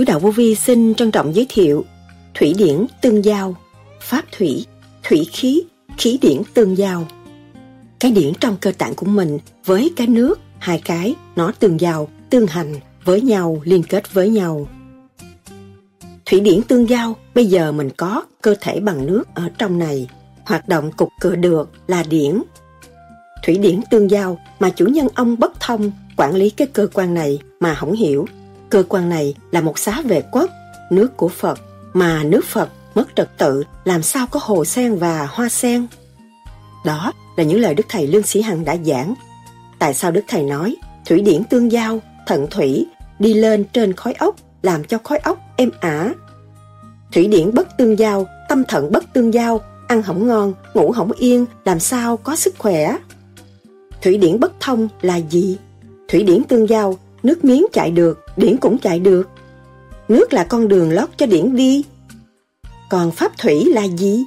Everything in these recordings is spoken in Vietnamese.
Sứ đạo vô vi xin trân trọng giới thiệu Thủy điển tương giao, pháp thủy, thủy khí, khí điển tương giao. Cái điển trong cơ tạng của mình với cái nước, hai cái, nó tương giao, tương hành với nhau, liên kết với nhau. Thủy điển tương giao, bây giờ mình có cơ thể bằng nước ở trong này. Hoạt động cục cửa được là điển. Thủy điển tương giao mà chủ nhân ông bất thông quản lý cái cơ quan này mà không hiểu. Cơ quan này là một xá vệ quốc, nước của Phật, mà nước Phật mất trật tự làm sao có hồ sen và hoa sen. Đó là những lời Đức Thầy Lương Sĩ Hằng đã giảng. Tại sao Đức Thầy nói thủy điển tương giao, thận thủy đi lên trên khói ốc làm cho khói ốc êm ả. Thủy điển bất tương giao, tâm thận bất tương giao, ăn hỏng ngon, ngủ hỏng yên, làm sao có sức khỏe. Thủy điển bất thông là gì? Thủy điển tương giao, nước miếng chạy được, điển cũng chạy được. Nước là con đường lót cho điển đi. Còn pháp thủy là gì?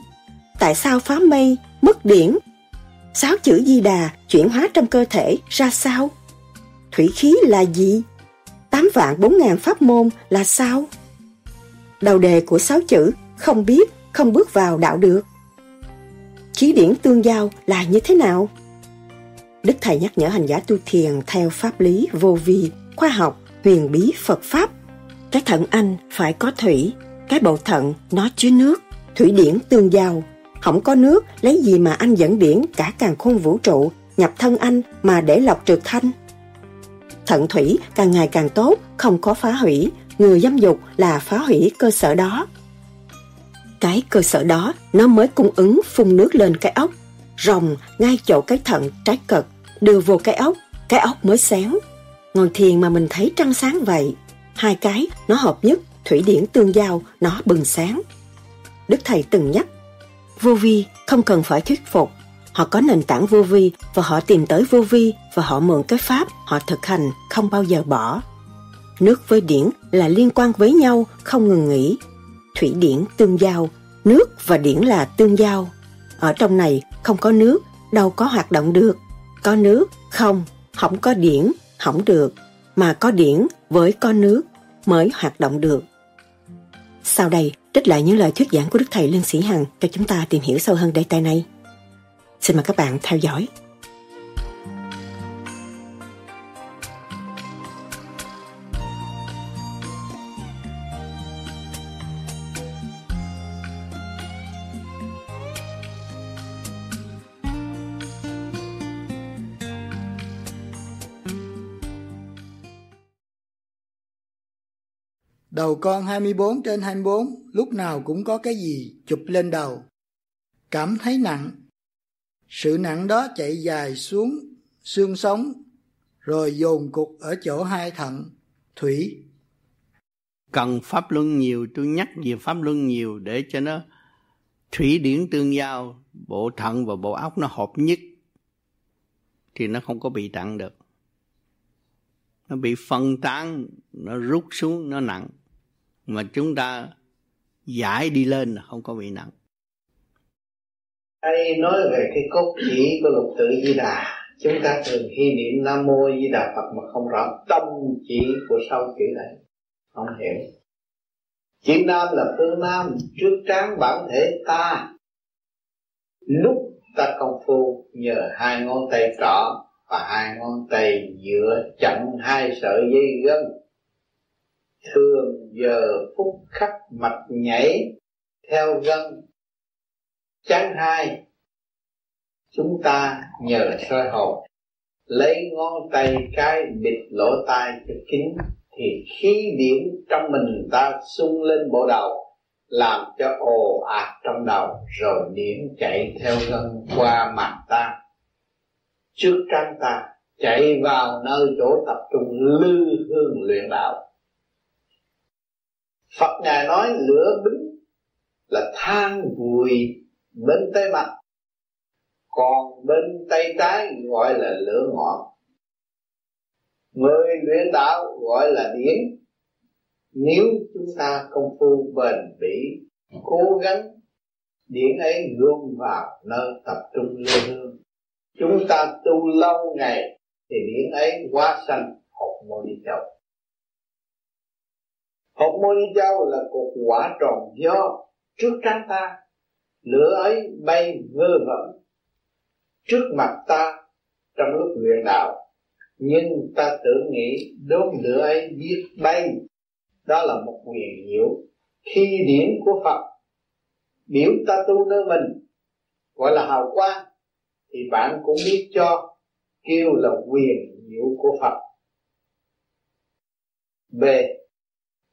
Tại sao phá mây, mất điển? Sáu chữ di đà chuyển hóa trong cơ thể ra sao? Thủy khí là gì? Tám vạn bốn ngàn pháp môn là sao? Đầu đề của sáu chữ không biết, không bước vào đạo được. Chí điển tương giao là như thế nào? Đức Thầy nhắc nhở hành giả tu thiền theo pháp lý vô vi, khoa học, huyền bí Phật Pháp. Cái thận anh phải có thủy, cái bầu thận nó chứa nước, thủy điển tương giao. Không có nước, lấy gì mà anh dẫn điển cả càng khôn vũ trụ, nhập thân anh mà để lọc trượt thanh. Thận thủy càng ngày càng tốt, không có phá hủy, người dâm dục là phá hủy cơ sở đó. Cái cơ sở đó nó mới cung ứng phun nước lên cái ốc, rồng ngay chỗ cái thận trái cật, đưa vô cái ốc, cái ốc mới sáng. Ngồi thiền mà mình thấy trăng sáng vậy, hai cái nó hợp nhất, thủy điển tương giao, nó bừng sáng. Đức Thầy từng nhắc, vô vi không cần phải thuyết phục, họ có nền tảng vô vi và họ tìm tới vô vi và họ mượn cái pháp họ thực hành không bao giờ bỏ. Nước với điển là liên quan với nhau không ngừng nghỉ. Thủy điển tương giao nước và điển là tương giao. Ở trong này không có nước đâu có hoạt động được. Có nước không không có điển không được, mà có điển với có nước mới hoạt động được sau đây, trích lại những lời thuyết giảng của đức thầy lương sĩ hằng cho chúng ta tìm hiểu sâu hơn đề tài này Xin mời các bạn theo dõi. Đầu con 24 trên 24, lúc nào cũng có cái gì chụp lên đầu. Cảm thấy nặng, sự nặng đó chạy dài xuống xương sống, rồi dồn cục ở chỗ hai thận, thủy. Cần pháp luân nhiều, tôi nhắc về pháp luân nhiều để cho nó thủy điển tương giao, bộ thận và bộ óc nó hợp nhất thì nó không có bị nặng được. Nó bị phân tán, nó rút xuống, nó nặng. Mà chúng ta giải đi lên là không có bị nặng. Hay nói về cái cốt chỉ của lục tự di đà. Chúng ta thường khi niệm nam mô di đà phật mà không rõ tâm chỉ của sau chữ này không hiểu. Chữ nam là phương nam, trước tráng bản thể ta. Lúc ta công phu, nhờ hai ngón tay trỏ và hai ngón tay giữa chặn hai sợi dây gân thường giờ phút khắc mạch nhảy theo gân. Chắn hai, chúng ta nhờ soi hồn lấy ngón tay cái bịt lỗ tai cho kín thì khí điển trong mình ta sung lên bộ đầu, làm cho ồ ạt trong đầu rồi điển chạy theo gân qua mặt ta. Trước trán ta chạy vào nơi chỗ tập trung lư hương luyện đạo. Phật ngài nói lửa bính là than vùi bên tay mặt. Còn bên tay trái gọi là lửa ngọn. Người luyện đạo gọi là điển. Nếu chúng ta công phu bền bỉ, cố gắng, điển ấy luôn vào nơi tập trung lê hương. Chúng ta tu lâu ngày thì điển ấy quá sanh học mô đi châu hộp mô ni châu là cục quả tròn do trước trán ta. Lửa ấy bay vơ vẩn trước mặt ta trong lúc luyện đạo. Nhưng ta tưởng nghĩ đốm lửa ấy biết bay. Đó là một quyền diệu khi điển của Phật. Biểu ta tu nơi mình, gọi là hào quang, thì bạn cũng biết cho, kêu là quyền diệu của Phật. B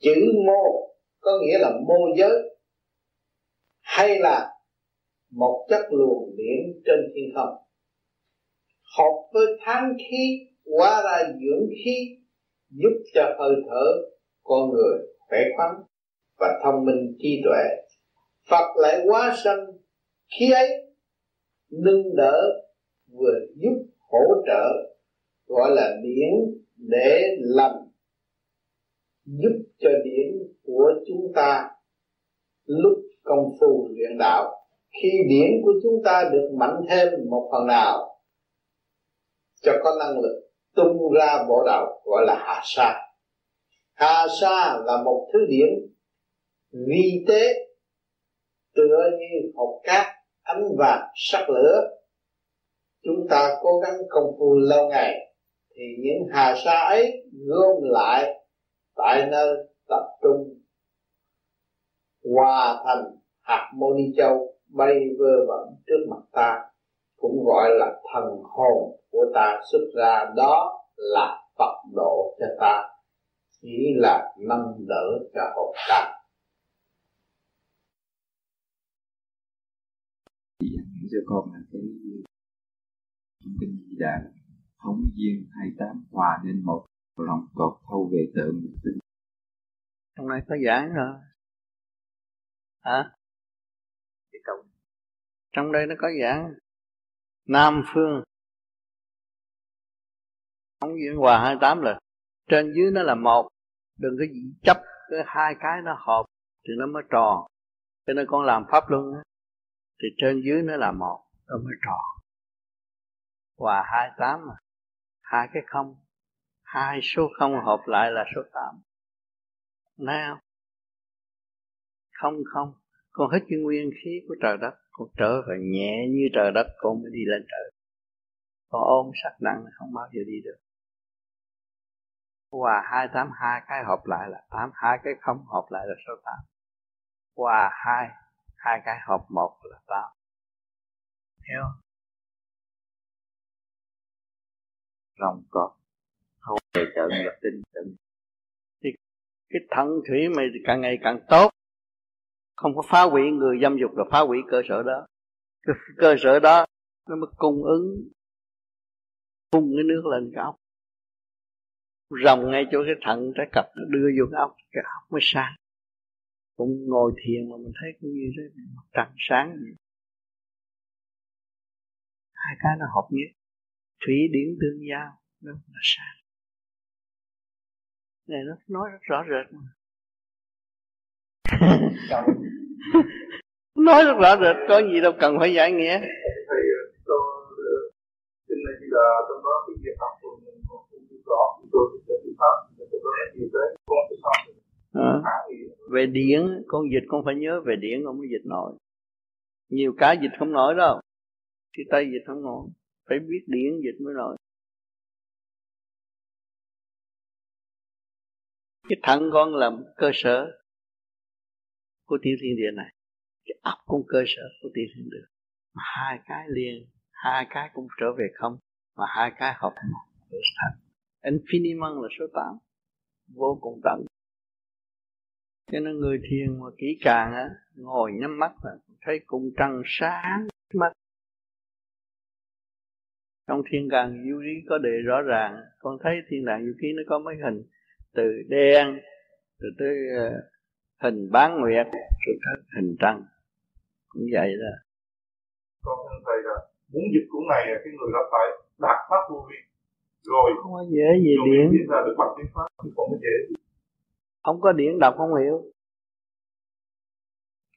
chữ mô có nghĩa là mô giới hay là một chất luồng điển trên thiên không. Hợp với tháng khí, hóa ra dưỡng khí, giúp cho hơi thở, con người khỏe khoắn và thông minh trí tuệ. Phật lại hóa sanh khi ấy, nâng đỡ vừa giúp hỗ trợ, gọi là điển để làm giúp cho điển của chúng ta lúc công phu luyện đạo. Khi điển của chúng ta được mạnh thêm một phần nào, cho có năng lực tung ra bộ đạo gọi là hạ sa. Hạ sa là một thứ điển vi tế, tựa như hột cát, ánh vàng, sắc lửa. Chúng ta cố gắng công phu lâu ngày, thì những hà sa ấy gom lại tại nơi tập trung. Hòa thành hạt moni châu bay vơ vẩn trước mặt ta, cũng gọi là thần hồn của ta xuất ra, đó là Phật độ cho ta, chỉ là nâng đỡ cho hồn ta. Cho con là cái thông tin Di đà thống duyên hai tám hòa nên một lòng cột thâu về tượng tinh trong nay có giảng rồi hả? Trong đây nó có giảng Nam Phương. Không diễn hòa 28 là trên dưới nó là một. Đừng có gì chấp cái hai cái nó hợp thì nó mới tròn. Cho nên con làm pháp luân thì trên dưới nó là một, nó mới tròn. Hòa 28 mà. Hai cái không hai số không hợp lại là số tám. Nào, không? Không Con hết cái nguyên khí của trời đất Con trở về nhẹ như trời đất Con mới đi lên trời Con ôm sắc nặng không bao giờ đi được Hòa hai tám hai cái hợp lại là tám hai cái không hợp lại là số tám Hòa hai hai cái hợp một là tám Hiểu không? Rồng cọp thôi về trận là tinh tịnh cái thận thủy mày càng ngày càng tốt. Không có phá hủy người dâm dục là phá hủy cơ sở đó. Cái cơ sở đó nó mới cung ứng phun cái nước lên cái ốc. Rồng ngay chỗ cái thận trái cặp nó đưa vô cái ốc cái ốc mới sáng. Cũng ngồi thiền mà mình thấy cũng như thế, mặt trăng sáng vậy. Hai cái nó hợp nhất. Thủy điển tương giao, nó là sáng này nó nói rất rõ rệt. Mà nói rất rõ rệt có gì đâu cần phải giải nghĩa. Thầy tôi xin là là tôi có cái việc học của mình cũng không rõ tôi sẽ đi pháp tôi có gì tới con sẽ xong về điển con dịch con phải nhớ về điển con mới dịch nổi. Nhiều cái dịch không nổi đâu. Thì tay dịch không nổi. Phải biết điển dịch mới nổi cái thận con là cơ sở của tiểu thiên địa này, cái ấp cũng cơ sở của tiểu thiên địa. Mà hai cái liền, hai cái cũng trở về không, mà hai cái hợp một thành infinimum là số 8 vô cùng tận cho nên người thiền mà kỹ càng á, ngồi nhắm mắt là thấy cùng trăng sáng mắt. Trong thiên đàng du lý có đề rõ ràng, con thấy thiên đàng du ký nó có mấy hình? Từ đen rồi tới uh, hình bán nguyệt rồi tới hình trăng. Cũng vậy đó. Con thưa thầy là muốn dịch cuốn này cái người đó phải đạt pháp vô vi. Rồi không có dễ gì viết ra được bằng tiếng pháp không có dễ không có điện đọc không hiểu.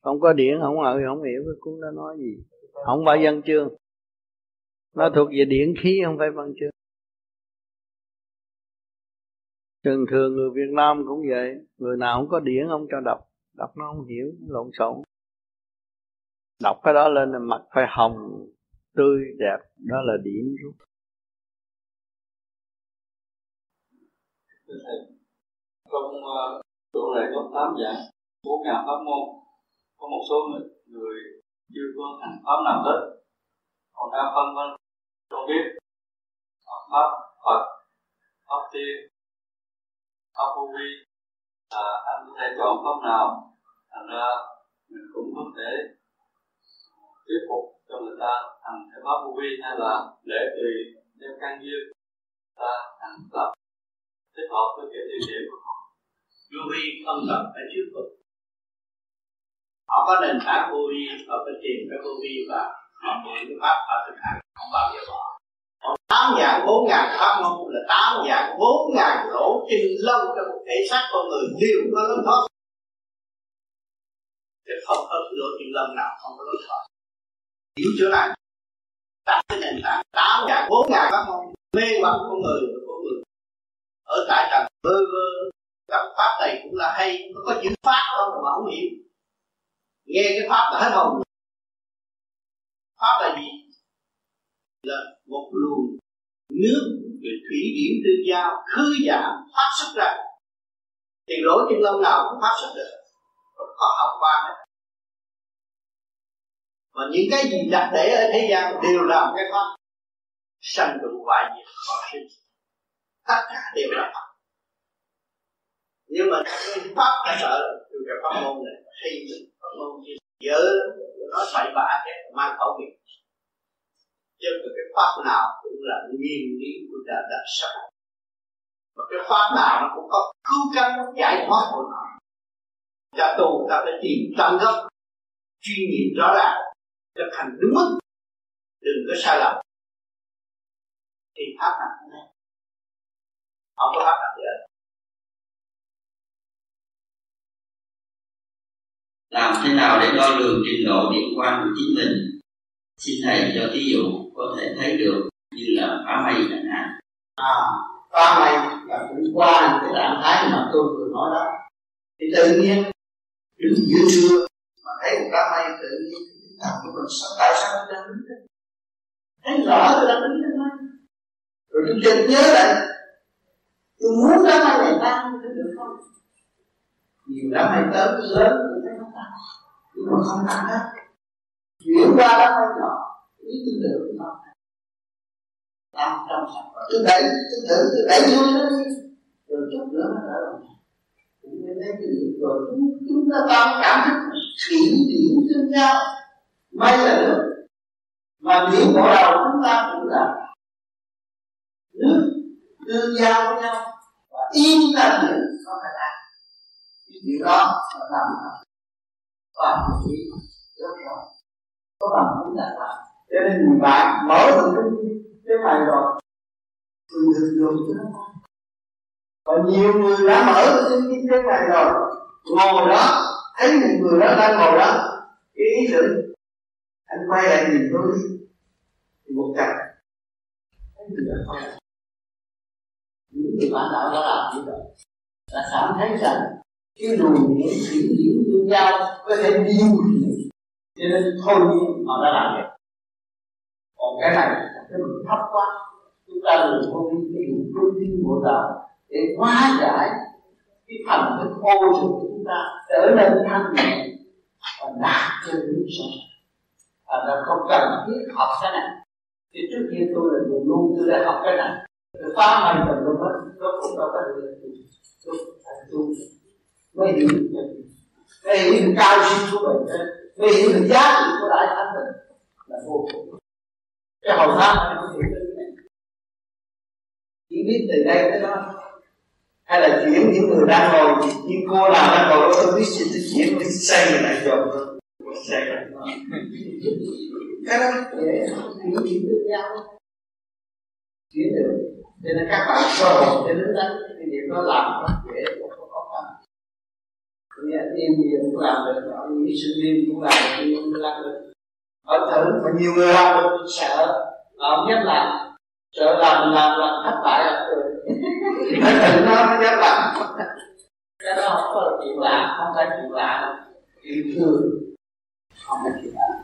Không có điện không ngờ không hiểu cái cuốn đó nói gì. Không phải văn chương. Nó thuộc về điện khí không phải văn chương thường thường người Việt Nam cũng vậy. Người nào không có điển không cho đọc. Đọc nó không hiểu lộn xộn. Đọc cái đó lên là mặt phải hồng tươi đẹp. Đó là điển rút trong ờ, chỗ này có tám dạng bốn ngàn pháp môn. Có một số người, người chưa có thành pháp nào hết. Còn đa phân vân không biết. Pháp phật pháp tiên ông vô vi là anh có thể chọn pháp nào? Thành ra mình cũng có thể thuyết phục cho người ta thành cái pháp vô vi hay là để tùy theo căn duyên. Ta thành lập, thích hợp với cái tiêu điểm của họ. Vô vi không cần phải thuyết phục. Họ có nền tảng vô vi họ phải tìm cái vô vi và họ muốn cái pháp họ thực hành. Không bao giờ bỏ tám dạng bốn ngàn pháp môn là tám dạng bốn ngàn lỗ chân lông trong thể xác con người. Đều có lối thoát chứ không có lỗ chân lông nào, không có lối thoát. Hiểu chỗ này đặt cái nền tảng tám dạng bốn ngàn pháp môn mê hoặc con người con người. Ở tại trần bơ vơ các pháp này cũng là hay, nó có chữ pháp đâu mà không hiểu nghe cái pháp là hết hồn. Pháp là gì? Là một luồng nước về thủy điển tương giao khư giả phát xuất ra. Thì lỗ chân lông nào cũng phát xuất được. Có học qua hết mà những cái gì đặt để ở thế gian đều là cái pháp. Sanh trụ hoại diệt khó sinh. Tất cả đều là pháp nhưng mà pháp phải sợ từ cái pháp môn này hay pháp môn kia dở nói bậy bạ hết mang khẩu nghiệp chứ cái pháp nào cũng là nguyên lý của đạo đời sắc và cái pháp nào nó cũng có cứu cánh giải thoát của nó. Cha tu, ta phải tìm tâm gốc, chuyên nghiệp rõ ràng, thực hành đúng mức. Đừng có sai lầm. Thì pháp nào cũng nên không có pháp nào gì làm thế nào để đo lường trình độ điện quan của chính mình? Xin thầy cho ví dụ, có thể thấy được như là phá mây chẳng hạn. À phá mây là cũng qua cái trạng thái mà tôi vừa nói đó. Thì tự nhiên, đứng giữa trưa mà thấy một đám mây, tự nhiên làm của mình, sao tại sao nó đang đứng thế? Thấy rõ tôi đang đứng trên mây rồi tôi chợt nhớ lại, tôi muốn đám mây này tan thì được không? Nhiều đám mây tới lớn tôi thấy nó tan. Nhưng mà không tan hết chuyển qua đám hơi nhỏ ý tư tưởng của nó làm trong sạch cứ đẩy cứ thử cứ đẩy vui nó đi rồi chút nữa nó trở lại cũng như thế cái điểm rồi chúng, chúng ta tâm cảm thức thủy điểm tương giao. May là được mà điểm bộ đầu chúng ta cũng là nước tương giao với nhau. Và yên tâm nữa nó phải làm. Cái điều đó là làm. Và chỉ rất rõ có bằng cũng là thật. Cho nên bạn mở được cái cái này rồi, mình được dùng cho nó. Và nhiều người đã mở được cái kinh cái này rồi. Ngồi đó, thấy một người đó đang ngồi đó, cái ý tưởng, anh quay lại nhìn tôi đi. Thì một cặp, thấy người đó quay lại. Những người bạn đạo đó làm như vậy, đã cảm thấy rằng cái luồng điện chuyển điển tương giao có thể điều khiển. Cho nên thôi nhiên họ đã làm được còn cái này, cái mình thấp quá. Chúng ta đừng vô đi cái đường trung tin của đạo để hóa giải cái thành cái ô trực của chúng ta, trở nên thanh nhẹ và đạt cho những sự và nó không cần thiết học cái này. Thì trước kia tôi là người luôn, tôi đã học cái này. Tôi phá mạnh tầm luôn hết rốt cũng đâu có được tôi thành tu. Mới hiểu được. Mới hiểu cao siêu của mình mới hiểu được giá trị của đại thánh mình là vô cùng. Cái hầu pháp này không hiểu được chỉ biết từ đây tới đó. Hay là chuyển những người đang ngồi như cô nào đang ngồi, tôi biết sự chuyển đi xây người này rồi. Xây rồi cái đó. Để chuyển chuyển được. Nhau chuyển được cho nên các bạn cơ hội để đứng đánh cái việc đó làm nó dễ không có khó khăn như em gì cũng làm được những sinh viên cũng làm được cũng làm được. Ở thử mà nhiều người làm được sợ. Họ không dám làm sợ làm làm làm thất bại là cười tự nó nó dám làm cái đó không có là chuyện lạ, không phải chuyện lạ chuyện thường. Không phải chuyện lạ.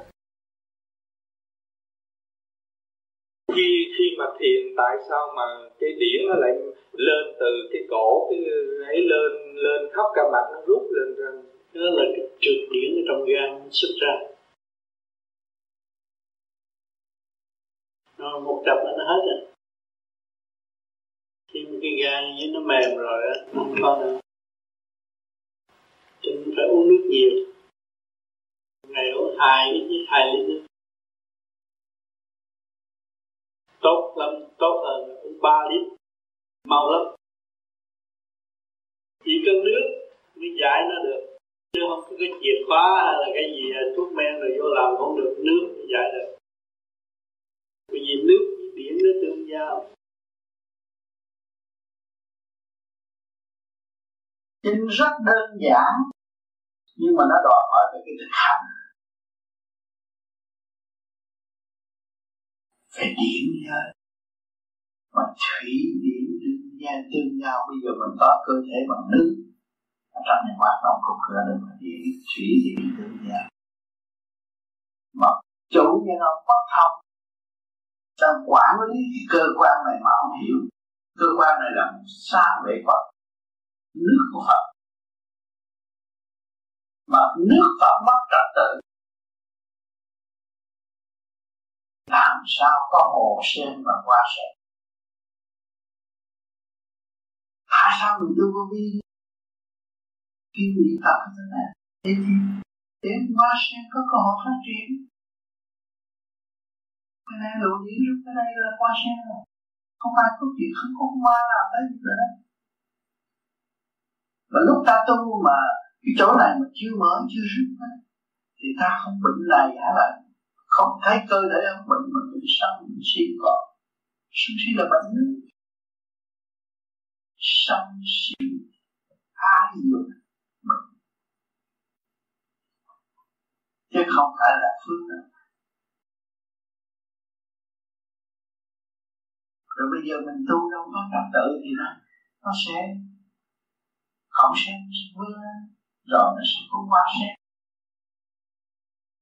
Khi khi mà thiền, tại sao mà cái điển nó lại lên từ cái cổ, cái ấy lên lên khắp cả mặt nó rút lên ra. Đó là cái trượt điển ở trong gan xuất ra. Nó một tập nó hết rồi. Khi mà cái gan với nó mềm rồi á, nó không có nữa. Cho nên phải uống nước nhiều. Ngày uống hai với hai lít nước. Tốt lắm, tốt hơn uống ba lít mau lắm. Chỉ cần nước mới giải nó được. Chứ không có cái chìa khóa hay là cái gì à, thuốc men rồi vô làm không được, nước mới giải được. Bởi vì nước với biển nó tương giao. Chính rất đơn giản, nhưng mà nó đòi hỏi về cái thực hành. Phải điện giới mà thủy điển tương giao tương nhau. Bây giờ mình có cơ thể bằng nước. Ở trong này hoạt động của cơ được mà điển thủy điển tương nhau mà chủ nhân ông bất thông đang quản lý cái cơ quan này mà không hiểu. Cơ quan này là xa về Phật nước của Phật. Mà nước Phật mất trật tự. Làm sao có hồ sen và hoa sen? Tại sao mình tu vô vi. Khi niệm Phật thế này. Để để hoa sen có cơ hội phát triển. Cái này lộ diễn rút cái đây là hoa sen rồi. Không ai có chuyện, không có ma làm tới gì nữa. Và lúc ta tu mà cái chỗ này mà chưa mở, chưa rút thì ta không bệnh này hả lại không thấy cơ thể không bệnh mà bệnh sân bệnh si còn. Sân si là bệnh. nữa sân si ai dục chứ không phải là phương nữa rồi bây giờ mình tu đâu có trật tự thì nó nó sẽ không sẽ vươn lên. Rồi nó sẽ có quá sẽ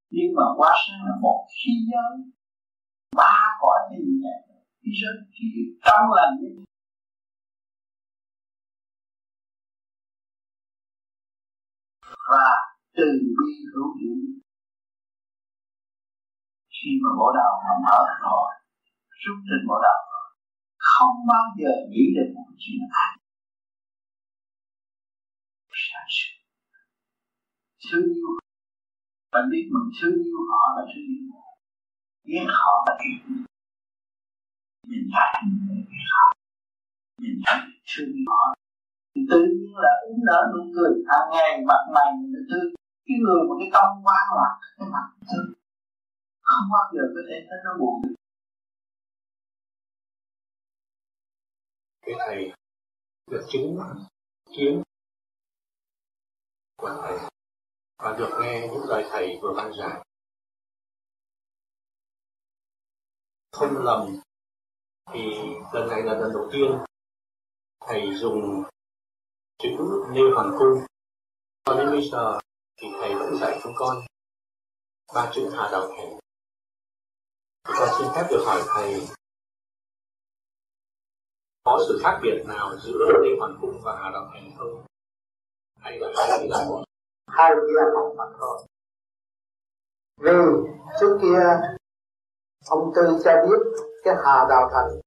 nhưng mà quá sen là một khí giới. Ba cõi thì nhẹ khí giới, khí trong lành và từ bi hữu dụng khi mà bộ đầu mà mở rồi, rút trên bộ đầu không bao giờ nghĩ đến một chuyện ác sáng suốt thương yêu. Bạn biết mình thương yêu họ là thương yêu họ. Ghét họ là ghét mình phải mình ghét họ. Mình phải thương yêu họ tự nhiên là uống nở nụ cười. Hàng ngày mặt mày mình được thương. Cái người một cái tâm quá loạn, cái mặt thương. Không bao giờ có thể thấy nó buồn được. Cái thầy được chứng kiến. Của thầy, và được nghe những lời thầy vừa ban giảng. Không lầm, thì lần này là lần đầu tiên thầy dùng chữ như hoàng cung, cho đến bây giờ thì thầy vẫn dạy chúng con ba chữ hà đạo thành thì con xin phép được hỏi thầy, có sự khác biệt nào giữa Lê Hoàn Cung và Hà Đạo Thành không? Hay là hai chỉ là một? Hai chỉ là một mà thôi. Vì trước kia, ông Tư cho biết cái Hà Đạo Thành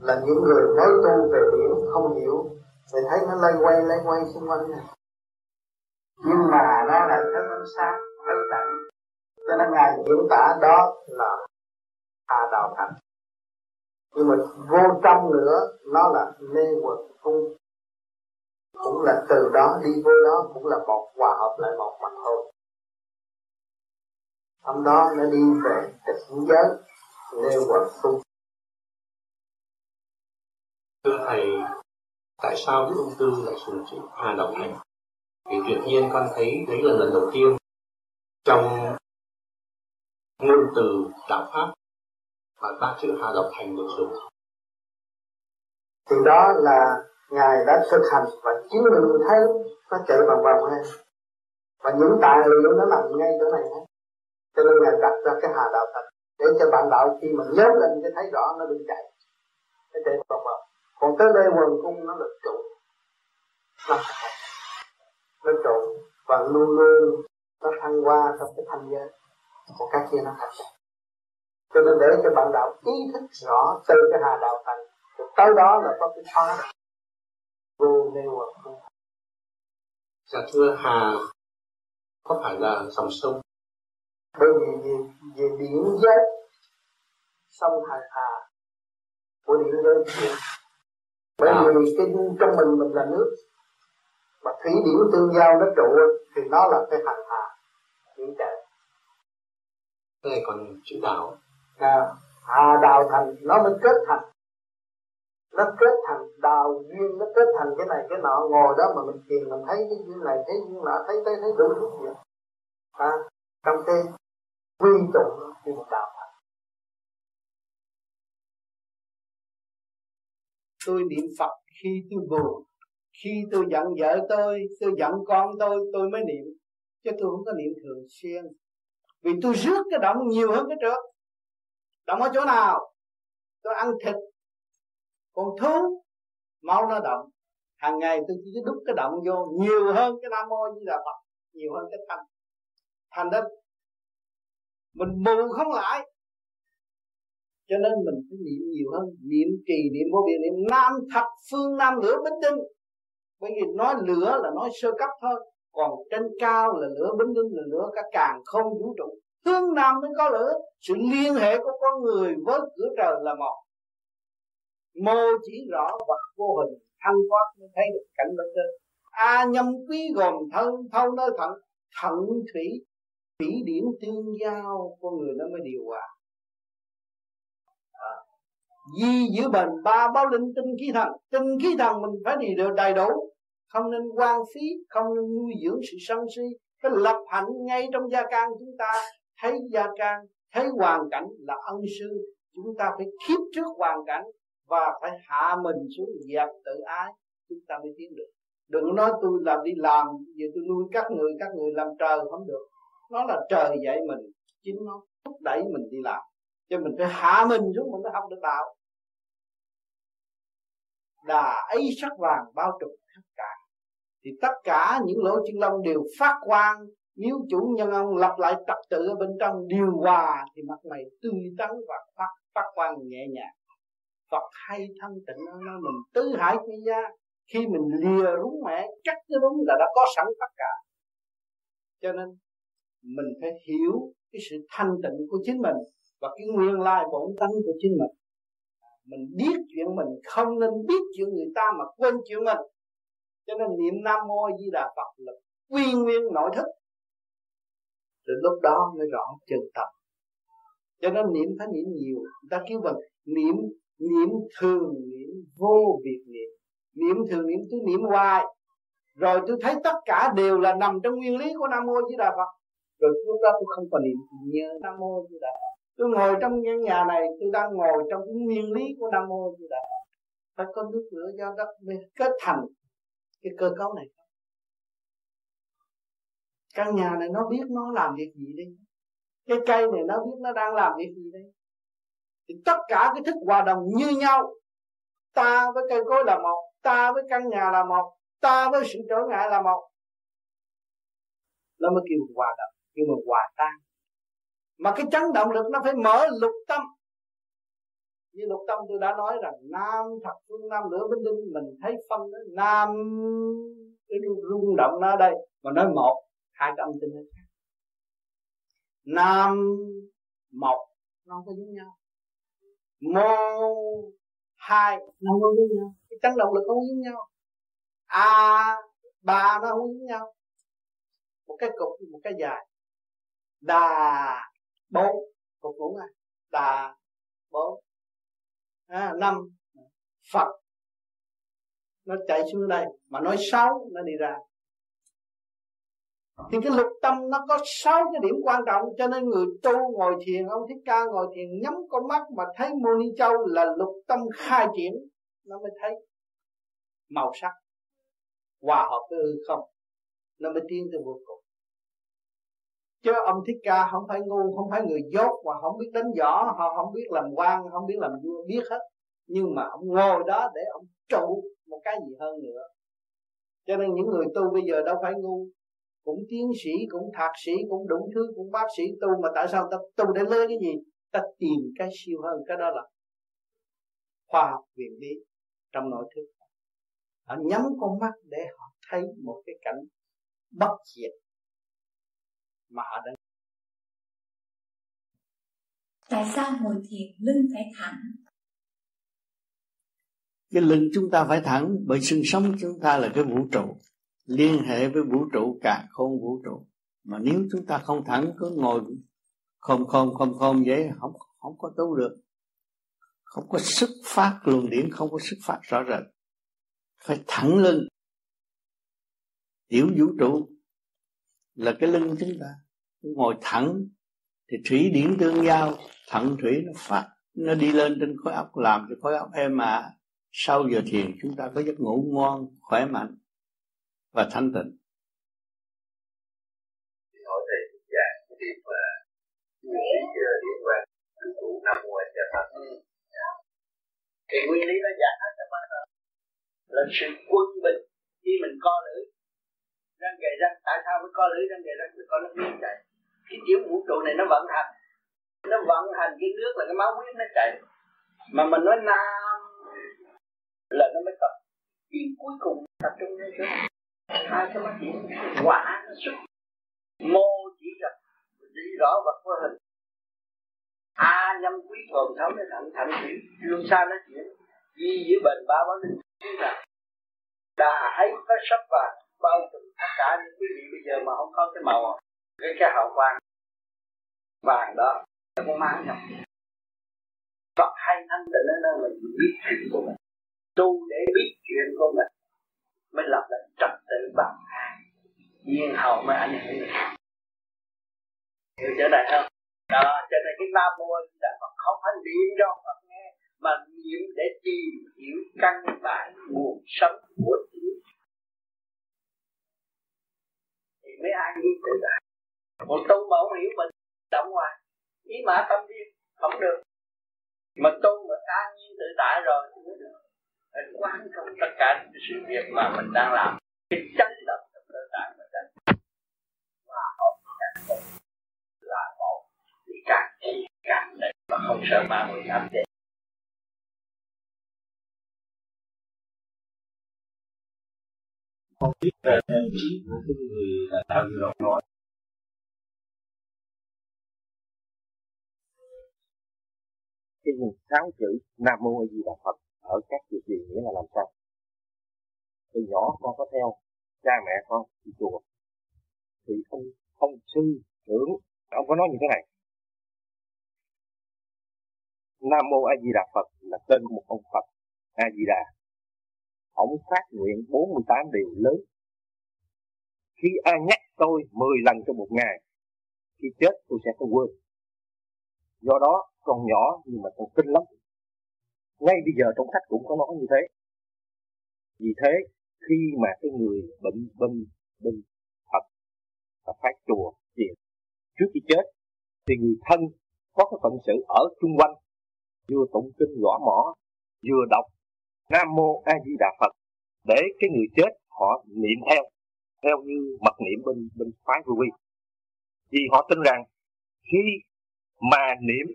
là những người mới tu về biển không hiểu thì thấy nó lây quay lây quay xung quanh này nhưng mà nó là thức ánh sáng thức tận cho nên ngài diễn tả đó là Hà Đạo Thành nhưng mà vô trong nữa, nó là mê quật cung cũng là từ đó đi vô đó, cũng là một hòa hợp lại một mặt thôi. Hôm đó nó đi về tịch giới, mê quật cung thưa thầy tại sao đức ông tư lại dùng chữ hà đồng thành thì tuyệt nhiên con thấy đấy là lần đầu tiên trong ngôn từ đạo pháp và ba chữ hà độc thành được dùng. Thì đó là ngài đã thực hành và chính mình thấy nó chạy vòng vòng hay và những tài liệu nó nằm ngay chỗ này hết cho nên ngài đặt ra cái hà đạo thật để cho bạn đạo khi mà nhớ lên cái thấy rõ nó đừng chạy, nó chạy vòng vòng còn tới đây quần cung nó là trụ. Nó nó trụ và luôn luôn nó thăng hoa trong cái thanh giới còn các kia nó thành cho nên để cho bạn đạo ý thức rõ từ cái hà đạo thành tới đó là có cái thoát vô nêu quần cung. Dạ thưa hà có phải là dòng sông? Bởi vì về, về điển giới sông hà hà của điển giới bởi à. vì cái trong mình mình là nước. Mà thủy điển tương giao nó trụ thì nó là cái hành hà điển trời cái này còn chữ đạo? À, hà đào thành nó mới kết thành. Nó kết thành đào duyên nó kết thành cái này cái nọ. Ngồi đó mà mình thiền mình thấy cái duyên này thấy duyên nọ thấy thấy thấy đủ thứ gì à, trong cái quy tụ thì một đạo tôi niệm Phật khi tôi buồn. Khi tôi giận vợ tôi tôi giận con tôi tôi mới niệm. Chứ tôi không có niệm thường xuyên. Vì tôi rước cái động nhiều hơn cái trước. Động ở chỗ nào? Tôi ăn thịt. Còn thú, máu nó động hàng ngày tôi chỉ đúc cái động vô nhiều hơn cái nam mô như là phật, nhiều hơn cái thanh. Thành đó, mình bù không lại cho nên mình phải niệm nhiều hơn. Niệm trì, niệm vô biên, niệm nam thập phương nam lửa bính tinh. bởi vì nói lửa là nói sơ cấp thôi. Còn trên cao là lửa bính tinh, là lửa cả càng không vũ trụ. Hướng nam mới có lửa. Sự liên hệ của con người với cửa trời là một. Mô chỉ rõ vật vô hình, thăng thoát mới thấy được cảnh bên trên. A nhâm quý gồm thân, thâu nơi thận thận thủy thủy điển tương giao. Con người nó mới điều hòa. à di giữ bền ba báo linh tinh khí thần. Tinh khí thần mình phải đi được đầy đủ. Không nên quan phí, không nên nuôi dưỡng sự sân si. Phải lập hạnh ngay trong gia can chúng ta, thấy gia can, thấy hoàn cảnh là ân sư. Chúng ta phải khiếp trước hoàn cảnh và phải hạ mình xuống dẹp tự ái. Chúng ta mới tiến được. Đừng nói tôi làm đi làm, giờ tôi nuôi các người các người làm trời không được. Nó là trời dạy mình, chính nó thúc đẩy mình đi làm cho mình phải hạ mình xuống, mình mới học được đạo. Đà ấy sắc vàng bao trùm tất cả. Thì tất cả những lỗ chân lông đều phát quang. Nếu chủ nhân ông lập lại trật tự ở bên trong điều hòa, thì mặt mày tươi tắn và phát phát quang nhẹ nhàng. Phật hay thân tịnh nó nói mình tứ hải quy gia. Khi mình lìa rúng mẹ chắc cái rúng là đã có sẵn tất cả. Cho nên, mình phải hiểu cái sự thanh tịnh của chính mình và cái nguyên lai bổn tánh của chính mình. À, mình biết chuyện mình không nên biết chuyện người ta mà quên chuyện mình. Cho nên niệm nam mô di đà phật là quy nguyên nội thức. Rồi lúc đó mới rõ chân tâm cho nên niệm phải niệm nhiều. Người ta kêu bằng niệm niệm thường, niệm vô việc niệm. Niệm thường niệm tôi niệm hoài. Rồi tôi thấy tất cả đều là nằm trong nguyên lý của nam mô di đà phật. Rồi lúc đó tôi không còn niệm nhớ nam mô di đà phật tôi ngồi trong căn nhà này tôi đang ngồi trong cái nguyên lý của nam mô như đà phật. Phải có nước lửa do đất mới kết thành cái cơ cấu này. Căn nhà này nó biết nó làm việc gì đi cái cây này nó biết nó đang làm việc gì đây? Thì tất cả cái thức hòa đồng như nhau. Ta với cây cối là một, ta với căn nhà là một, ta với sự trở ngại là một. Nó mới kêu hòa đồng, kêu mà hòa tan mà cái chấn động lực nó phải mở lục tâm. Như lục tâm tôi đã nói rằng, nam thật phương nam lửa binh đinh mình thấy phân đó, nam, cái rung động nó ở đây, mà nói một, hai cái âm tinh nó khác. Nam, một, nó không có giống nhau. Mô, hai, nó không có giống nhau. Cái chấn động lực không giống nhau. A, ba nó không giống nhau. Một cái cục, một cái dài. Đà bốn cục ngũ à đà bốn. À, năm. Phật. Nó chạy xuống đây mà nói sáu nó đi ra. Thì cái lục tâm nó có sáu cái điểm quan trọng cho nên người tu ngồi thiền ông thích ca ngồi thiền nhắm con mắt mà thấy mô ni châu là lục tâm khai triển nó mới thấy màu sắc hòa hợp với hư không nó mới tiến tới vô cùng chứ ông thích ca không phải ngu, không phải người dốt và không biết đánh võ, họ không biết làm quan, không biết làm vua, biết hết. Nhưng mà ông ngồi đó để ông trụ một cái gì hơn nữa. Cho nên những người tu bây giờ đâu phải ngu. Cũng tiến sĩ, cũng thạc sĩ, cũng đủ thứ, cũng bác sĩ tu, mà tại sao ta tu để lấy cái gì? Ta tìm cái siêu hơn, cái đó là khoa học viện lý trong nội thức. Họ nhắm con mắt để họ thấy một cái cảnh bất diệt mà họ đang tại sao ngồi thiền lưng phải thẳng? Cái lưng chúng ta phải thẳng bởi xương sống chúng ta là cái vũ trụ. Liên hệ với vũ trụ cả không vũ trụ. Mà nếu chúng ta không thẳng cứ ngồi không không không không vậy không không có tu được. Không có sức phát luồng điển không có sức phát rõ rệt. Phải thẳng lưng. Tiểu vũ trụ là cái lưng chúng ta ngồi thẳng thì thủy điển tương giao thận thủy nó phát nó đi lên trên khối óc làm cho khối óc êm ả sau giờ thiền chúng ta có giấc ngủ ngon khỏe mạnh và thanh tịnh. Hỏi thầy dạ mà nguyên lý thì nguyên nó giải hết cho mắt là sự quân bình khi mình co lưỡi. Răng gầy răng tại sao mới co lưỡi răng gầy răng vì con nó huyết chạy cái tiểu vũ trụ này nó vận hành. Nó vận hành cái nước là cái máu huyết nó chạy mà mình nói nam là nó mới tập. Khi cuối cùng tập trung lên chỗ hai cái mắt chỉ quả nó xuất. Mô chỉ là chỉ rõ vật vô hình. A nhâm quý thường thấu nó thẳng thẳng chuyển luôn xa nó chuyển. Di giữa bền ba báo linh. Là đã ấy có sắp và bao trùm tất cả những quý vị bây giờ mà không có cái màu cái cái hào quang vàng đó, nó có mang nhập Phật hay thanh tịnh nó mình biết chuyện của mình. Tu để biết chuyện của mình, mới lập lại trật tự bằng nhiên hậu mới ảnh hưởng được. Hiểu chỗ này không? Đó, cho nên cái nam mô đã còn không phải niệm cho Phật nghe, mà niệm để tìm hiểu căn bản nguồn sống của chính thì mới an nhiên tự tại còn tu mà không hiểu mình động ngoài ý mã tâm viên không được. Mà tu mà an nhiên tự tại rồi thì mới được. Mình quan trọng tất cả những sự việc mà mình đang làm. Cái chấn động trong cơ tạng mình đang mà họ càng là một thì càng thì càng đẹp mà không sợ ma mươi ám chế con biết về trí của cái người là tạo người nói. Cái sáu chữ nam mô a di đà phật ở các việc gì nghĩa là làm sao? Từ nhỏ con có theo, cha mẹ con đi chùa. Thì ông ông sư trưởng ông có nói như thế này. Nam mô a di đà phật là tên của một ông phật, a di đà. Ông phát nguyện 48 điều lớn. Khi ai nhắc tôi 10 lần trong một ngày, khi chết tôi sẽ không quên do đó còn nhỏ nhưng mà còn kinh lắm. Ngay bây giờ trong sách cũng có nói như thế. Vì thế, khi mà cái người bệnh bên bên thật và phát chùa chuyện trước khi chết thì người thân có cái phận sự ở chung quanh, vừa tụng kinh gõ mỏ vừa đọc nam mô a di đà phật để cái người chết họ niệm theo theo như mật niệm bên bên phái vô vi vì họ tin rằng khi mà niệm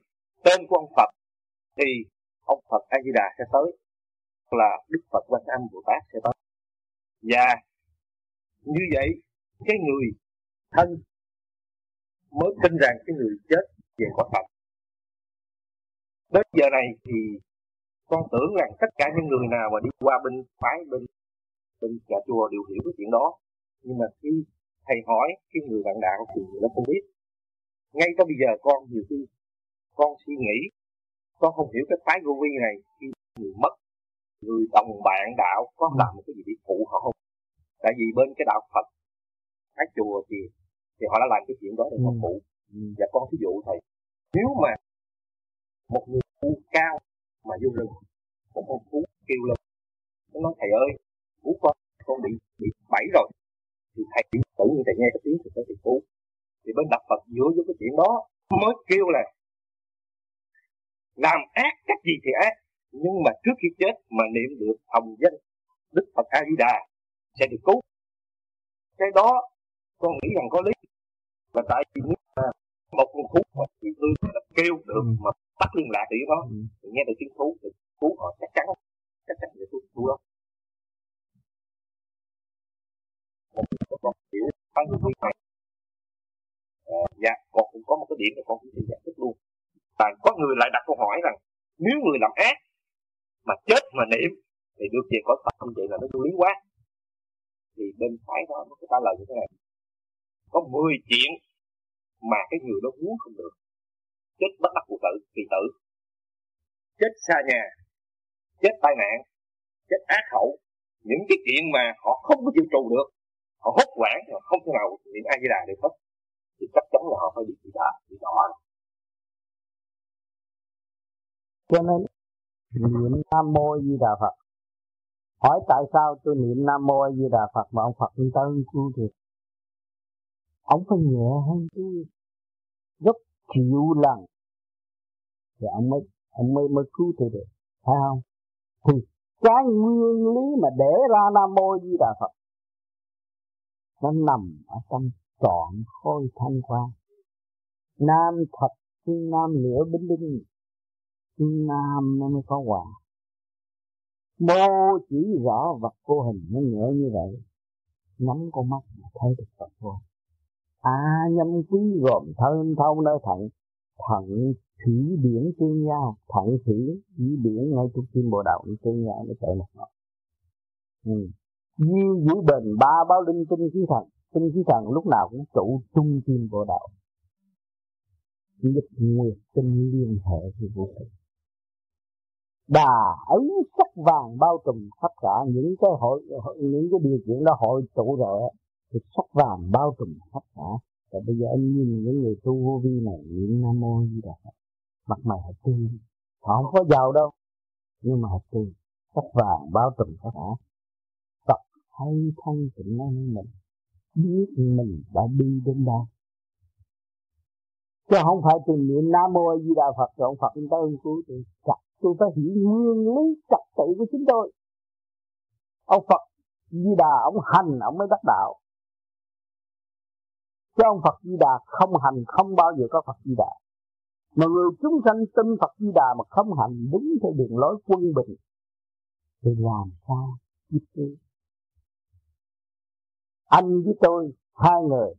tên của ông Phật thì ông Phật A Di Đà sẽ tới là Đức Phật Quan Âm Bồ Tát sẽ tới. Và như vậy, cái người thân mới tin rằng cái người chết về quả Phật. Đến giờ này thì con tưởng rằng tất cả những người nào mà đi qua bên phái, bên bên nhà chùa đều hiểu cái chuyện đó. Nhưng mà khi thầy hỏi cái người bạn đạo thì người đó không biết ngay tới bây giờ con nhiều khi con suy nghĩ con không hiểu cái phái vô vi này khi người mất người đồng bạn đạo có làm một cái gì để phụ họ không? Tại vì bên cái đạo Phật các chùa thì thì họ đã làm cái chuyện đó để họ phụ. Ừ. và con ví dụ thầy nếu mà một người tu cao mà vô rừng một con thú kêu lên nó nói thầy ơi cứu con con bị bị bẫy rồi. Thì thầy tự nhiên thầy nghe cái tiếng thì thầy cứu thì bên đạo Phật dựa vô cái chuyện đó mới kêu là làm ác cách gì thì ác nhưng mà trước khi chết mà niệm được hồng danh đức Phật A Di Đà sẽ được cứu cái đó con nghĩ rằng có lý và tại vì một con thú mà chị tươi là kêu được ừ. mà bắt liên lạc được nó ừ. nghe được tiếng thú thì thú họ chắc chắn chắc chắn sẽ cứu cứu đó một con hiểu tăng cái này à, dạ con cũng có một cái điểm là con cũng xin giải thích luôn. Và có người lại đặt câu hỏi rằng nếu người làm ác mà chết mà niệm thì được về có Phật không vậy là nó vô lý quá. Thì bên phải đó nó có trả lời như thế này. Có 10 chuyện mà cái người đó muốn không được. Chết bất đắc cuộc tử kỳ tử. Chết xa nhà chết tai nạn chết ác khẩu, những cái chuyện mà họ không có chịu trù được họ hốt quản họ không thể nào niệm a di đà được hết thì chắc chắn là họ phải bị bị đỏ bị đỏ cho nên, niệm nam mô di đà phật. Hỏi tại sao tôi niệm nam mô di đà phật mà ông phật chúng ta ưng cứu được ông phải nhẹ hơn tôi gấp triệu lần. Thì ông mới ông mới mới cứu tôi được, phải không? Thì cái nguyên lý mà để ra nam mô di đà phật, nó nằm ở trong trọn khôi thanh quan nam thật nam nửa bính bính nam nó mới có quả. Mô chỉ rõ vật vô hình nó nhẹ như vậy. Nhắm con mắt mà thấy được vật vô a à, nhâm quý gồm thân thâu nơi thận. Thận thủy điển tương nhau thận thủy thủy điển ngay trong tim bộ đạo tương nhau nó chạy một ngọn. Ừ. Như giữ bền ba báo linh tinh khí thần Tinh khí thần lúc nào cũng trụ trung tim bộ đạo. Nhất nguyệt tinh liên hệ với vũ trụ Đà ấy sắc vàng bao trùm tất cả những cái hội những cái điều kiện đó hội tụ rồi thì sắc vàng bao trùm tất cả. Và bây giờ anh nhìn những người tu vô vi này niệm nam mô di đà phật, mặt mày họ tươi. Họ không có giàu đâu, nhưng mà họ tươi. Sắc vàng bao trùm tất cả. Phật hay thân tịnh năng mình biết mình đã đi đến đâu. Chứ không phải tìm niệm nam mô di đà phật rồi ông phật chúng ta ơn cứu tôi chặt, tôi phải hiểu nguyên lý trật tự của chính tôi. Ông phật di đà, ông hành, ông mới đắc đạo. Chứ ông phật di đà không hành, không bao giờ có phật di đà. Mà người chúng sanh tin phật di đà mà không hành, đúng theo đường lối quân bình, thì làm sao? Giúp tôi anh với tôi, hai người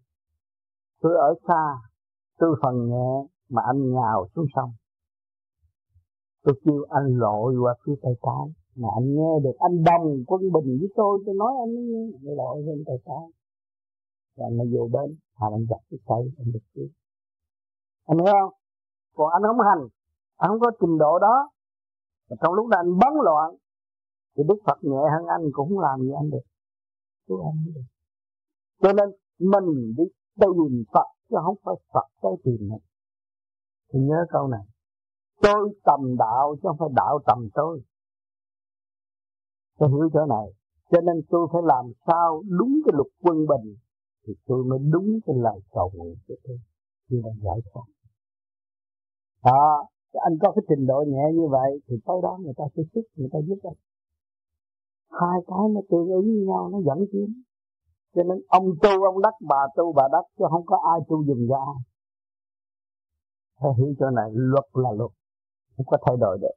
tôi ở xa tôi phần nhẹ mà anh nhào xuống sông. Tôi kêu anh lội qua phía tay trái, mà anh nghe được anh đồng quân bình với tôi tôi nói anh mới nghe, anh lội lên tay trái. Và anh vô bên hà anh gặp cái tay anh được cứu. Anh hiểu không? Còn anh không hành, anh không có trình độ đó. Mà trong lúc đó anh bấn loạn, thì đức phật nhẹ hơn anh, cũng không làm gì anh được. Cứu anh được cho nên mình đi tìm phật, chứ không phải phật tới tìm mình. Thì nhớ câu này. Tôi tầm đạo chứ không phải đạo tầm tôi. Tôi hiểu chỗ này. Cho nên tôi phải làm sao đúng cái luật quân bình, thì tôi mới đúng cái lời cầu nguyện của tôi. Khi mà giải thoát. Đó anh có cái trình độ nhẹ như vậy, thì tới đó người ta sẽ giúp người ta giúp anh. Hai cái nó tương ứng với nhau, nó dẫn tiến cho nên ông tu, ông đắc, bà tu, bà đắc, chứ không có ai tu dùng cho ai. Phải hiểu chỗ này, luật là luật, không có thay đổi được.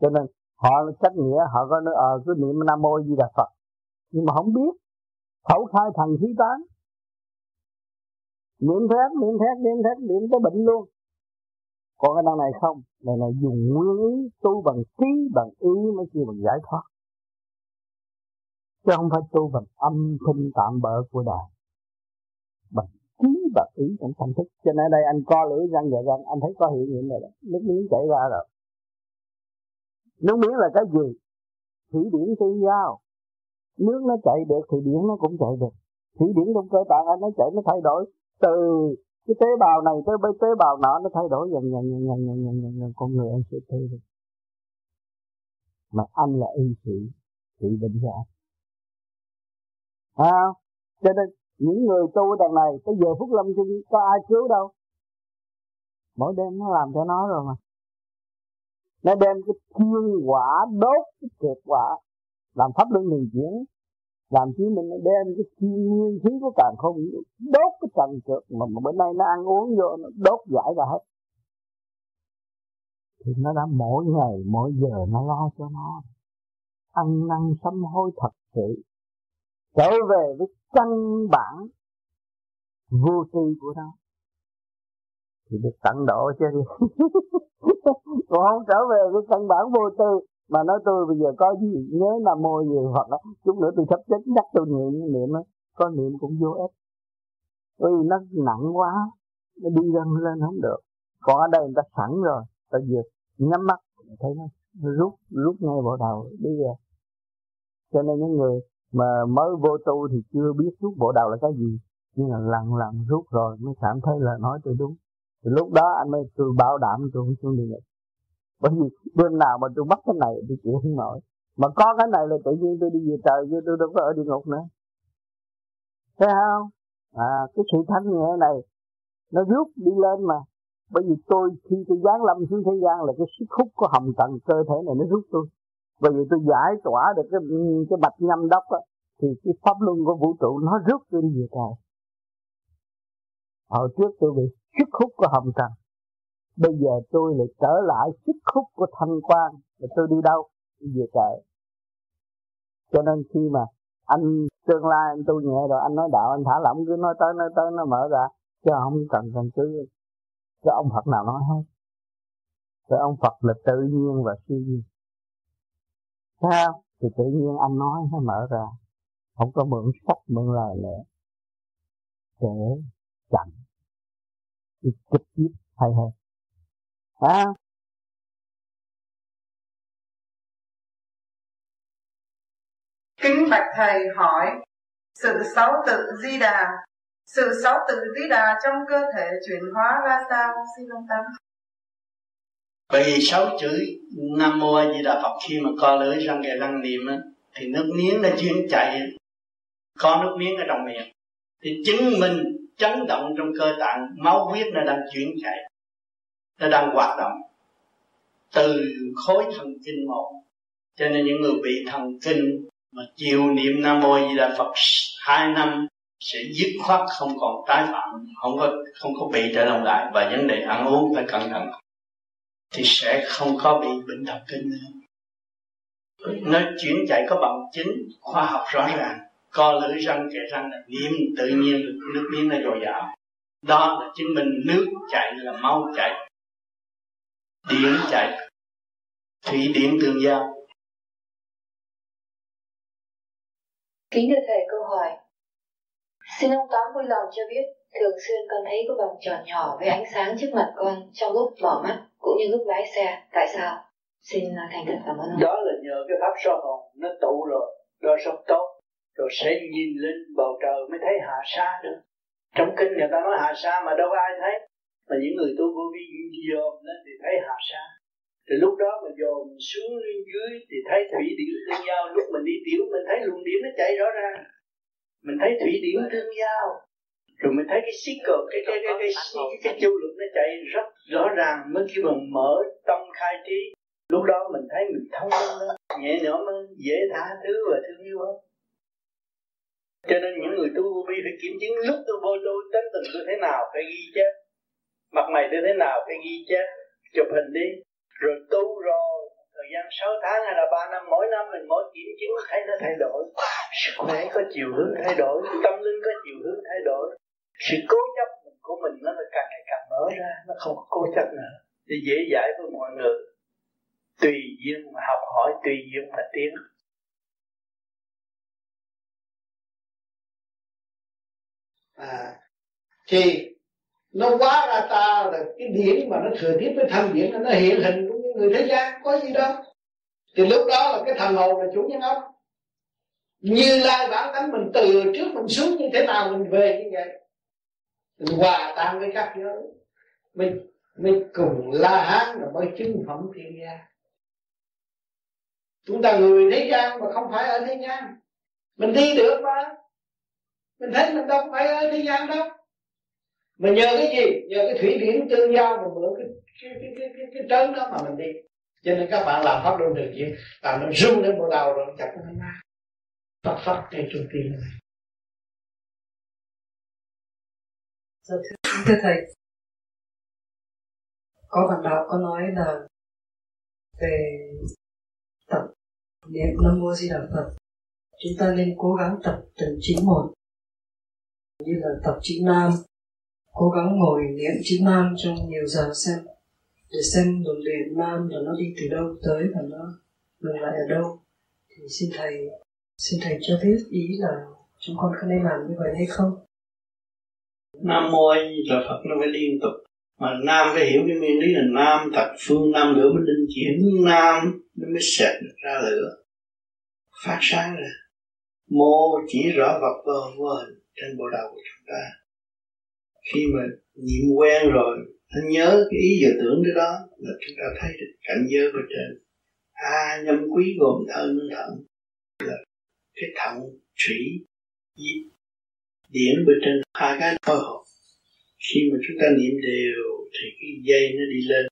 Cho nên họ cách nghĩa, họ có nói ờ cứ niệm nam mô di đà phật. Nhưng mà không biết, khẩu khai thần khí tán. Niệm thét niệm thét niệm thét, niệm tới bệnh luôn. Còn cái đằng này không này là dùng nguyên ý, tu bằng trí, bằng ý mới kêu bằng giải thoát chứ không phải tu bằng âm thanh tạm bỡ của đời bằng trí và ý trong tâm thức. Cho nên đây anh co lưỡi răng và răng anh thấy có hiện hiện rồi đó. Nước miếng chảy ra rồi. Nước miếng là cái gì? Thủy điển tương giao. Nước nó chạy được thì điển nó cũng chạy được. Thủy điển trong cơ tạng anh nó chạy nó thay đổi. Từ cái tế bào này tới tế bào nọ nó thay đổi dần dần dần dần dần dần, dần, dần. con người anh sẽ thấy được mà anh là y sĩ trị bệnh cho anh à, cho nên những người tu đằng này tới giờ phút lâm chung có ai cứu đâu? Mỗi đêm nó làm cho nó rồi mà. Nó đem cái thiên quả đốt cái kiệt quả làm pháp luân thường chuyển. Làm chứ mình đem cái thiên nguyên khí của càng không đốt cái trần trượt mà, mà bữa nay nó ăn uống vô nó đốt giải ra hết. Thì nó đã mỗi ngày mỗi giờ nó lo cho nó. Ăn năn sám hối thật sự trở về với căn bản vô tri của nó thì được tận độ chứ đi còn không trở về cái căn bản vô tư, mà nói tôi bây giờ có gì nhớ nam mô gì, hoặc đó. chút nữa tôi sắp chết nhắc tôi niệm niệm đó. có niệm cũng vô ích vì nó nặng quá, nó đi lên lên không được còn ở đây người ta sẵn rồi, ta vừa nhắm mắt, thấy nó rút rút ngay vào đầu đi rồi cho nên những người mà mới vô tu thì chưa biết rút bộ đầu là cái gì. Nhưng là lần lần rút rồi mới cảm thấy là nói tôi đúng. Thì lúc đó anh mới tôi bảo đảm tôi không xuống địa ngục. Bởi vì đêm nào mà tôi bắt cái này tôi chịu không nổi. Mà có cái này là tự nhiên tôi đi về trời chứ tôi đâu có ở địa ngục nữa. Thấy không? À cái sự thanh nhẹ này, nó rút đi lên mà. Bởi vì tôi khi tôi giáng lâm xuống thế gian là cái sức hút của hồng trần cơ thể này nó rút tôi bởi vì tôi giải tỏa được cái cái bạch nhâm đốc đó, thì cái pháp luân của vũ trụ nó rút tôi đi về trời. Hồi trước tôi bị sức hút của hồng trần bây giờ tôi lại trở lại sức hút của thanh quan và tôi đi đâu? Đi về trời. Cho nên khi mà anh tương lai anh tu nhẹ rồi anh nói đạo anh thả lỏng cứ nói tới nói tới nó mở ra chứ không cần cần cứ cái ông Phật nào nói hết. Cái ông Phật là tự nhiên và siêu nhiên sao? Thì tự nhiên anh nói, nó mở ra. Không có mượn sách, mượn lời nữa để chậm trực tiếp hay hơn. À. kính bạch thầy hỏi, sự sáu tự di đà. Sự sáu tự di đà trong cơ thể chuyển hóa ra sao? Xin ông tâm bởi vì sáu chữ nam mô a di đà phật khi mà co lưỡi răng kề răng niệm á, thì nước miếng nó chuyển chạy có nước miếng ở trong miệng. Thì chứng minh chấn động trong cơ tạng máu huyết nó đang chuyển chạy. Nó đang hoạt động. Từ khối thần kinh một. Cho nên những người bị thần kinh mà chịu niệm nam mô di đà phật hai năm sẽ dứt khoát không còn tái phạm không có không có bị trở lòng lại. Và vấn đề ăn uống phải cẩn thận thì sẽ không có bị bệnh thần kinh nữa. Nó chuyển chạy có bằng chứng khoa học rõ ràng, co lưỡi răng, kẻ răng là niệm tự nhiên nước miếng nó dồi dào. Đó là chứng minh nước chạy là máu chạy điện chạy thủy điện tương giao. Kính thưa thầy, câu hỏi. Xin ông tám vui lòng cho biết, thường xuyên con thấy có vòng tròn nhỏ với ánh sáng trước mặt con trong lúc mở mắt cũng như lúc lái xe, tại sao? Xin à, thành thật cảm ơn ông. Đó là nhờ cái pháp soi hồn nó tụ rồi đo sống tốt, rồi sẽ nhìn lên bầu trời mới thấy hạ sa được trong kinh người ta nói hạ sa mà đâu có ai thấy, mà những người tu vô vi dòm lên thì thấy hạ sa. Thì lúc đó mà dòm xuống dưới thì thấy thủy điển tương giao, lúc mình đi tiểu mình thấy luồng điển nó chạy rõ ràng. Mình thấy thủy điển tương giao rồi mình thấy cái xích cờ cái cái cái cái cái, cái, cái chu lực nó chạy rất rõ ràng mới khi mà mở tâm khai trí. Lúc đó mình thấy mình thông minh nhẹ nhõm hơn dễ tha thứ và thương yêu hơn. Cho nên những người tu vô vi phải kiểm chứng lúc tôi vô tu tính tình tôi thế nào phải ghi chép. Mặt mày tôi thế nào phải ghi chép chụp hình đi. Rồi tu rồi thời gian 6 tháng hay là 3 năm mỗi năm mình mỗi kiểm chứng thấy nó thay đổi. Sức khỏe có chiều hướng thay đổi tâm linh có chiều hướng thay đổi sự cố chấp của mình nó là càng ngày càng mở ra, nó không có cố chấp nữa. Thì dễ dãi với mọi người. Tùy duyên mà học hỏi, tùy duyên mà tiến. À thì nó quá ra ta là cái điển mà nó thừa tiếp với thân điển, nó hiện hình đúng những người thế gian, có gì đâu. Thì lúc đó là cái thần hồn là chủ nhân ông. Như lai bản tánh mình từ trước mình xuống như thế nào mình về như vậy mình hòa tan với các giới. Mình mình cùng la hán là mới chứng phẩm thiên gia. Chúng ta người thế gian mà không phải ở thế gian. Mình đi được mà. Mình thấy mình đâu phải ở thế gian đâu. Mà nhờ cái gì? Nhờ cái thủy điển tương giao mà mở cái cái cái cái cái, cái trấn đó mà mình đi. Cho nên các bạn làm pháp luân thường chuyện làm nó rung lên bộ đầu rồi chặt nó ra phật phật trên trung tim này. Dạ thưa, thưa thầy có bạn đạo có nói là về tập niệm nam mô di đà phật. Chúng ta nên cố gắng tập từng chính một như là tập chữ nam. Cố gắng ngồi niệm chữ nam trong nhiều giờ xem để xem luồng điện nam là nó đi từ đâu tới và nó dừng lại ở đâu. Thì xin thầy xin thầy cho biết ý là chúng con có nên làm như vậy hay không? Nam mô a di đà phật, nó phải liên tục. Mà nam phải hiểu cái nguyên lý là nam thật, phương nam lửa mới linh chuyển nam, nó mới sệt ra lửa, phát sáng ra. Mô chỉ rõ vật vô vô hình trên bộ đầu của chúng ta. Khi mà niệm quen rồi, nó nhớ cái ý và tưởng cái đó là chúng ta thấy được cảnh giới bên trên. A nhâm quý gồm thân thận, là cái thận, thủy điển bên trên hai cái phối hợp khi mà chúng ta niệm đều thì cái dây nó đi lên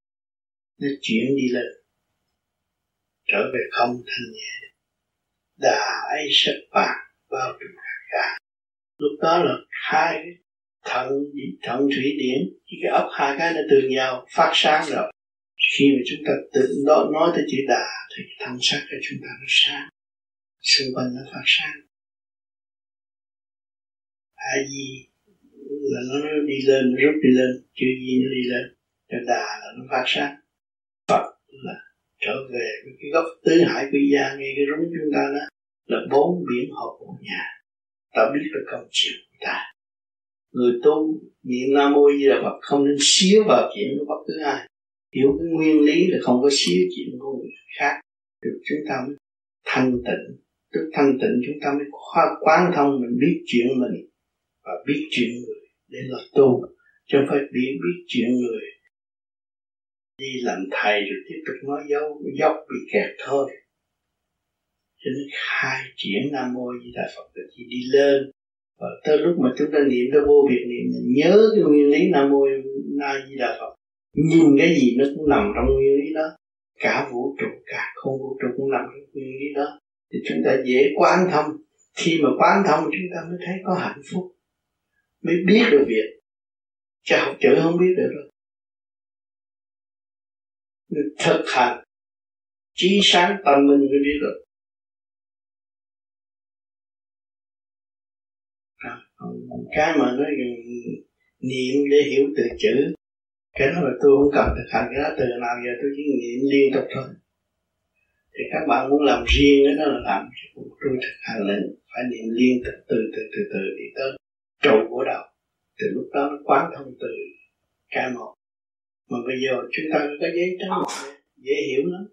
nó chuyển đi lên trở về không thanh nhẹ. Đà ấy sắc vàng bao trùm cả cả lúc đó là hai cái thận thận thủy điển cái ốc hai cái nó tương nhau phát sáng rồi. Khi mà chúng ta tự nói, nói tới chữ đà thì thân sắc của chúng ta nó sáng xung quanh nó phát sáng a di là nó đi lên nó rút đi lên chữ di nó đi lên, cho đà là nó phát sáng. Phật là trở về với cái gốc tứ hải quy gia ngay cái rúng chúng ta đó, là bốn biển hợp một nhà. Ta biết được câu chuyện của ta. Người tu niệm nam mô di đà phật không nên xíu vào chuyện của bất cứ ai hiểu cái nguyên lý là không có xíu chuyện của người khác được chúng ta mới thanh tịnh. Tức thanh tịnh chúng ta mới khoa quán thông, mình biết chuyện mình và biết chuyện người. Để là tu, chứ không phải biết biết chuyện người. Đi làm thầy rồi tiếp tục nói dấu, dốc bị kẹt thôi. Cho nên hai triển nam mô di đà phật là chỉ đi lên. Và tới lúc mà chúng ta niệm tới vô việc niệm nhớ cái nguyên lý nam mô na di đà phật. Nhìn cái gì nó cũng nằm trong nguyên lý đó. Cả vũ trụ, cả không vũ trụ cũng nằm trong nguyên lý đó. Thì chúng ta dễ quán thông. Khi mà quán thông, chúng ta mới thấy có hạnh phúc mới biết được việc. Chứ học chữ không biết được đâu. Thực hành. Trí sáng tâm minh mới biết được. À, cái mà nói niệm để hiểu từ chữ, cái đó là tôi không cần thực hành cái đó, từ nào giờ tôi chỉ niệm liên tục thôi. Thì các bạn muốn làm riêng cái đó là làm. Tôi thực hành là phải niệm liên tục từ từ từ từ đi tới trụ của đầu từ lúc đó nó quán thông từ ca một. Mà bây giờ chúng ta có giấy trắng một dễ hiểu lắm.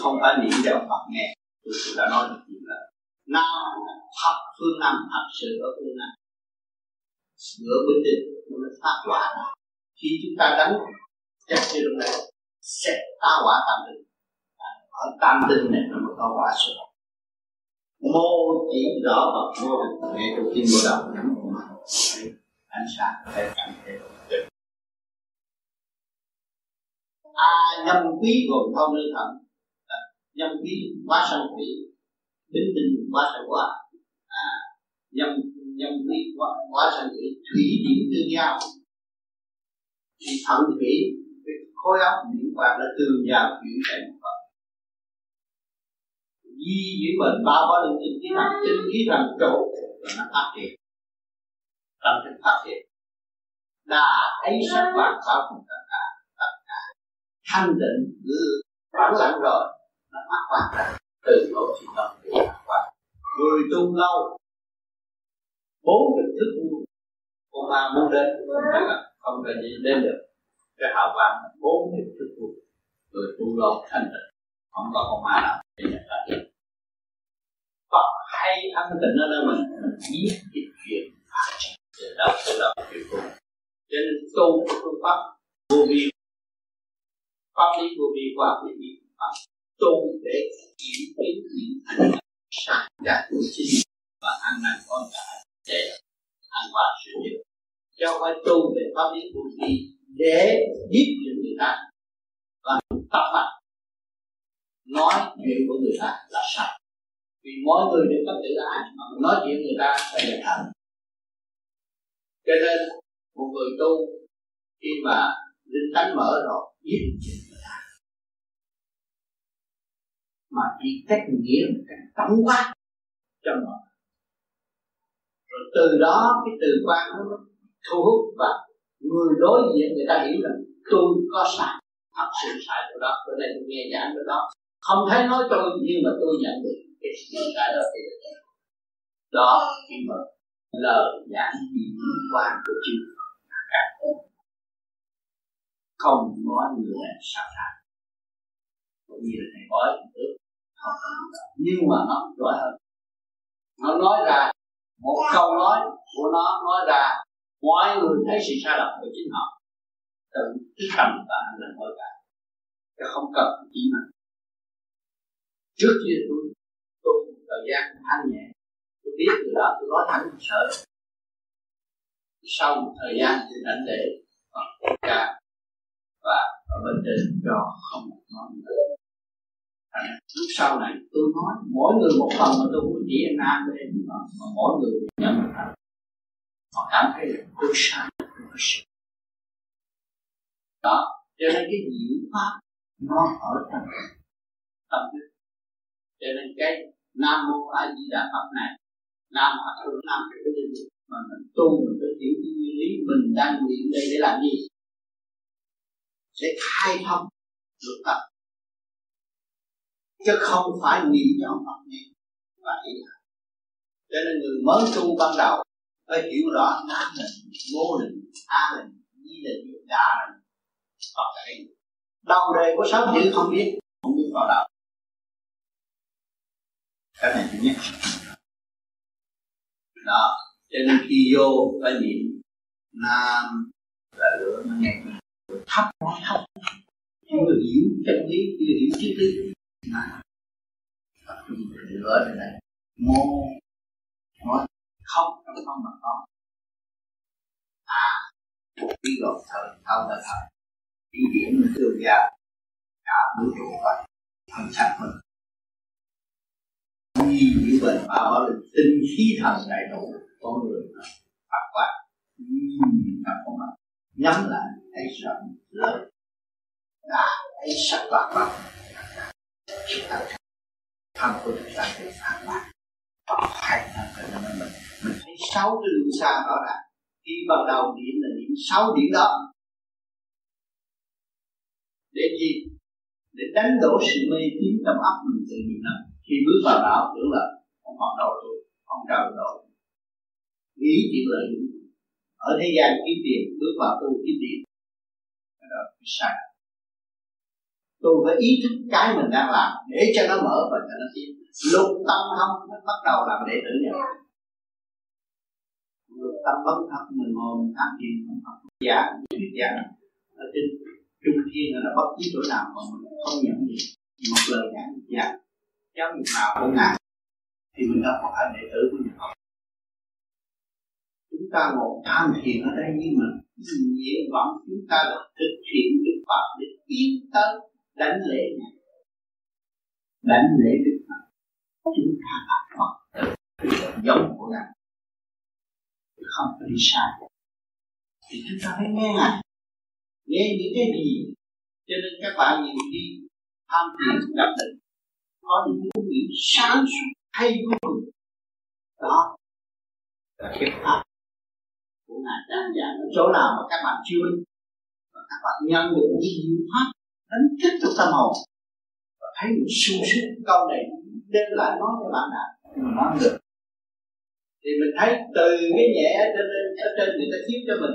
Không phải niệm cho Phật nghe. Tôi đã nói được nhiều là nam thập phương nam thật sự ở phương nam. Giữa bên định nó mới phát quả khi chúng ta đánh, chắc như lúc này sẽ tá quả tam tinh ở tam tinh này nó mới có quả số mô chỉ rõ Phật vô hình nghệ trong tiên bộ đầu ánh sáng để cảm thấy được a nhâm quý gồm thông lương thần. À, nhâm quý quá sanh quý tính tình quá sanh quả. À nhâm nhâm quý quá, quá sanh quý thủy điểm tương giao. Thì thận thủy khối óc điện quạt là tương giao chuyển thành một di chuyển bệnh bao bao lần tinh khí thần tinh khí thần trụ và nó phát triển. Tâm thức phát triển. Đã thấy sắc vàng bao cùng tất cả tất cả. Thanh định vắng lặng rồi nó phát quan ra từ lỗ chỉ tâm để phát quan người tu lâu, bốn định thức con ma muốn đến, không cần gì đến được. Cái hào quang, bốn định thức người tu lâu, thanh định. Không có con ma nào để nhận ra được hay âm tình nó lên mình biết cái chuyện phải từ đâu từ đâu từ cùng cho nên tu cái phương pháp vô vi, pháp lý vô vi qua cái gì pháp tu để kiểm kiến những hành động sáng giá của chính và ăn năn con cả để ăn qua sự nghiệp cho phải tu về pháp lý vô vi để giúp cho người ta và tập mặt nói chuyện của người ta là sạch vì mỗi người đều có tự ái mà mình nói chuyện người ta phải là thật cho nên, một người tu, khi mà linh tánh mở rồi, biết người ta. Mà chỉ cách nghĩa một cách tổng quát cho mọi rồi từ đó, cái từ quan nó thu hút và người đối diện người ta hiểu rằng tôi có sai, thật sự sai của đó. Bữa nay tôi nghe giảng của đó. Không thấy nói tôi nhưng mà tôi nhận được cái sự sai đó thì đó khi mà lời giảng liên quan của chư cả không nói người này sao sai cũng như là thầy bói trước nhưng mà nó giỏi hơn. Nó nói ra, một câu nói của nó nói ra, mọi người thấy sự sai lầm của chính họ. Tự thức tâm và hành động mỗi cả chứ không cần chỉ mà trước kia tôi thời gian thanh nhẹ. Tôi biết từ đó, tôi nói thẳng sợ sau một thời gian thì đánh để cả và ở bên trên cho không nói nữa. Lúc sau này tôi nói, mỗi người một phần mà tôi cũng chỉ anh an với em mà mỗi người nhận một phần họ cảm thấy là tôi sai, tôi có đó, cho nên cái diệu pháp nó ở trong tâm thức. Cho nên cái nam mô a di đà phật này. Nam hòa thượng nam cái linh mà mình tu mình phải hiểu cái nguyên lý mình đang nguyện đây để làm gì? Để khai thông được tập. Chứ không phải niệm nhỏ Phật nghe. Và ý là. Cho nên người mới tu ban đầu phải hiểu rõ nam định vô định, a định, di định đà định, Phật là đầu đề của sáu chữ không biết không biết vào đạo cái này thứ nhất đó, cho nên khi vô phải niệm nam là lửa nó nghe. Thấp nó thấp. Chưa hiểu chân lý chưa hiểu triết lý. Mà tập trung lửa này này mô nói không trong không mà có. À một cái gồm thời thâu là thời ý điểm mình tương giao cả vũ trụ vậy thân xác mình nhi diệu bệnh bảo bảo là tinh khí thần đại đủ con người phát quang gặp con mắt nhắm lại thấy sợ lớn đã thấy sắc bạc bạc chúng ta thân của chúng ta bị phản bác hay là cái mình mình thấy sáu cái đường xa đó là khi ban đầu điểm là điểm sáu, điểm đó. Để gì? Để đánh đổ sự mê tín trong óc mình từ nhiều năm khi bước vào đạo tưởng là không còn đầu tôi không trời rồi. Nghĩ chuyện lợi ở thế gian kiếm tiền, bước vào tu kiếm tiền. Đó là sai. Tôi phải ý thức cái mình đang làm để cho nó mở và cho nó tiến. Lục tâm không, nó bắt đầu làm đệ tử nhà lục tâm bất thật mình ngồi mình tham thiền không học giả thuyết giảng. Ở trên trung thiên là bất cứ chỗ nào mà mình không nhận gì một lời giảng giảng giáo dục nào cũng ngài. Thì mình đã phải đệ tử của nhà Phật chúng ta ngồi tham thiền ở đây nhưng mà nguyện vọng, chúng ta là thực hiện đức phật để tiến tới đánh lễ này đánh lễ đức Phật. Chúng ta là Phật giống của ngài. Không có đi sai. Thì chúng ta phải nghe ngài. Nghe những cái gì. Cho nên các bạn nhiều khi tham thiền gặp định có những cái nghĩ sáng suốt hay vô cùng đó. Là cái pháp của ngài đang giảng ở chỗ nào mà các bạn chưa và các bạn nhận được những diệu pháp đánh thức trong tâm hồn. Và thấy được sung sướng câu này đem lại nói cho bạn nào? Mình nói được. Thì mình thấy từ cái nhẹ ở trên ở trên người ta chiếu cho mình.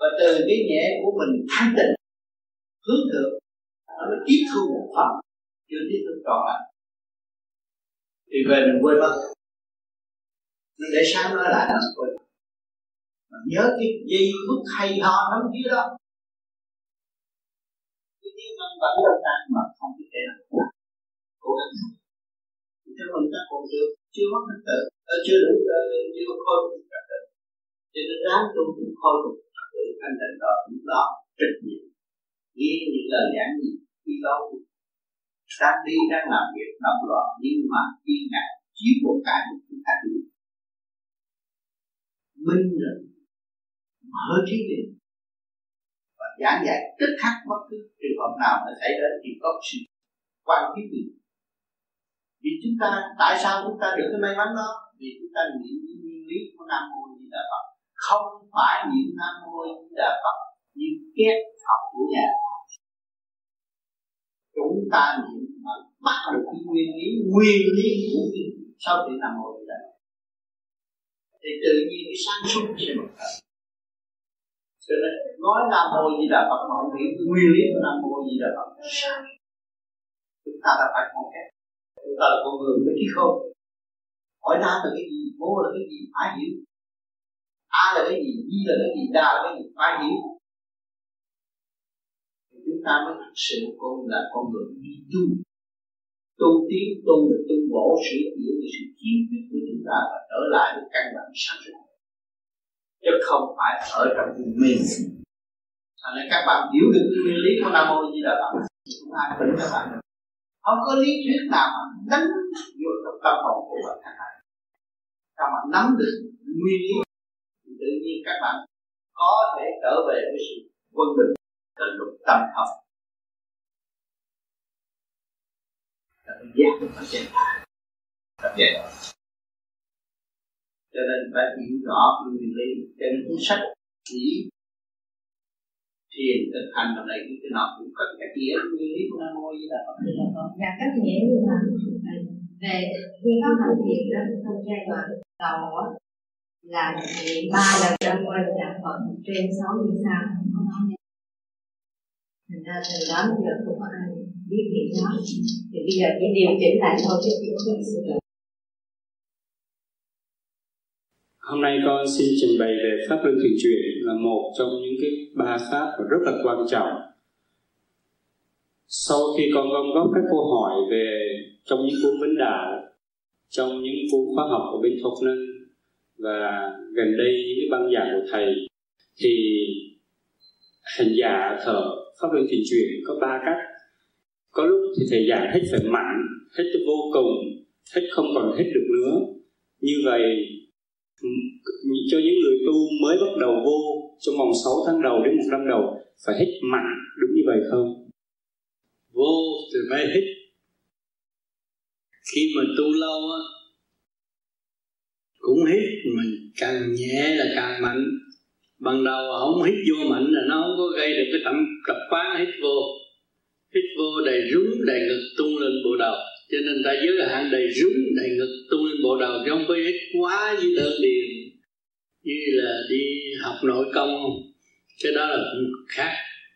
Và từ cái nhẹ của mình thanh tịnh hướng thượng nó tiếp thu một phần. Chưa tiếp tục trọn lành thì về mình quên mất. Nó để sáng nói lại, nó quên. Mà nhớ cái giây phút hay ho lắm kia đó. Cái tiếng văn vẫn trong ta mà không có thể nào cố gắng. Thì cho mình ta còn được, chưa mất trật tự ờ, chưa đủ ờ, chưa khôi phục trật tự cho nên ráng tu cũng khôi phục trật tự thanh tịnh đó lúc đó, trách nhiệm. Nghe những lời giảng gì, khi đó cũng đang đi đang làm việc động loạn nhưng mà khi ngài chiếu một cái chúng ta đi. Minh rồi mở trí tuệ. Và giảng dạy tức khắc bất cứ trường hợp nào mà xảy đến thì có sự quan thiết gì vì chúng ta, tại sao chúng ta được cái may mắn đó? Vì chúng ta niệm những nguyên lý của nam mô di đà phật. Không phải niệm nam mô di đà phật như kết học của nhà chúng ta niệm bắt được cái nguyên lý nguyên lý của cái sau khi nằm ngồi đây thì tự nhiên cái sáng suốt sẽ mở ra cho nên nói nam mô di đà phật mà không hiểu nguyên lý của nam mô di đà phật chúng ta đã phải một cái chúng ta là con người mới biết không. Hỏi nam là cái gì, mô là cái gì phải hiểu. A là cái gì di là cái gì, đa là cái gì phải hiểu. Chúng ta mới thực sự con là con người đi tu tu tiến tu được tu bổ sửa chữa cái sự kiến quyết của chúng ta và trở lại với căn bản sáng suốt. Chứ không phải ở trong vùng mê thành nên các bạn hiểu được cái nguyên lý của nam mô di đà phật. Chúng ta tỉnh các bạn không có lý thuyết nào mà đánh vô trong tâm hồn của bạn các bạn các bạn nắm được nguyên lý? Thì tự nhiên các bạn có thể trở về với sự quân bình tận lục tâm học là giác được ở trên thật vậy. Đó cho nên phải hiểu rõ nguyên lý cho nên cuốn sách chỉ thiền thực hành. Vào này cái nọ cũng có cái nghĩa nguyên lý của nam mô di đà phật. Dạ các nghĩa như là về khi pháp hành thiền đó, trong giai đoạn đầu á, là niệm ba lần nam mô di đà phật, trên sáu như sao không có nói thành ra từ đó giờ không có ai biết điểm đó thì bây giờ chỉ điều chỉnh lại thôi chứ không có sự Hôm nay con xin trình bày về Pháp Luân Thường Chuyển là một trong những cái ba pháp rất là quan trọng. Sau khi con gom góp các câu hỏi về trong những cuốn vấn đạo, trong những cuốn khóa học của bên Thục Nân và gần đây những cái băng giảng của Thầy thì hành giả thở Pháp Luân Thường Chuyển có ba cách. Có lúc thì Thầy giảng hết phần mạnh, hết vô cùng, hết không còn hết được nữa. Như vậy cho những người tu mới bắt đầu vô trong vòng 6 tháng đầu đến một năm đầu phải hít mạnh đúng như vậy không? Vô thì phải hít khi mà tu lâu á cũng hít mình càng nhẹ là càng mạnh ban đầu không hít vô mạnh là nó không có gây được cái tập tập quán hít vô hít vô đầy rúng đầy ngực tung lên bộ đầu cho nên ta giới hạn đầy rúng đầy ngực tung lên bộ đầu chứ không hít quá như đơn điền. Như là đi học nội công, cái đó là khác,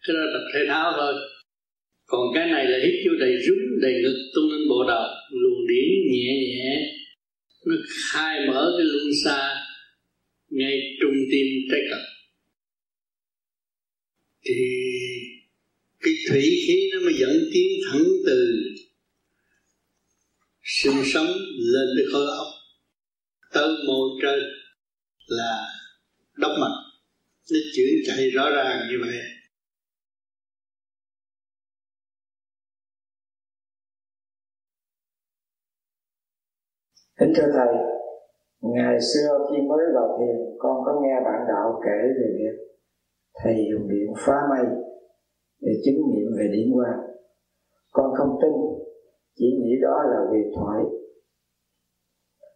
cái đó là tập thể thao thôi. Còn cái này là hít vô đầy rúng đầy ngực tung lên bộ đầu luồng điển nhẹ nhẹ, nó khai mở cái luân xa ngay trung tim trái cật thì cái thủy khí nó mới dẫn tiến thẳng từ sinh sống lên tới khối óc. Tới môi trên là đốc mạch. Nó chuyển chạy rõ ràng như vậy. Kính thưa Thầy, ngày xưa khi mới vào thiền, con có nghe bạn đạo kể về việc Thầy dùng điện phá mây để chứng nghiệm về điển quang. Con không tin, chỉ nghĩ đó là huyền thoại.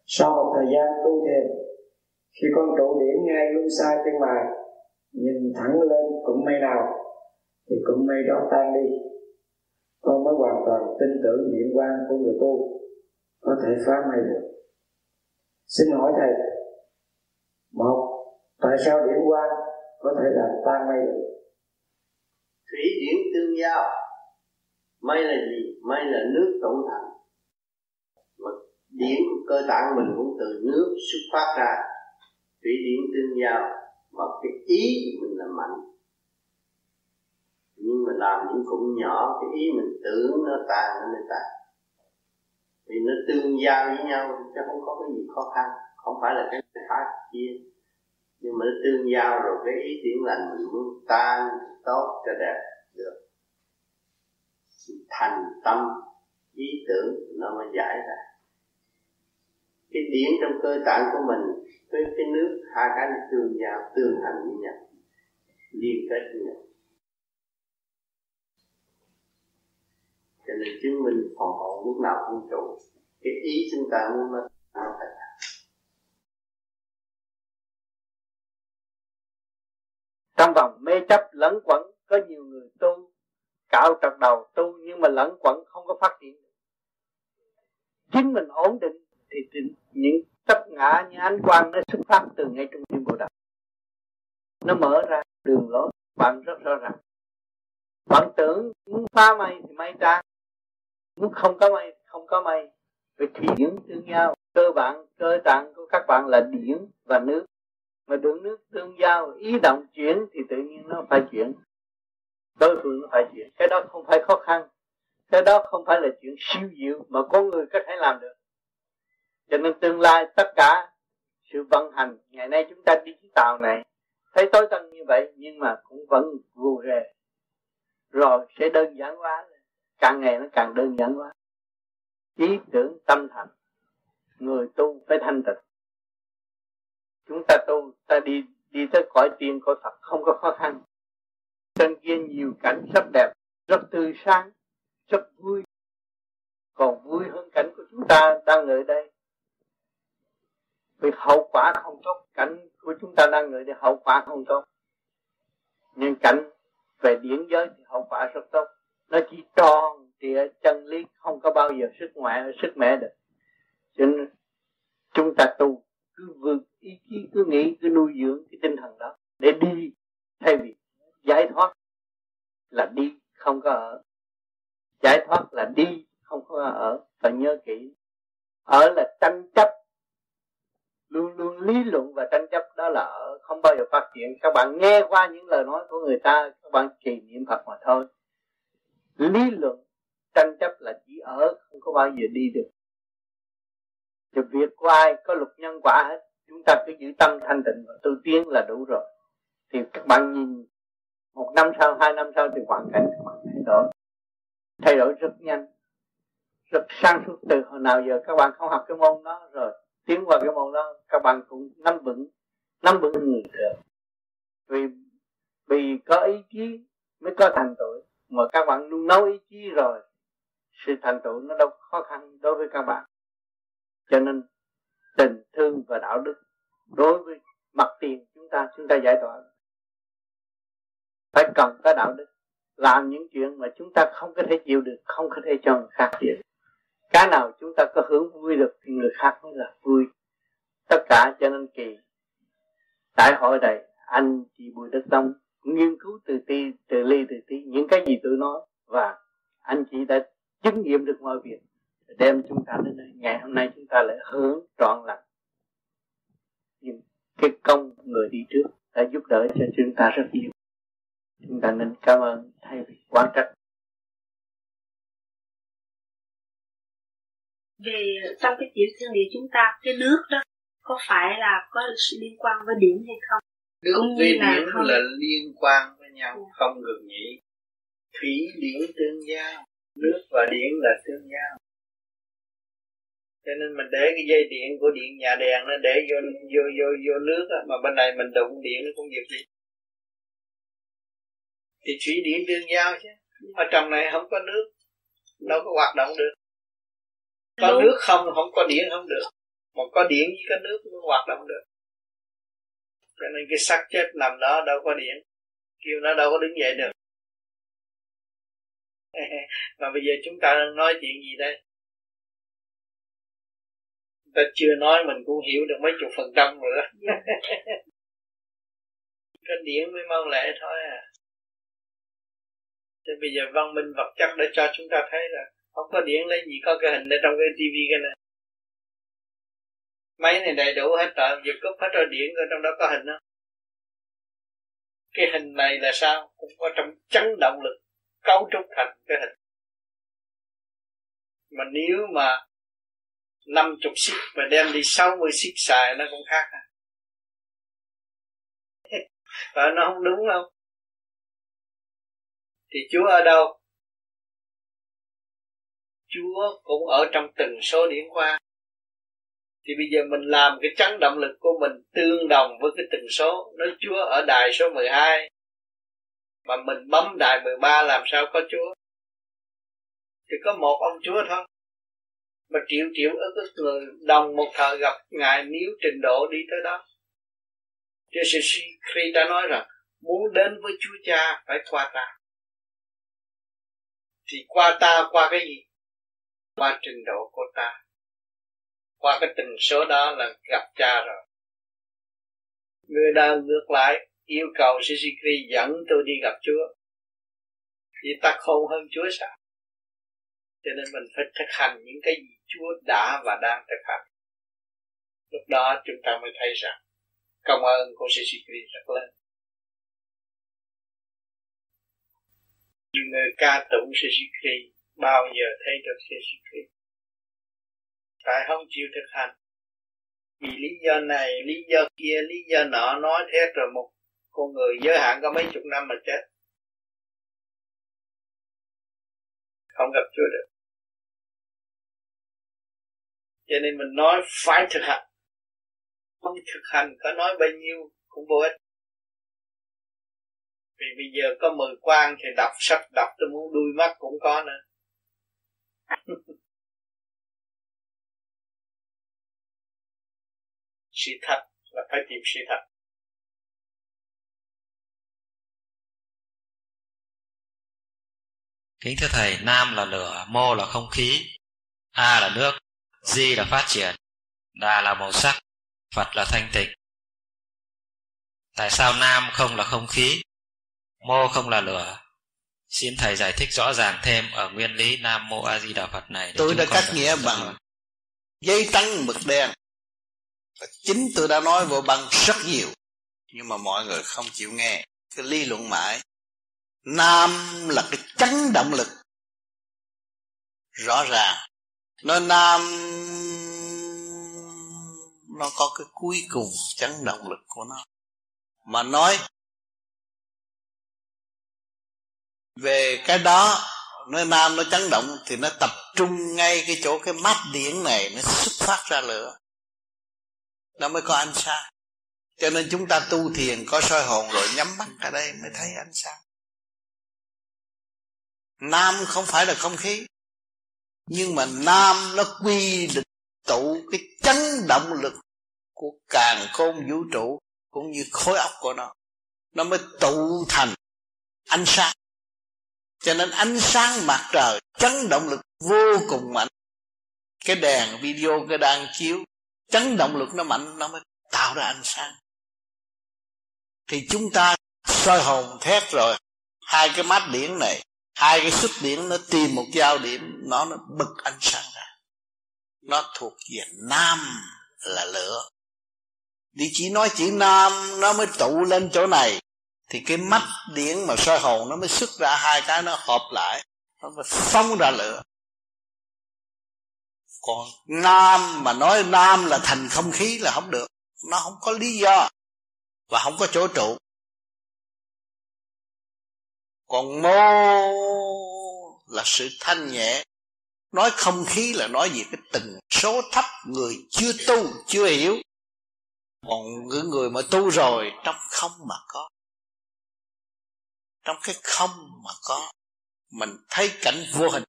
Sau một thời gian tu thiền, khi con trụ điểm ngay luân xa chân mày nhìn thẳng lên cũng mây nào thì cũng mây đó tan đi con mới hoàn toàn tin tưởng điện quan của người tu có thể phá mây được xin hỏi thầy một tại sao điện quan có thể làm tan mây được thủy điển tương giao. Mây là gì? Mây là nước tổn thành mà điển của cơ tạng mình cũng từ nước xuất phát ra. Thủy điển tương giao. Mà cái ý mình là mạnh. Nhưng mà làm những cũng nhỏ, cái ý mình tưởng nó tàn nó mới tàn vì nó tương giao với nhau, chứ không có cái gì khó khăn. Không phải là cái khác kia nhưng mà nó tương giao rồi, cái ý tưởng lành mình muốn tan tốt cho đẹp được. Thành tâm, ý tưởng nó mới giải ra. Cái điển trong cơ tạng của mình với cái nước, hai cái nó tương giao, tương hành với nhau, liên kết với nhau. Cho nên chứng minh phòng hộ lúc nào cũng trụ cái ý chúng ta muốn nó nó phải trong vòng mê chấp lẫn quẩn, có nhiều người tu, cạo trật đầu tu nhưng mà lẫn quẩn không có phát triển chính mình ổn định thì những chấp ngã những ánh quang nó xuất phát từ ngay trong tim bộ đầu nó mở ra đường lối, bạn rất rõ ràng. Bạn tưởng muốn phá mây thì mây ra muốn không có mây không có mây. Về thủy điển tương nhau cơ bản, cơ tạng của các bạn là điển và nước mà đường nước tương giao, ý động chuyển thì tự nhiên nó phải chuyển. Đối phương nó phải chuyển. Cái đó không phải khó khăn. Cái đó không phải là chuyện siêu diệu mà con người có thể làm được. Cho nên tương lai tất cả sự vận hành, ngày nay chúng ta đi chuyến tàu này, thấy tối tân như vậy nhưng mà cũng vẫn gù rề. Rồi sẽ đơn giản hóa càng ngày nó càng đơn giản hóa. Ý tưởng tâm thành. Người tu phải thanh tịnh chúng ta tu, ta đi đi tới cõi tiên cõi Phật, không có khó khăn. Trên kia nhiều cảnh rất đẹp, rất tươi sáng, rất vui. Còn vui hơn cảnh của chúng ta đang ở đây. Vì hậu quả không tốt, cảnh của chúng ta đang ở đây, hậu quả không tốt. Nhưng cảnh về điển giới thì hậu quả rất tốt. Nó chỉ tròn trịa chân lý, không có bao giờ sức ngoại, sức mẹ được. Cho nên chúng ta tu, cứ vượt ý chí cứ nghĩ, cứ nuôi dưỡng cái tinh thần đó để đi thay vì giải thoát là đi không có ở. Giải thoát là đi không có ở. Phải nhớ kỹ, ở là tranh chấp. Luôn luôn lý luận và tranh chấp đó là ở, không bao giờ phát triển. Các bạn nghe qua những lời nói của người ta, các bạn trì niệm phật mà thôi. Lý luận, tranh chấp là chỉ ở, không có bao giờ đi được. Thì việc của ai, có luật nhân quả hết chúng ta cứ giữ tâm thanh tịnh và tu tiến là đủ rồi. Thì các bạn nhìn, một năm sau, hai năm sau thì hoàn cảnh các bạn thay đổi thay đổi rất nhanh, rất sáng suốt từ hồi nào giờ các bạn không học cái môn đó rồi, tiến vào cái môn đó, các bạn cũng nắm vững nắm vững người được. Vì vì có ý chí mới có thành tựu. Mà các bạn luôn nấu ý chí rồi, sự thành tựu nó đâu khó khăn đối với các bạn. Cho nên tình thương và đạo đức đối với mặt tiền chúng ta chúng ta giải tỏa. Phải cần có đạo đức, làm những chuyện mà chúng ta không có thể chịu được, không có thể cho người khác chịu cái nào chúng ta có hưởng vui được thì người khác mới là vui. Tất cả cho nên kỳ, tại hội này, anh chị Bùi Đức Tông nghiên cứu từ ti, từ ly, từ ti những cái gì tôi nói và anh chị đã chứng nghiệm được mọi việc đem chúng ta đến đây ngày hôm nay chúng ta lại hướng trọn lành. Nhưng cái công người đi trước đã giúp đỡ cho chúng ta rất nhiều. Chúng ta nên cảm ơn thay vì quan trách về trong cái tiểu thiên địa chúng ta cái nước đó có phải là có sự liên quan với điểm hay không? Nước với điểm không? là liên quan với nhau yeah. không ngừng nghỉ. Thủy điển tương giao nước và điện là tương giao cho nên mình để cái dây điện của điện nhà đèn nó để vô vô vô vô nước á, mà bên này mình đụng điện nó không việc gì thì thủy điện tương giao chứ. Ở trong này không có nước đâu có hoạt động được. Có Đúng. nước không không có điện không được. Mà có điện với có nước mới hoạt động được. Cho nên cái xác chết nằm đó đâu có điện. Kêu nó đâu có đứng dậy được. Mà bây giờ chúng ta đang nói chuyện gì đây ta chưa nói mình cũng hiểu được mấy chục phần trăm rồi đó. Cái điện mới mau lẹ thôi à. Thế bây giờ văn minh vật chất để cho chúng ta thấy là không có điện lấy gì có cái hình ở trong cái tivi cái này máy này đầy đủ hết rồi giờ cúp hết rồi điện ở trong đó có hình đó. Cái hình này là sao? Cũng có trong chấn động lực cấu trúc thành cái hình. Mà nếu mà năm chục xích mà đem đi sáu mươi xích xài nó cũng khác à. Và nó không đúng không thì Chúa ở đâu? Chúa cũng ở trong từng số điển qua. Thì bây giờ mình làm cái chấn động lực của mình tương đồng với cái từng số. Nó Chúa ở đài số 12 mà mình bấm đài 13 làm sao có Chúa? Thì có một ông Chúa thôi mà triệu triệu ức ức người, đồng một thời gặp ngài nếu trình độ đi tới đó. Chúa sư khi ta nói rằng, muốn đến với Chúa Cha phải qua ta. Thì qua ta qua cái gì? Qua trình độ của ta. Qua cái tình số đó là gặp cha rồi. Người đang ngược lại, yêu cầu Sisi dẫn tôi đi gặp Chúa. Thì ta khôn hơn Chúa sao? Cho nên mình phải thực hành những cái gì Chúa đã và đang thực hành. Lúc đó chúng ta mới thấy rằng công ơn của Sisi rất lớn. Nhiều người ca tụng Sisi bao giờ thấy được Sisi tại không chịu thực hành. Vì lý do này, lý do kia, lý do nọ, nói thế rồi một con người giới hạn có mấy chục năm mà chết. Không gặp Chúa được cho nên mình nói phải thực hành. Không thực hành có nói bao nhiêu cũng vô ích. Vì bây giờ có mười quan thì đọc sách đọc tôi muốn đuôi mắt cũng có nữa. Sự thật là phải tìm sự thật. Kính thưa Thầy, Nam là lửa, Mô là không khí, A là nước, Di là phát triển, Đà là màu sắc, Phật là thanh tịnh. Tại sao Nam không là không khí, Mô không là lửa? Xin Thầy giải thích rõ ràng thêm ở nguyên lý Nam Mô A Di Đà Phật này. Tôi đã cắt nghĩa bằng giấy trắng mực đen chính tôi đã nói vô băng rất nhiều nhưng mà mọi người không chịu nghe cái lý luận mãi nam là cái chấn động lực rõ ràng nó nam, nó có cái cuối cùng, chấn động lực của nó. Mà nói, về cái đó, nó nam, nó chấn động, thì nó tập trung ngay cái chỗ cái mắt điển này, nó xuất phát ra lửa. Nó mới có ánh sáng. Cho nên chúng ta tu thiền có soi hồn rồi nhắm mắt ở đây mới thấy ánh sáng. Nam không phải là không khí nhưng mà nam nó quy định tụ cái chấn động lực của càng khôn vũ trụ cũng như khối óc của nó. Nó mới tụ thành ánh sáng. Cho nên ánh sáng mặt trời chấn động lực vô cùng mạnh. Cái đèn video cái đang chiếu, chấn động lực nó mạnh, nó mới tạo ra ánh sáng. Thì chúng ta soi hồn thét rồi. Hai cái mắt điển này hai cái xuất điển nó tìm một giao điểm, nó nó bật ánh sáng ra. Nó thuộc về nam là lửa. Đi chỉ nói chữ nam, nó mới tụ lên chỗ này. Thì cái mắt điển mà soi hồn nó mới xuất ra hai cái nó hợp lại. Nó mới phóng ra lửa. Còn nam mà nói nam là thành không khí là không được. Nó không có lý do và không có chỗ trụ còn mô là sự thanh nhẹ. Nói không khí là nói về cái tình số thấp người chưa tu, chưa hiểu. Còn những người mà tu rồi, trong không mà có. Trong cái không mà có, mình thấy cảnh vô hình.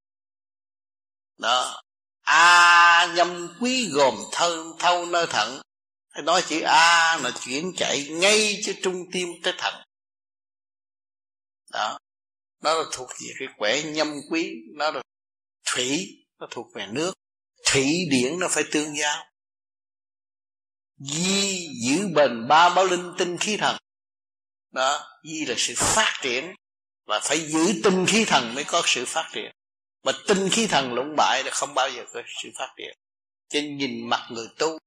Đó. A nhâm quý gồm thân, thâu nơi thận. Hay nói chữ a là chuyển chạy ngay cho trung tim tới thận. Đó nó là thuộc về cái quẻ nhâm quý, nó là thủy, nó thuộc về nước. Thủy điển nó phải tương giao. Di, giữ bền ba báo linh tinh khí thần. Đó, di là sự phát triển và phải giữ tinh khí thần mới có sự phát triển. Mà tinh khí thần lũng bại là không bao giờ có sự phát triển. Cho nhìn mặt người tu,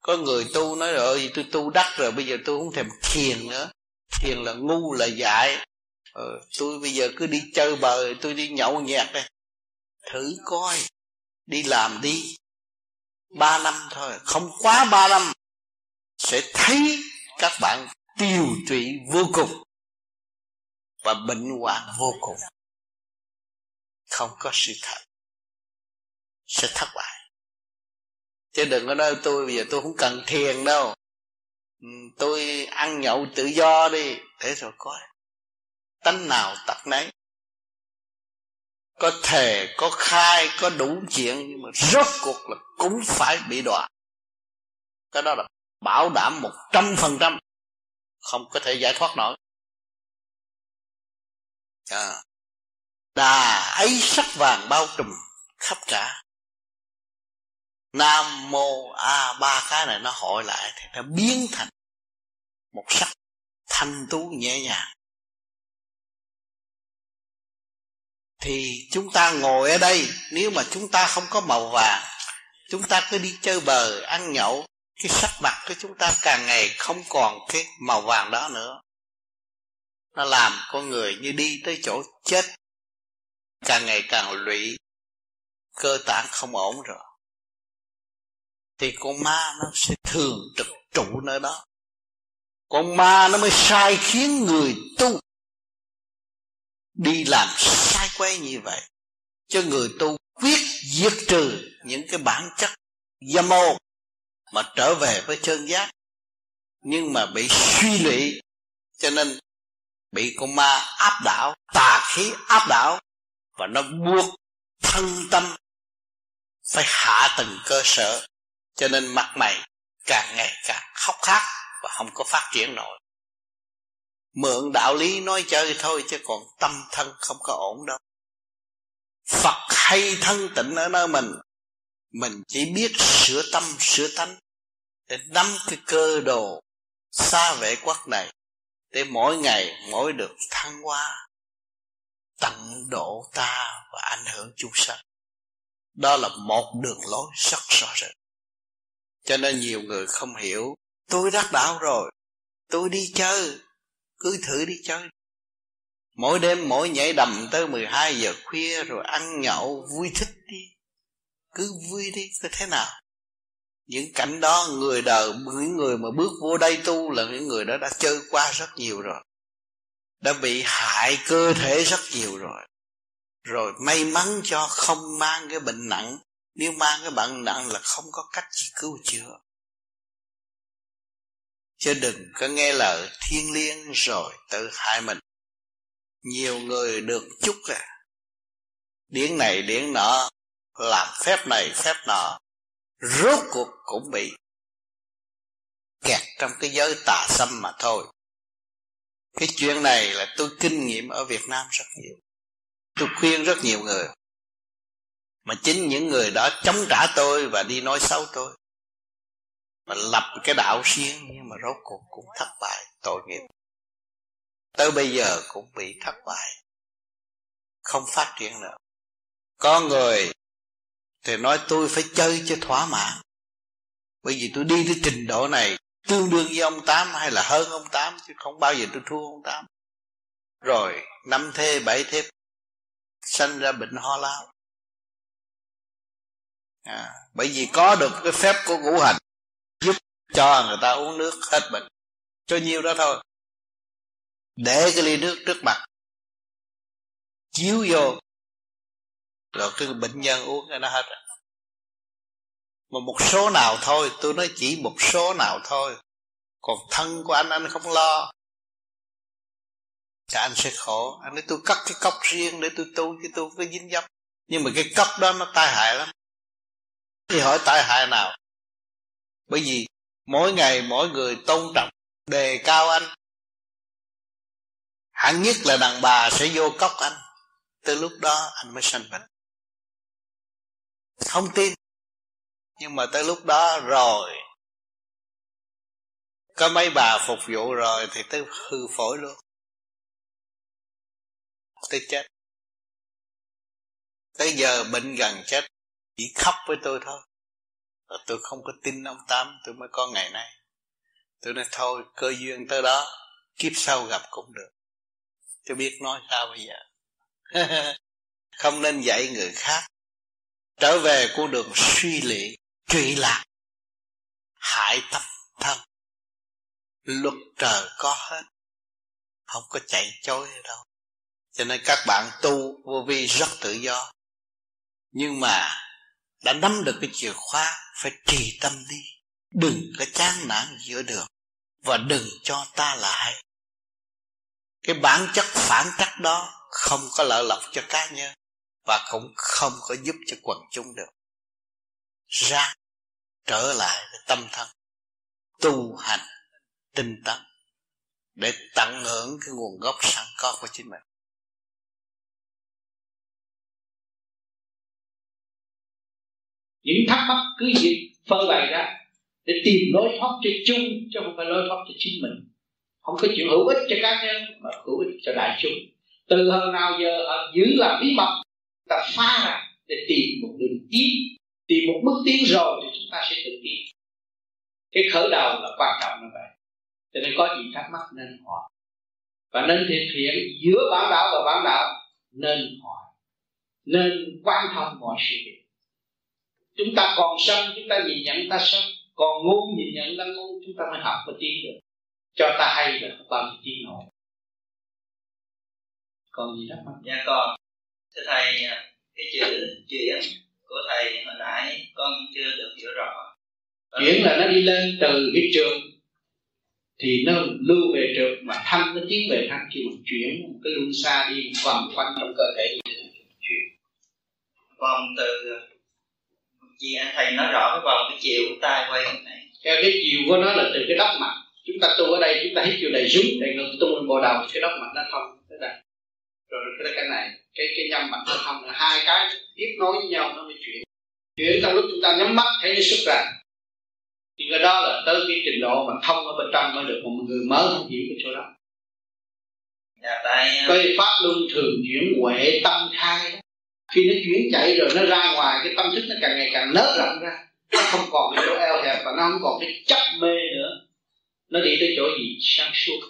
có người tu nói rồi tôi tu đắc rồi, bây giờ tôi không thèm thiền nữa. Thiền là ngu là dại ờ, tôi bây giờ cứ đi chơi bờ tôi đi nhậu nhẹt đây thử coi đi làm đi. Ba năm thôi không quá ba năm sẽ thấy các bạn tiêu tụy vô cùng và bệnh hoạn vô cùng. Không có sự thật sẽ thất bại. Chứ đừng có nói tôi bây giờ tôi không cần thiền đâu. Ừ, tôi ăn nhậu tự do đi. Để rồi coi tánh nào tật nấy. Có thề, có khai, có đủ chuyện, nhưng mà rốt cuộc là cũng phải bị đọa. Cái đó là bảo đảm một trăm phần trăm, không có thể giải thoát nổi. À. đà ấy sắc vàng bao trùm khắp cả. Nam mô a ba cái này nó hội lại thì nó biến thành một sắc thanh tú nhẹ nhàng. Thì chúng ta ngồi ở đây, nếu mà chúng ta không có màu vàng, chúng ta cứ đi chơi bờ ăn nhậu, cái sắc mặt của chúng ta càng ngày không còn cái màu vàng đó nữa. Nó làm con người như đi tới chỗ chết, càng ngày càng lụy, cơ tạng không ổn rồi. Thì con ma nó sẽ thường trực trụ nơi đó. Con ma nó mới sai khiến người tu đi làm quay như vậy, cho người tu quyết diệt trừ những cái bản chất dâm ô mà trở về với chân giác, nhưng mà bị suy lụy, cho nên bị con ma áp đảo, tà khí áp đảo, và nó buộc thân tâm phải hạ từng cơ sở, cho nên mặt mày càng ngày càng khóc khát và không có phát triển nổi mượn đạo lý nói chơi thôi chứ còn tâm thân không có ổn đâu. Phật hay thân tịnh ở nơi mình Mình chỉ biết sửa tâm, sửa tánh Để nắm cái cơ đồ xa vệ quốc này Để mỗi ngày mỗi được thăng hoa, Tận độ ta và ảnh hưởng chúng sanh. Đó là một đường lối rất rõ rệt Cho nên nhiều người không hiểu, Tôi đắc đạo rồi, Tôi đi chơi cứ thử đi chơi. Mỗi đêm mỗi nhảy đầm tới 12 giờ khuya Rồi ăn nhậu, vui thích đi. Cứ vui đi, cứ thế nào. Những cảnh đó người đời, Những người mà bước vô đây tu Là những người đó đã chơi qua rất nhiều rồi. Đã bị hại cơ thể rất nhiều rồi. Rồi may mắn cho không mang cái bệnh nặng. Nếu mang cái bệnh nặng là không có cách gì cứu chữa. Chứ đừng có nghe lời thiên liêng rồi tự hại mình. Nhiều người được chút à điển này điển nọ, làm phép này phép nọ, rốt cuộc cũng bị kẹt trong cái giới tà xâm mà thôi. Cái chuyện này là tôi kinh nghiệm ở Việt Nam rất nhiều. Tôi khuyên rất nhiều người. Mà chính những người đó chống trả tôi và đi nói xấu tôi mà lập cái đạo riêng nhưng mà rốt cuộc cũng thất bại tội nghiệp. Tới bây giờ cũng bị thất bại không phát triển nữa. Có người thì nói tôi phải chơi cho thỏa mãn. Bởi vì tôi đi tới trình độ này tương đương với ông tám hay là hơn ông tám chứ không bao giờ tôi thua ông tám. Rồi năm thê bảy thê sanh ra bệnh ho lao. À, bởi vì có được cái phép của ngũ hành cho người ta uống nước hết bệnh. Cho nhiêu đó thôi. Để cái ly nước trước mặt. Chiếu vô. Rồi cái bệnh nhân uống cái nó hết. Mà một số nào thôi, tôi nói chỉ một số nào thôi. Còn thân của anh anh không lo. Thì anh sẽ khổ. Anh nói tôi cắt cái cốc riêng để tôi tu, chứ tôi có dính dấp. Nhưng mà cái cốc đó nó tai hại lắm. Thì hỏi tai hại nào? Bởi vì mỗi ngày mỗi người tôn trọng đề cao anh. Hẳn nhất là đàn bà sẽ vô cốc anh. Từ lúc đó anh mới sanh bệnh. Không tin. Nhưng mà tới lúc đó rồi. Có mấy bà phục vụ rồi thì tới hư phổi luôn. Tới chết. Tới giờ bệnh gần chết. Chỉ khóc với tôi thôi và tôi không có tin ông tám, tôi mới có ngày nay. Tôi nói, thôi, cơ duyên tới đó, kiếp sau gặp cũng được. Tôi biết nói sao bây giờ. Không nên dạy người khác. Trở về con đường suy lý trụy lạc, hại tâm thân. Luật trời có hết, không có chạy chối đâu. Cho nên các bạn tu vô vi rất tự do. Nhưng mà đã nắm được cái chìa khóa, phải trì tâm đi. Đừng có chán nản giữa đường. Và đừng cho ta lại cái bản chất phản trắc đó không có lợi lộc cho cá nhân và cũng không có giúp cho quần chúng được. Ra, trở lại với tâm thân. Tu hành, tinh tấn để tận hưởng cái nguồn gốc sẵn có của chính mình. Những thắc mắc cứ gì phơi bày ra để tìm lối thoát cho chung, chứ không phải lối thoát cho chính mình. Không có chuyện hữu ích cho cá nhân, mà hữu ích cho đại chúng. Từ hồi nào giờ giữ làm bí mật ta phá ra để tìm một đường tiến, tìm một bước tiến rồi thì chúng ta sẽ tự tiến. Cái khởi đầu là quan trọng như vậy. Cho nên có gì thắc mắc nên hỏi. Và nên thực hiện giữa bản đạo và bản đạo nên hỏi. Nên quan thông mọi sự việc chúng ta còn sân chúng ta nhìn nhận ta sân còn ngu nhìn nhận ta ngu chúng ta mới học mới tiến được. Cho ta hay là không bao giờ tiến nổi. Còn gì thắc mắc dạ con thưa thầy cái chữ chuyển của thầy hồi nãy con chưa được hiểu rõ. Chuyển là nó đi lên từ cái trường thì nó lưu về trường mà thanh nó tiến về thanh khi mà chuyển một cái luân xa đi vòng quanh trong cơ thể chuyển. Vòng từ chị anh thầy nói rõ cái vòng cái chiều của tay quay này. Theo cái chiều của nó là từ cái đốc mặt chúng ta tu ở đây chúng ta hít vô đầy rút đầy ngực tu lên bộ đầu cái đốc mặt nó thông tới đây. Rồi cái cái này cái cái nhâm mặt nó thông là hai cái tiếp nối với nhau nó mới chuyển. Chuyển trong lúc chúng ta nhắm mắt thấy xuất ra. Thì cái đó là tới cái trình độ mà thông ở bên trong mới được một người mới không hiểu cái chỗ đó. Dạ, tại cái pháp luân thường chuyển huệ tâm khai khi nó chuyển chạy rồi nó ra ngoài cái tâm thức nó càng ngày càng nớt rộng ra. Nó không còn cái chỗ eo hẹp và nó không còn cái chấp mê nữa. Nó đi tới chỗ gì? Sáng suốt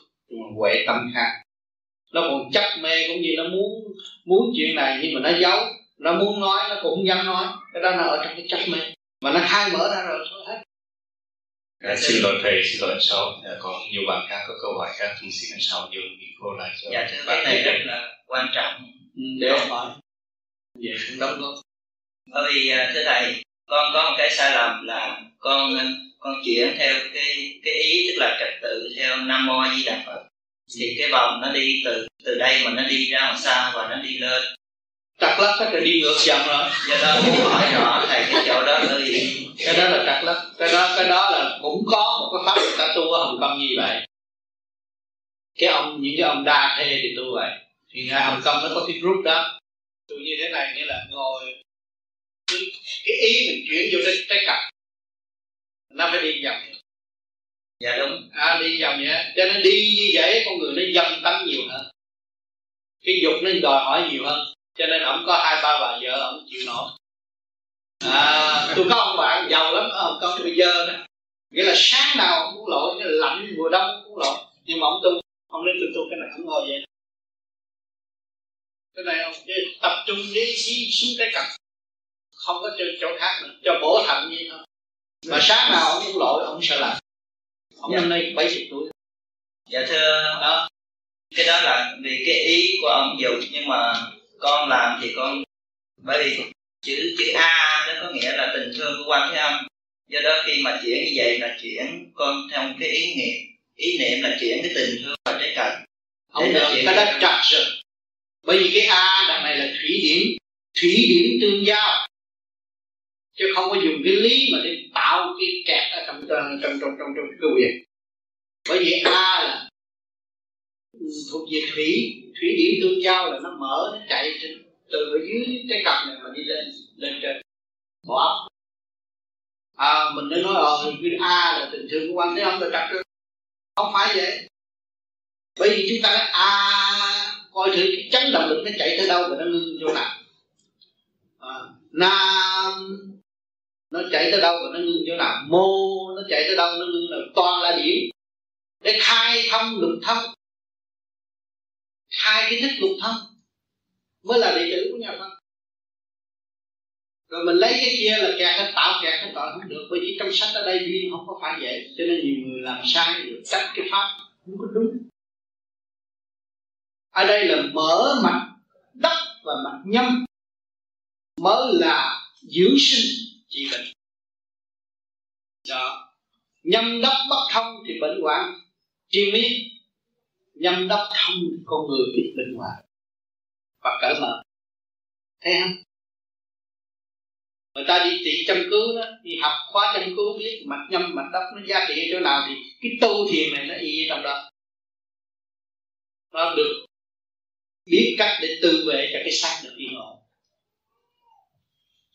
huệ tâm khác. Nó còn chấp mê cũng như nó muốn muốn chuyện này nhưng mà nó giấu. Nó muốn nói nó cũng không dám nói. Cái đó nó ở trong cái chấp mê. Mà nó khai mở ra rồi thôi hết. À, xin lỗi thầy, xin lỗi sau. À, có nhiều bạn khác có câu hỏi khác, chúng xin sau nhường micro lại cho dạ thưa cái này rất là quan trọng. Ừ, để ông hỏi vậy cũng đóng góp bởi vì à, thưa thầy con có một cái sai lầm là con con chuyển theo cái cái ý tức là trật tự theo nam mô a di đà phật. Thì cái vòng nó đi từ từ đây mà nó đi ra ngoài xa và nó đi lên. Trật lắc tất là đi ngược dòng rồi. Do đó muốn hỏi rõ thầy cái chỗ đó là gì? Cái đó là trật lắc cái đó cái đó là cũng có một cái pháp người ta tu ở hồng kông như vậy. Cái ông những cái ông đa thê thì tu vậy. Thì ngài hồng kông nó có cái group đó tu như thế này nghĩa là ngồi. Cái ý mình chuyển vô cái cái cặp. Nó phải đi vòng dạ đúng. À đi vòng vậy cho nên đi như vậy con người nó dâm tánh nhiều hơn. Cái dục nó đòi hỏi nhiều hơn. Cho nên ông có hai ba bà vợ ông chịu nổi. À tôi có ông bạn giàu lắm ở hồng kông bây giờ đó. Nghĩa là sáng nào ông cũng lội cái lạnh mùa đông cũng lội. Nhưng mà ông tu ông nên tôi tu cái này ông ngồi vậy cái này ông tập trung đi đi xuống cái cặp. Không có trên chỗ khác nữa cho bổ thận như thôi. Mà sáng nào ông cũng lội ông sợ lạnh. Ông dạ. năm nay bảy chục tuổi. Dạ thưa đó cái đó là vì cái ý của ông dùng nhưng mà con làm thì con bởi vì chữ chữ a nó có nghĩa là tình thương của quan thế âm. Do đó khi mà chuyển như vậy là chuyển con theo cái ý niệm. Ý niệm là chuyển cái tình thương vào trái cần không được cái đó chặt rồi bởi vì cái a đằng này là thủy điểm thủy điểm tương giao. Chứ không có dùng cái lý mà để tạo cái kẹt ở trong trong trong trong trong, trong cái quyền. Bởi vì a là thuộc về thủy thủy điểm tương giao là nó mở nó chạy trên từ ở dưới cái cặp này mà đi lên lên trên. Bộ ấp. À mình đã nói ờ cái a là tình thương của quan thế âm là trật không phải vậy. Bởi vì chúng ta nói a coi thử cái chấn động lực nó chạy tới đâu và nó ngưng chỗ nào à, nam nó chạy tới đâu và nó ngưng chỗ nào mô nó chạy tới đâu nó ngưng là toàn là điểm. Để khai thông lục thông khai cái thức lục thông mới là đệ tử của nhà Phật. Rồi mình lấy cái kia là kẹt hết tạo kẹt hết tội không được. Bởi vì trong sách ở đây duyên không có phải vậy cho nên nhiều người làm sai được trách cái pháp không có đúng ở đây là mở mặt đất và mặt nhâm. Mới là dưỡng sinh trị bệnh. Đó nhâm đất bất thông thì bệnh hoạn. Triền miên. Nhâm đất thông con người bị bệnh hoạn. Và cởi mở. Thấy không? Người ta đi trị chăm cứu đó, đi học khóa chăm cứu, biết mặt nhâm, mặt đất nó giá trị ở chỗ nào thì cái tu thiền này nó y trong đó. Nó được biết cách để tự vệ cho cái xác được yên ổn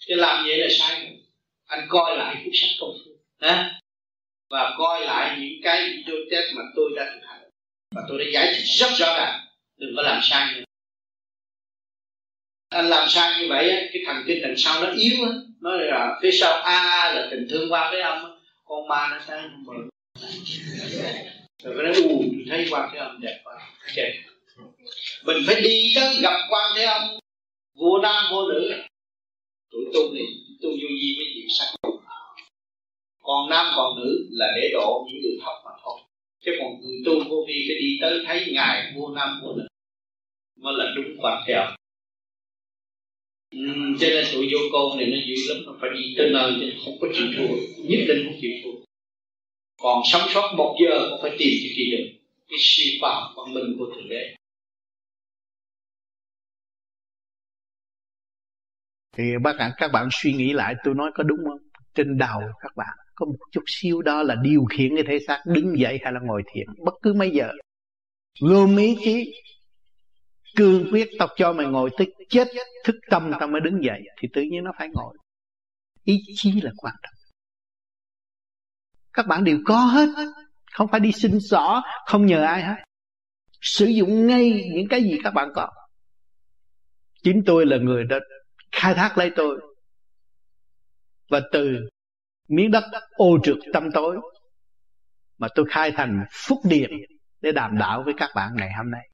cái làm vậy là sai rồi. Anh coi lại cuốn sách công phu ha và coi lại những cái video test mà tôi đã thực hành. Và tôi đã giải thích rất rõ ràng, đừng có làm sai nữa. Anh làm sai như vậy cái thần kinh đằng sau nó yếu á. Nó là phía sau, a là tình thương qua với âm con ma nó sai mờ rồi nó u thấy qua cái âm đẹp quá. Okay mình phải đi tới gặp quan thế âm. Vua nam vua nữ. Tuổi tu này tu vô vi với chuyện sắc còn nam còn nữ là để độ những người thấp mà thôi. Chứ còn người tu vô vi phải đi tới thấy ngài vua nam vua nữ. Mới là đúng quan thế âm. Ừ, cho nên tụi vô con này nó dữ lắm nó phải đi tới nơi chứ không có chịu thua. Nhất định không chịu thua. Còn sống sót một giờ cũng phải tìm cho kỳ được. Cái siêu phàm văn minh của thượng đế. Thì bác bạn các bạn suy nghĩ lại, tôi nói có đúng không? Trên đầu các bạn có một chút xíu đó là điều khiển cái thể xác đứng dậy hay là ngồi thiền, bất cứ mấy giờ. Gồm ý chí cương quyết tao cho mày ngồi tới chết, thức tâm tao mới đứng dậy, thì tự nhiên nó phải ngồi. Ý chí là quan trọng. Các bạn đều có hết, không phải đi xin xỏ, không nhờ ai hết. Sử dụng ngay những cái gì các bạn có. Chính tôi là người đã khai thác lấy tôi. Và từ miếng đất ô trượt tâm tối mà tôi khai thành phúc điện để đàm đạo với các bạn ngày hôm nay.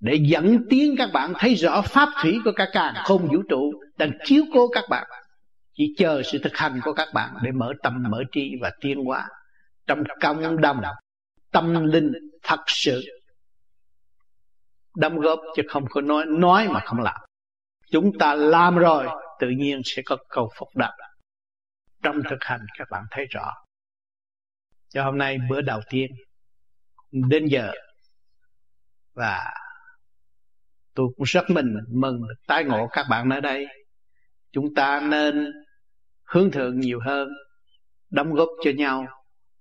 Để dẫn tiến các bạn thấy rõ pháp thủy của cả càng không vũ trụ đang chiếu cố các bạn. Chỉ chờ sự thực hành của các bạn để mở tâm, mở trí và tiến hóa trong công đồng, tâm linh thật sự. Đóng góp chứ không có nói nói mà không làm chúng ta làm rồi, tự nhiên sẽ có cầu phục đáp trong thực hành, các bạn thấy rõ. Cho hôm nay bữa đầu tiên, đến giờ. Và tôi cũng rất mình mừng tái ngộ các bạn ở đây. Chúng ta nên hướng thượng nhiều hơn, đóng góp cho nhau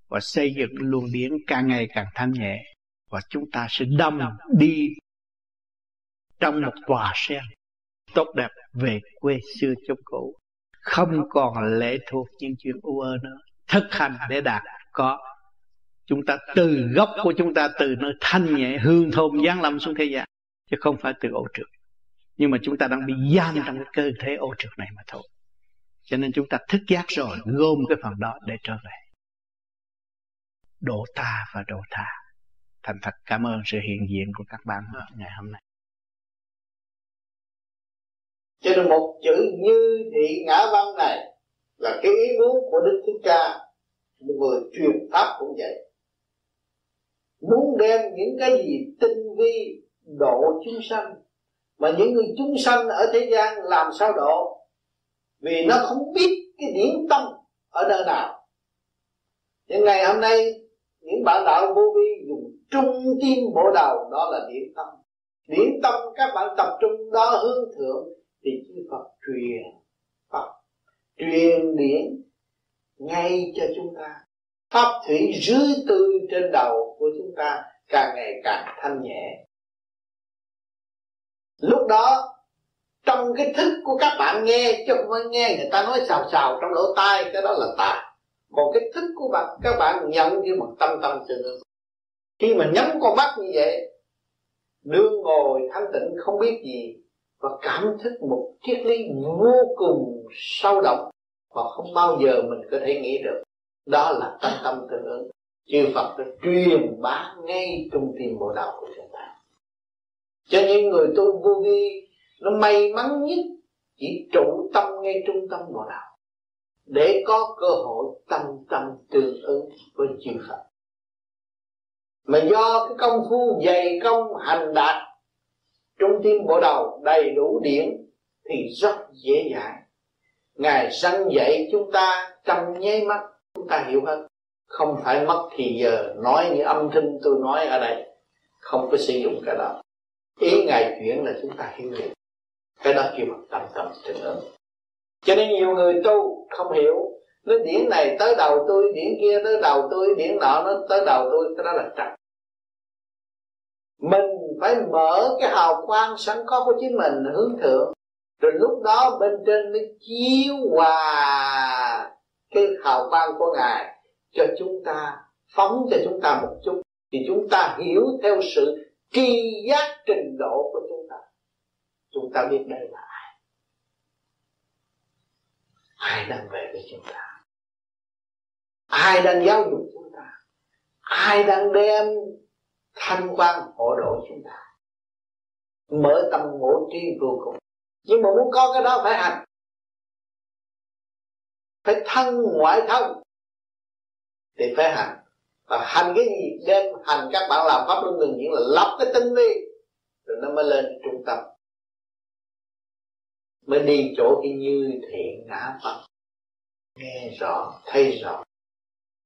và xây dựng luồng điển càng ngày càng thanh nhẹ. Và chúng ta sẽ đâm đi trong một tòa sen tốt đẹp về quê xưa chống cũ. Không còn lệ thuộc những chuyện u ơ nữa. Thực hành để đạt có chúng ta từ gốc của chúng ta, từ nơi thanh nhẹ, hương thơm, giáng lâm xuống thế gian, chứ không phải từ ô trượt. Nhưng mà chúng ta đang bị giam trong cái cơ thể ô trượt này mà thôi. Cho nên chúng ta thức giác rồi, gom cái phần đó để trở về. Độ ta và độ tha. Thành thật cảm ơn sự hiện diện của các bạn ngày hôm nay cho nên một chữ như thị ngã văn này là cái ý muốn của đức thích ca. Vừa người truyền pháp cũng vậy. Muốn đem những cái gì tinh vi độ chúng sanh. Mà những người chúng sanh ở thế gian làm sao độ? Vì nó không biết cái điểm tâm ở nơi nào. Nhưng ngày hôm nay, những bạn đạo vô vi dùng trung tim bộ đầu đó là điểm tâm. Điểm tâm các bạn tập trung đó hướng thượng thì chư Phật truyền Phật, truyền điển ngay cho chúng ta. Pháp thủy rưới tư trên đầu của chúng ta càng ngày càng thanh nhẹ. Lúc đó, trong cái thức của các bạn nghe, chứ không phải nghe người ta nói xào xào trong lỗ tai, cái đó là tà. Còn cái thức của bạn, các bạn nhận như một tâm tâm sự khi mà nhắm con mắt như vậy, đương ngồi thanh tịnh không biết gì và cảm thức một triết lý vô cùng sâu đậm mà không bao giờ mình có thể nghĩ được. Đó là tâm tâm tương ứng. Chư Phật đã truyền bá ngay trung tim bộ đạo của chúng ta. Cho những người tu vô vi, nó may mắn nhất chỉ trụ tâm ngay trung tâm bộ đạo. Để có cơ hội tâm tâm tương ứng với chư Phật. Mà do cái công phu dày công hành đạt trung tim bộ đầu đầy đủ điển thì rất dễ dàng ngài sanh dạy chúng ta trong nháy mắt, chúng ta hiểu hết. Không phải mất thì giờ, nói như âm thanh tôi nói ở đây, không có sử dụng cái đó. Ý ngài chuyển là chúng ta hiểu được cái đó kêu bằng tâm tâm tình ứng. Cho nên nhiều người tu không hiểu, nó điển này tới đầu tôi, điển kia tới đầu tôi, điển nọ nó tới đầu tôi, cái đó là trật mình phải mở cái hào quang sẵn có của chính mình hướng thượng. Rồi lúc đó bên trên mới chiếu hòa cái hào quang của ngài cho chúng ta, phóng cho chúng ta một chút. Thì chúng ta hiểu theo sự kỳ giác trình độ của chúng ta. Chúng ta biết đây là ai. Ai đang về với chúng ta? Ai đang giáo dục chúng ta? Ai đang đem thanh quan hộ độ chúng ta. Mở tâm ngộ tri vô cùng. Nhưng mà muốn có cái đó phải hành. Phải thân ngoại thân thì phải hành. Và hành cái gì? Đem hành các bạn làm pháp luân thường diễn là lọc cái tinh vi. Rồi nó mới lên trung tâm. Mới đi chỗ cái như thiện ngã phật. Nghe rõ, thấy rõ.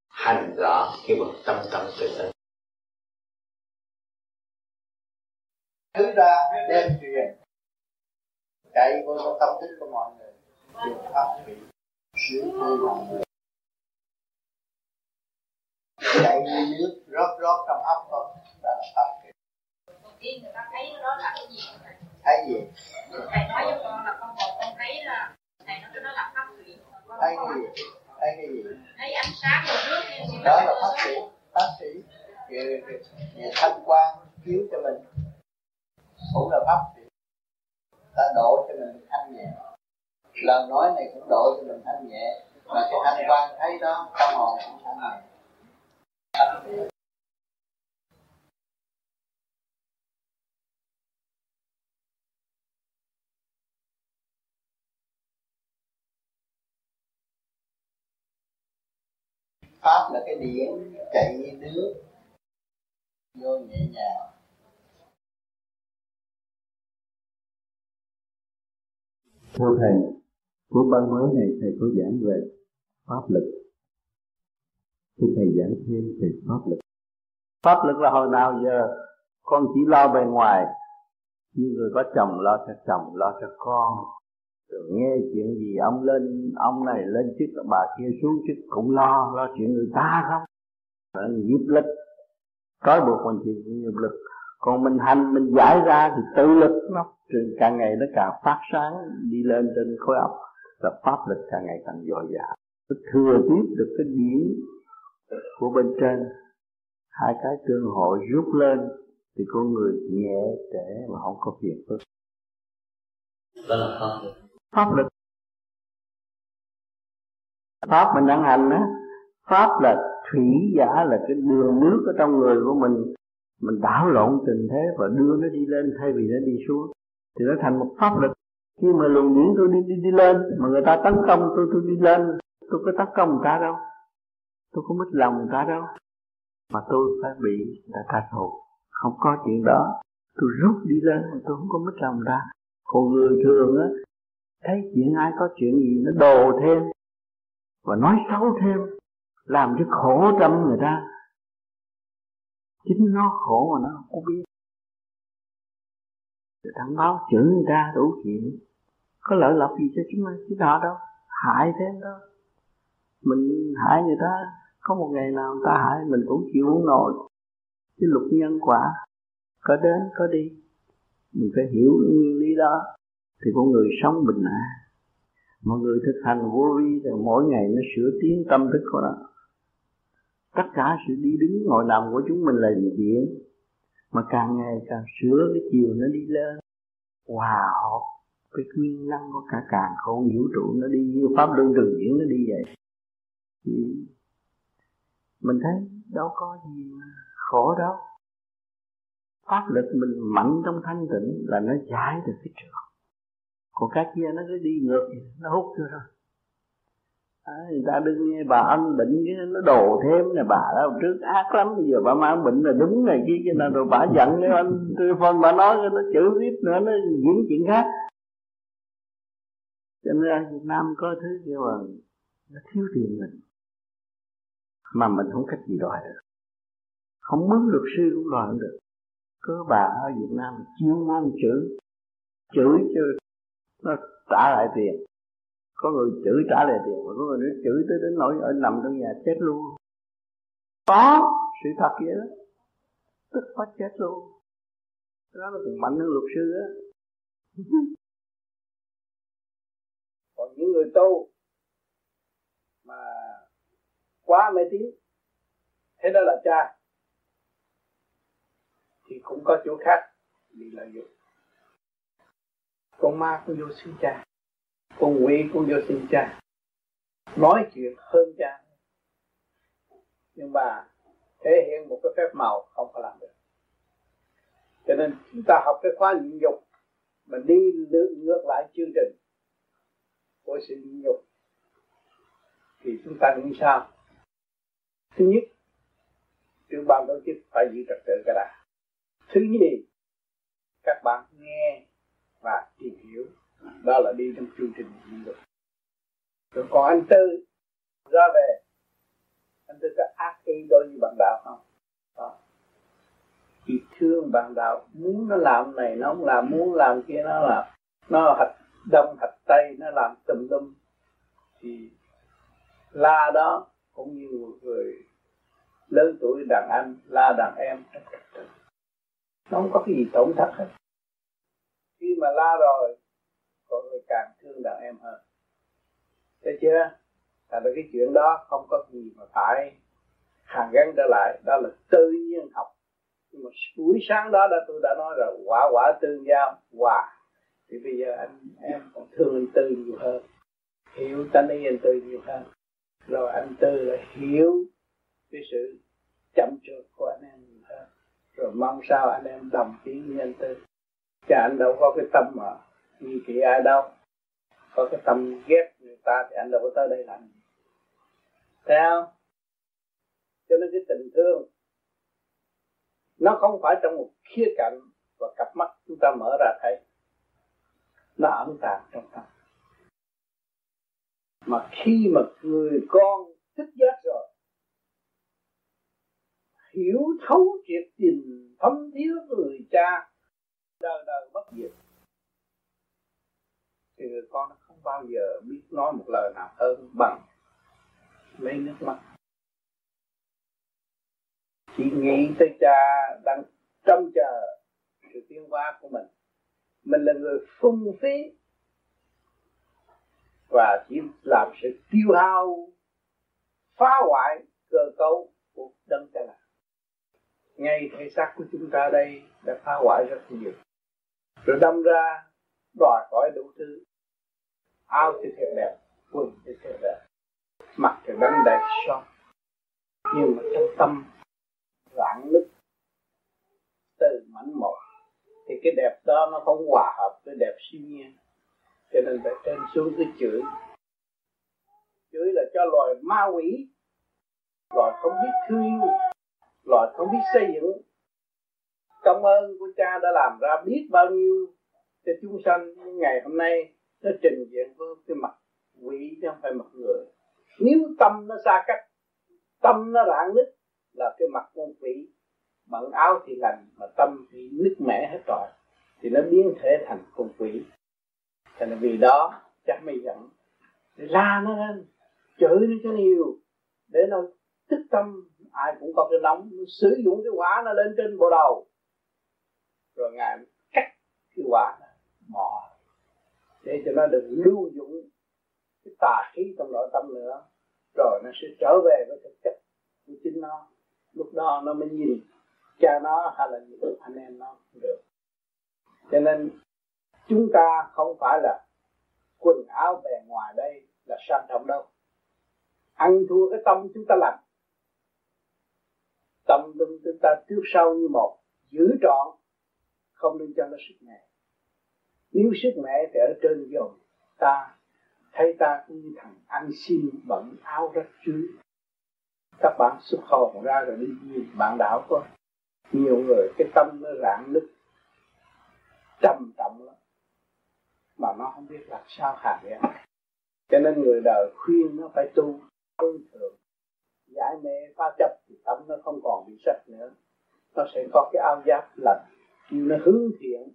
Hành rõ khi bậc tâm tâm tự ứng thứ ra đem truyền chạy vô tâm thức của mọi người. Dùng pháp thủy sửa tươi lòng người. Chạy như nước rót rót trong ốc thôi. Đó là pháp người ta thấy đó là cái gì? Thấy gì? Thầy nói cho con là con một con thấy là thầy nói cái đó là pháp thủy thấy cái gì? Thấy cái gì? Thấy ánh sáng rồi nước đó là pháp thủy pháp thủy về thanh quan chiếu cho mình cũng là pháp ta độ cho mình thanh nhẹ. Lời nói này cũng độ cho mình thanh nhẹ, mà cái thanh quan thấy đó, tâm hồn cũng thanh nhẹ. Pháp là cái điển chạy như nước, vô nhẹ nhàng. Thưa thầy của ban mới này thầy có giảng về pháp lực. Thưa thầy giảng thêm về pháp lực. Pháp lực là hồi nào giờ? Con chỉ lo bề ngoài. Như người có chồng lo cho chồng, lo cho con. Rồi nghe chuyện gì ông lên, ông này lên chức, bà kia xuống chức cũng lo lo chuyện người ta không? Phải nghiệp lực. Trói buộc mình thì nghiệp lực còn mình hành mình giải ra thì tự lực nó. Càng ngày nó càng phát sáng đi lên trên khối óc. Và pháp lực càng ngày càng dồi dào. Nó thừa tiếp được cái điển của bên trên. Hai cái tương hội rút lên thì con người nhẹ trẻ mà không có phiền phức. Đó là pháp lực. Pháp lực. Pháp mình đang hành á pháp là thủy giả là cái đường nước ở trong người của mình mình đảo lộn tình thế và đưa nó đi lên thay vì nó đi xuống. Thì nó thành một pháp lực. Khi mà luồng điển tôi đi, đi đi lên mà người ta tấn công tôi tôi đi lên tôi có tấn công người ta đâu. Tôi không mất lòng người ta đâu. Mà tôi phải bị người ta trả thù không có chuyện đó. Tôi rút đi lên mà tôi không có mất lòng người ta. Còn người thường á thấy chuyện ai có chuyện gì nó đồ thêm và nói xấu thêm làm cho khổ tâm người ta chính nó khổ mà nó không có biết. Rồi thằng báo chữ người ta đủ chuyện. Có lợi lộc gì cho chúng chúng họ đâu. Hại thêm đó. Mình hại người ta, có một ngày nào người ta hại, mình cũng chịu uống nổi. Cái luật nhân quả, có đến, có đi. Mình phải hiểu nguyên lý đó, thì con người sống bình an. Mọi người thực hành vô vi, rồi mỗi ngày nó sửa tiến tâm thức của nó tất cả sự đi đứng, ngồi nằm của chúng mình là gì? Điện mà càng ngày càng sửa cái chiều nó đi lên. Hòa wow, cái nguyên năng của cả càng không vũ trụ nó đi như pháp luân thường chuyển nó đi vậy. Thì mình thấy đâu có gì mà khổ đâu. Pháp lực mình mạnh trong thanh tịnh là nó giải được cái trường. Còn cái kia nó cứ đi ngược nó hút vô thôi à, người ta đừng nghe bà anh bệnh cái nó đồ thêm này bà đó trước ác lắm bây giờ bà mang bệnh là đúng này kia kia nào rồi bà giận nếu anh tôi phân bà nói nó chữ tiếp nữa nó diễn chuyện khác. Cho nên ở Việt Nam có thứ kêu là nó thiếu tiền mình mà mình không cách gì đòi được. Không muốn luật sư cũng đòi không được. Cơ bà ở Việt Nam chuyên môn chữ chữ cho nó trả lại tiền có người chửi trả lời tiền, mà có người nữa chửi tới đến nỗi ở nằm trong nhà chết luôn. Có sự thật vậy đó. Tức quá chết luôn. Cái đó nó còn mạnh hơn luật sư á. Còn những người tu mà quá mê tín, thế đó là cha, thì cũng có chỗ khác bị lợi dụng. Con ma cũng vô xin cha con quỷ cũng vô xin cha. Nói chuyện hơn cha. Nhưng mà thể hiện một cái phép màu không có làm được. Cho nên chúng ta học cái khóa nhịn dục mà đi ngược lại chương trình của sự nhịn dục thì chúng ta nghĩ sao? Thứ nhất trưởng ban tổ chức phải giữ trật tự cái đã. Thứ nhì, các bạn nghe và tìm hiểu đó là đi trong chương trình diễn dục rồi. Còn anh tư, ra về. Anh tư có ác ý đối với bạn đạo không? Đó. chỉ thương bạn đạo, muốn nó làm này, nó không làm, muốn làm kia, nó làm. Nó hạch đông, hạch tây, nó làm tùm lum. Thì la đó cũng như một người lớn tuổi đàn anh, la đàn em. Nó không có cái gì tổn thất hết. Khi mà la rồi con người càng thương đàn em hơn. Thấy chưa? Thành ra cái chuyện đó không có gì mà phải hàng gắn trở lại. Đó là tự nhiên học. Nhưng mà buổi sáng đó đã tôi đã nói rồi, quả quả tương giao, hòa. Thì bây giờ anh, em còn thương anh tư nhiều hơn. Hiểu tánh ý anh tư nhiều hơn. Rồi anh tư là hiểu cái sự chậm trượt của anh em nhiều hơn. Rồi mong sao anh em đồng tiếng với anh tư. Chứ anh đâu có cái tâm mà nghi kỵ ai đâu có cái tâm ghét người ta thì anh đâu có tới đây làm gì. Thấy không? Cho nên cái tình thương, nó không phải trong một khía cạnh và cặp mắt chúng ta mở ra thấy. Nó ẩn tàng trong tâm. Mà khi mà người con thức giác rồi, hiểu thấu triệt tình thấm thiếu người cha, đời đời bất diệt thì người con nó không bao giờ biết nói một lời nào hơn bằng lấy nước mắt. Chỉ nghĩ tới cha đang trông chờ sự tiến hóa của mình. Mình là người phung phí và chỉ làm sự tiêu hao, phá hoại cơ cấu của đấng cha là ngay thể xác của chúng ta đây đã phá hoại rất nhiều. Rồi đâm ra đòi hỏi đủ thứ. Áo thì thiệt đẹp quần thì thiệt đẹp, mặt thì đánh đầy son. Nhưng mà trong tâm rạn nứt từ mảnh một thì cái đẹp đó nó không hòa hợp với đẹp siêu nhiên. Cho nên phải trên xuống cái chửi. Chửi là cho loài ma quỷ, loài không biết thương, loài không biết xây dựng. Công ơn của cha đã làm ra biết bao nhiêu cho chúng sanh ngày hôm nay nó trình diện với cái mặt quỷ chứ không phải mặt người. Nếu tâm nó xa cách, tâm nó rạn nứt là cái mặt con quỷ, bận áo thì lành, mà tâm thì nứt mẻ hết rồi, thì nó biến thể thành con quỷ. Cho nên vì đó, chắc mày giận la nó lên, chửi nó cho nhiều, để nó tức tâm. Ai cũng có cái nóng sử dụng cái quả nó lên trên bộ đầu. Rồi ngài cắt cái quả bỏ để cho nó đừng lưu dụng cái tà khí trong nội tâm nữa. Rồi nó sẽ trở về với thực chất của chính nó. Lúc đó nó mới nhìn cha nó hay là nhìn anh em nó được. Cho nên chúng ta không phải là quần áo bề ngoài đây là sang trọng đâu. Ăn thua cái tâm chúng ta làm. Tâm chúng ta trước sau như một giữ trọn, không nên cho nó sức mẹ nếu sức mẹ thì ở trên rồi ta, thấy ta cũng như thằng ăn xin bận áo rách dưới. Các bạn xuất hồn ra rồi đi nhìn bạn đảo có nhiều người, cái tâm nó rạn nứt, trầm trọng lắm. Mà nó không biết làm sao hạ em cho nên người đời khuyên nó phải tu tu thường. Giải mê, phá chấp thì tâm nó không còn bị sạch nữa. Nó sẽ có cái áo giáp lạnh nhưng nó hướng thiện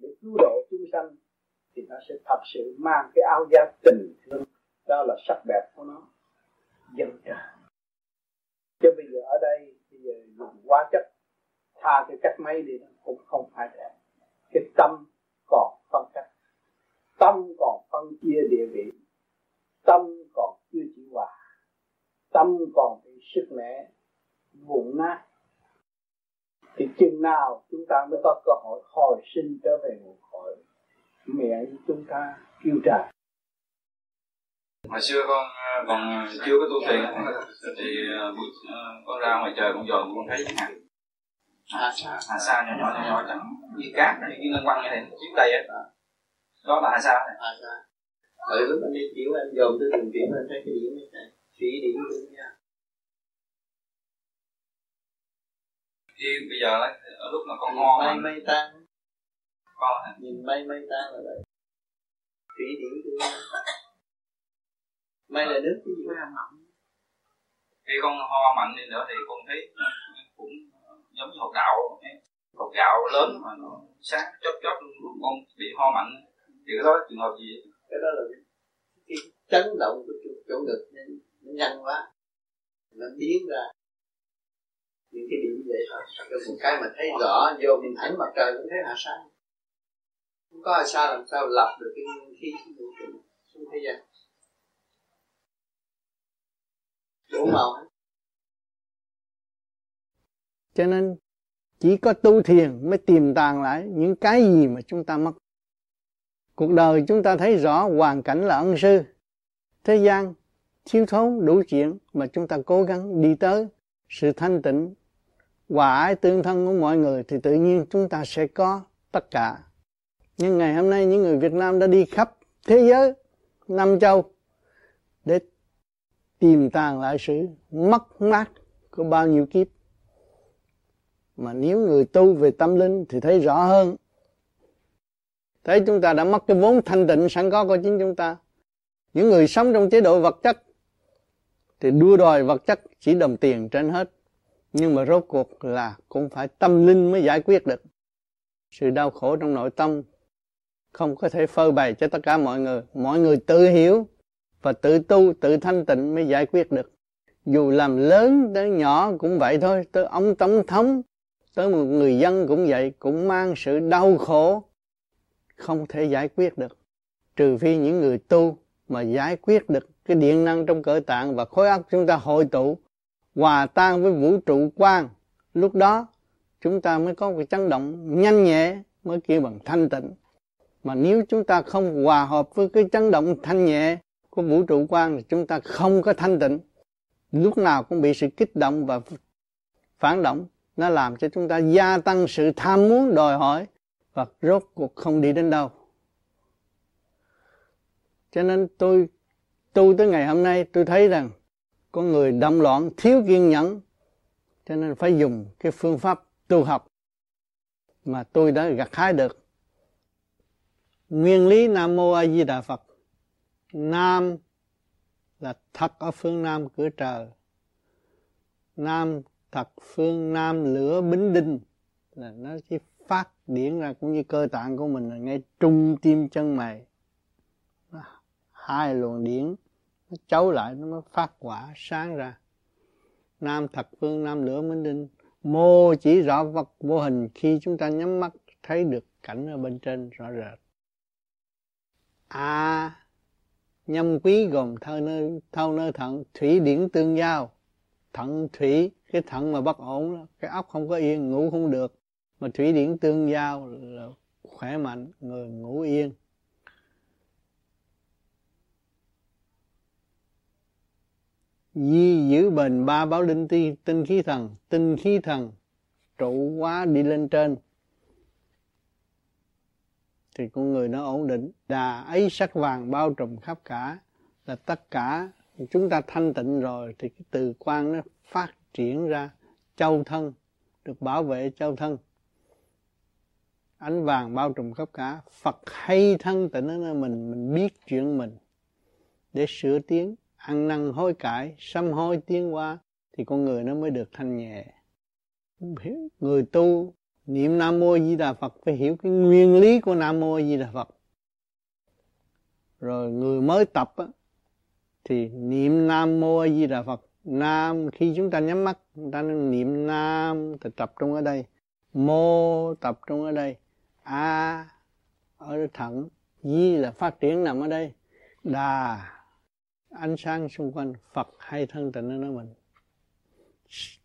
để cứu độ chúng sanh thì nó sẽ thật sự mang cái áo giáp tình thương. Đó là sắc đẹp của nó. Dần trời chứ bây giờ ở đây, bây giờ dùng hóa chất, tha cái cách mấy đi nó cũng không phải đẹp. Cái tâm còn phân cách. Tâm còn phân chia địa vị. Tâm còn chưa chỉ hòa. Tâm còn bị sức mẻ vụn nát thì chừng nào chúng ta mới có cơ hội hồi sinh trở về nguồn cội miệng chúng ta kêu trả hồi xưa con còn chưa có tu thiền thì buổi con ra ngoài trời con dòm con thấy hạt hà sa hà sa nhỏ nhỏ nhỏ nhỏ chẳng như cát như cái ngân quăng như này chiếu đây á. Đó là hà sa này. Hà sa. Ở lúc anh đi chiếu anh dòm tới từng điểm anh thấy cái điểm này thủy điểm tương nha thì bây giờ ở lúc mà con ngon mây mây tan. Con nhìn mây mây tan là vậy thủy điểm nha mây là nước cái gì mặn khi con ho mạnh đi nữa thì con thấy cũng giống như hột gạo. Hột gạo lớn mà nó sáng chót chót luôn con bị ho mạnh. Thì cái đó trường hợp gì cái đó là cái chấn động của chỗ, chỗ ngực nó nhanh quá. Nó biến ra những cái điểm vậy thôi cái một cái mà thấy rõ, vô hình ảnh mặt trời cũng thấy hạ sáng. Không có hạ sa làm sao lập được cái khí vũ trụ xuống thế gian. Đủ màu hết. Cho nên, chỉ có tu thiền mới tìm tàng lại những cái gì mà chúng ta mất cuộc đời chúng ta thấy rõ hoàn cảnh là ân sư. Thế gian thiếu thốn đủ chuyện mà chúng ta cố gắng đi tới sự thanh tịnh hòa ái tương thân của mọi người thì tự nhiên chúng ta sẽ có tất cả. Nhưng ngày hôm nay những người Việt Nam đã đi khắp thế giới năm châu, để tìm tàng lại sự mất mát của bao nhiêu kiếp. Mà nếu người tu về tâm linh thì thấy rõ hơn. Thấy chúng ta đã mất cái vốn thanh tịnh sẵn có của chính chúng ta. Những người sống trong chế độ vật chất thì đua đòi vật chất chỉ đồng tiền trên hết nhưng mà rốt cuộc là cũng phải tâm linh mới giải quyết được. Sự đau khổ trong nội tâm không có thể phơi bày cho tất cả mọi người. Mọi người tự hiểu và tự tu, tự thanh tịnh mới giải quyết được. Dù làm lớn tới nhỏ cũng vậy thôi, tới ông tổng thống, tới một người dân cũng vậy, cũng mang sự đau khổ không thể giải quyết được. Trừ phi những người tu mà giải quyết được cái điện năng trong cơ tạng và khối óc chúng ta hội tụ hòa tan với vũ trụ quan lúc đó, chúng ta mới có cái chấn động nhanh nhẹ, mới kêu bằng thanh tịnh. Mà nếu chúng ta không hòa hợp với cái chấn động thanh nhẹ của vũ trụ quan thì chúng ta không có thanh tịnh. Lúc nào cũng bị sự kích động và phản động, nó làm cho chúng ta gia tăng sự tham muốn, đòi hỏi, và rốt cuộc không đi đến đâu. Cho nên tôi tu tới ngày hôm nay, tôi thấy rằng có người động loạn, thiếu kiên nhẫn. Cho nên phải dùng cái phương pháp tu học mà tôi đã gặt hái được. Nguyên lý nam mô a di đà phật. Nam là thật ở phương nam cửa trời. Nam thật phương nam lửa bính đinh. Là nó chỉ phát điển ra cũng như cơ tạng của mình là ngay trung tim chân mày. Hai luồng điển nó chấu lại nó mới phát quả sáng ra. Nam thật phương nam lửa minh đinh mô chỉ rõ vật vô hình khi chúng ta nhắm mắt thấy được cảnh ở bên trên rõ rệt. A. À, nhâm quý gồm thâu nơi thâu nơi thận thủy điển tương giao. Thận thủy cái thận mà bất ổn cái óc không có yên ngủ không được. Mà thủy điển tương giao là khỏe mạnh người ngủ yên. Di giữ bền ba báo linh ti, tinh khí thần, tinh khí thần, trụ quá đi lên trên. Thì con người nó ổn định. Đà ấy sắc vàng bao trùm khắp cả, là tất cả. Chúng ta thanh tịnh rồi thì cái từ quan nó phát triển ra. Châu thân, được bảo vệ châu thân. Ánh vàng bao trùm khắp cả. Phật hay thân tịnh đó mình mình biết chuyện mình để sửa tiến ăn năn hối cải sám hối tiến qua thì con người nó mới được thanh nhẹ. Người tu niệm nam mô di đà phật phải hiểu cái nguyên lý của nam mô di đà phật. Rồi người mới tập á, thì niệm nam mô di đà phật. Nam khi chúng ta nhắm mắt chúng ta niệm nam thì tập trung ở đây. Mô tập trung ở đây. A ở thẳng di là phát triển nằm ở đây. Đà ánh sáng xung quanh phật hay thân tịnh ở nó mình.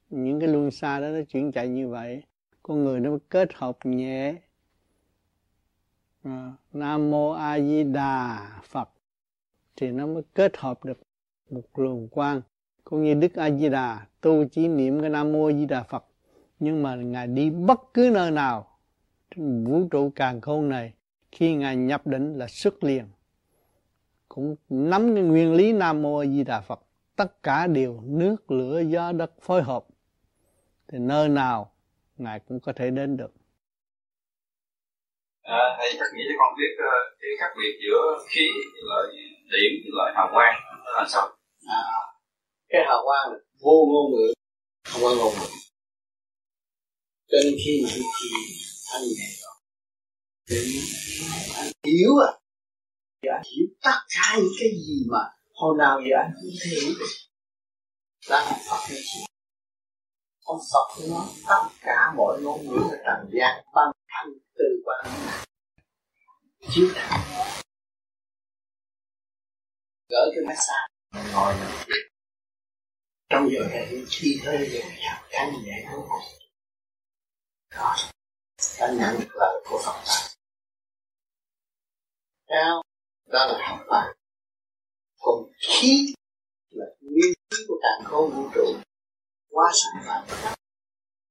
Những cái luân xa đó nó chuyển chạy như vậy con người nó kết hợp nhẹ. À, nam mô a di đà phật. Thì nó mới kết hợp được một luồng quang. Cũng như đức a di đà tu chỉ niệm cái nam mô a di đà phật. Nhưng mà ngài đi bất cứ nơi nào vũ trụ càng khôn này khi ngài nhập định là xuất liền cũng nắm cái nguyên lý nam mô a di đà phật. Tất cả đều nước lửa gió đất phối hợp. Thì nơi nào ngài cũng có thể đến được. À, thầy chắc nghĩ cho con biết uh, cái khác biệt giữa khí với lại điểm với lại hào quang là sao? À, cái hào quang là vô ngôn ngữ không có ngôn ngữ. Cho nên khi mà anh anh nhẹ rồi anh hiểu à thì anh hiểu tất cả những cái gì mà hồi nào giờ anh không thể hiểu được đó là Phật hay gì ông Phật nó, tất cả mọi ngôn ngữ ở trần gian bằng thanh, từ quan chiếu thẳng. Gỡ cái massage ngồi làm việc. Trong giờ này khi hơi về dào thanh nhẹ vô cùng đó đã nhận được lời của Phật ta sao? Đó là học pháp còn khí là nguyên khí của càng khôn vũ trụ quá sản phẩm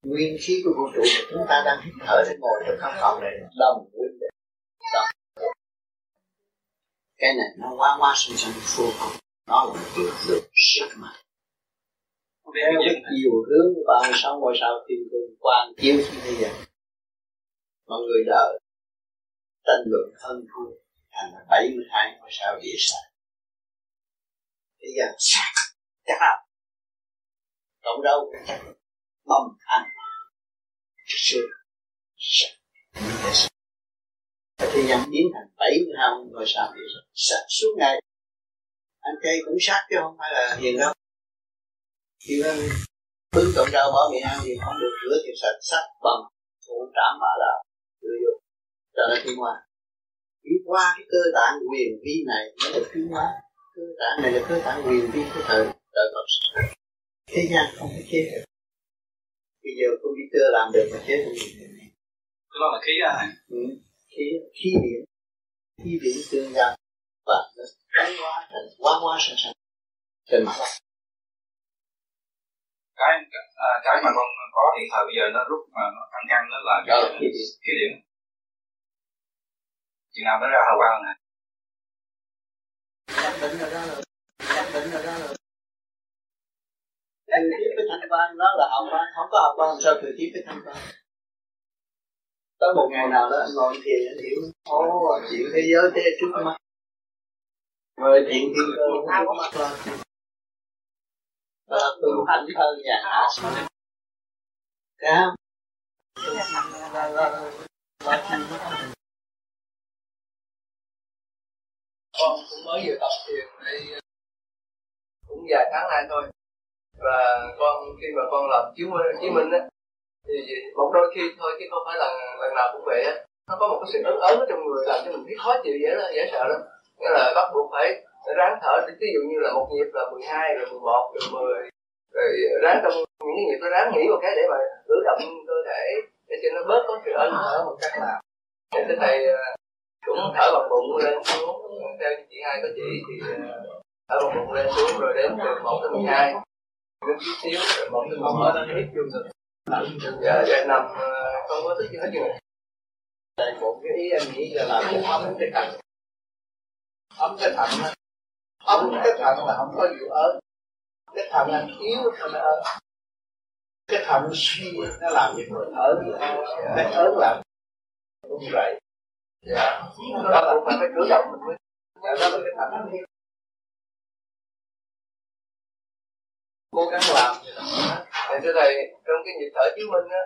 nguyên khí của vũ trụ mà chúng ta đang hít thở để ngồi trong căn phòng này đồng nguyên định đồng cái này nó quá quá sinh sinh vô cùng. Nó là một lực lượng sức mạnh. Theo chiều hướng của ba mươi ngôi sao thiên cung quan chiếu như thế giờ mọi người đợi. Tranh luận thân thua thành là bảy mươi hai ngôi sao địa sản thế gian sát chả cộng đâu mầm ăn sương sạch thế gian biến thành bảy mươi hai ngôi sao địa sản sạch suốt ngày anh cây cũng sát chứ không phải là hiền đâu. Khi nó bưng cộng đau bỏ miệng ăn thì không được rửa thì sạch sạch bằng thủ trảm mà là đưa vô. Cho nó thiên hóa đi qua cái cơ tạng quyền vi này nó được tiến hóa. Cơ tạng này là cơ tạng quyền vi của thời đời Phật thế gian không thể chế được. Bây giờ computer làm được mà chế được. Cái đó là khí à. Ừ. khí khí điện. Khí điện tương giao. Và nó tiến hóa thành quá hóa sẵn sàng trên mặt cái à, cái mà con có hiện thời bây giờ nó rút mà nó căng căng nó là cái khí điện khí chừng nào nó ra hào quang này nhập tiếp với thanh quan nó là hào quang, không có hào quang sao từ tiếp với thanh quan tới một ngày nào đó anh ngồi thiền, anh hiểu. Ô chuyện thế giới thế trước mắt. Rồi chuyện thiên cơ trước mắt lên. Đó là tu hành hơn nhà hạ thấy không con cũng mới vừa tập thiền đây, cũng vài tháng nay thôi. Và con khi mà con làm chiếu chiếu minh á, thì một đôi khi thôi chứ không phải là lần nào cũng vậy á. Nó có một cái sự ấn ấn ở trong người làm cho mình thấy khó chịu, dễ là dễ sợ lắm. Nghĩa là bắt buộc phải ráng thở ví dụ như là một nhịp là 12 rồi 11 rồi 10 rồi ráng trong những cái nhịp nó ráng nghĩ một cái để mà cử động cơ thể để cho nó bớt có sự ấn thở một cách nào. Để thầy à, cũng thở bằng bụng lên xuống. Theo chị hai có chỉ thì ờ, thở bằng bụng lên xuống rồi đến từ một tới mười hai. Đến chút xíu, rồi một tới một ở đang hít vô được? Dạ dạ nằm ờ, không có thứ gì hết rồi tại một cái ý em nghĩ là làm cho ấm cái thận. Ấm cái thận ấm cái thận là không có vụ ớn cái thận anh yếu thì nó ớn cái thận suy, nó làm cho người ớn. Cái ớn làm. Cũng vậy đó là phải phải cử động mình mới đó. Là cái thận cố gắng làm thì thưa thầy trong cái nhịp thở chứng minh á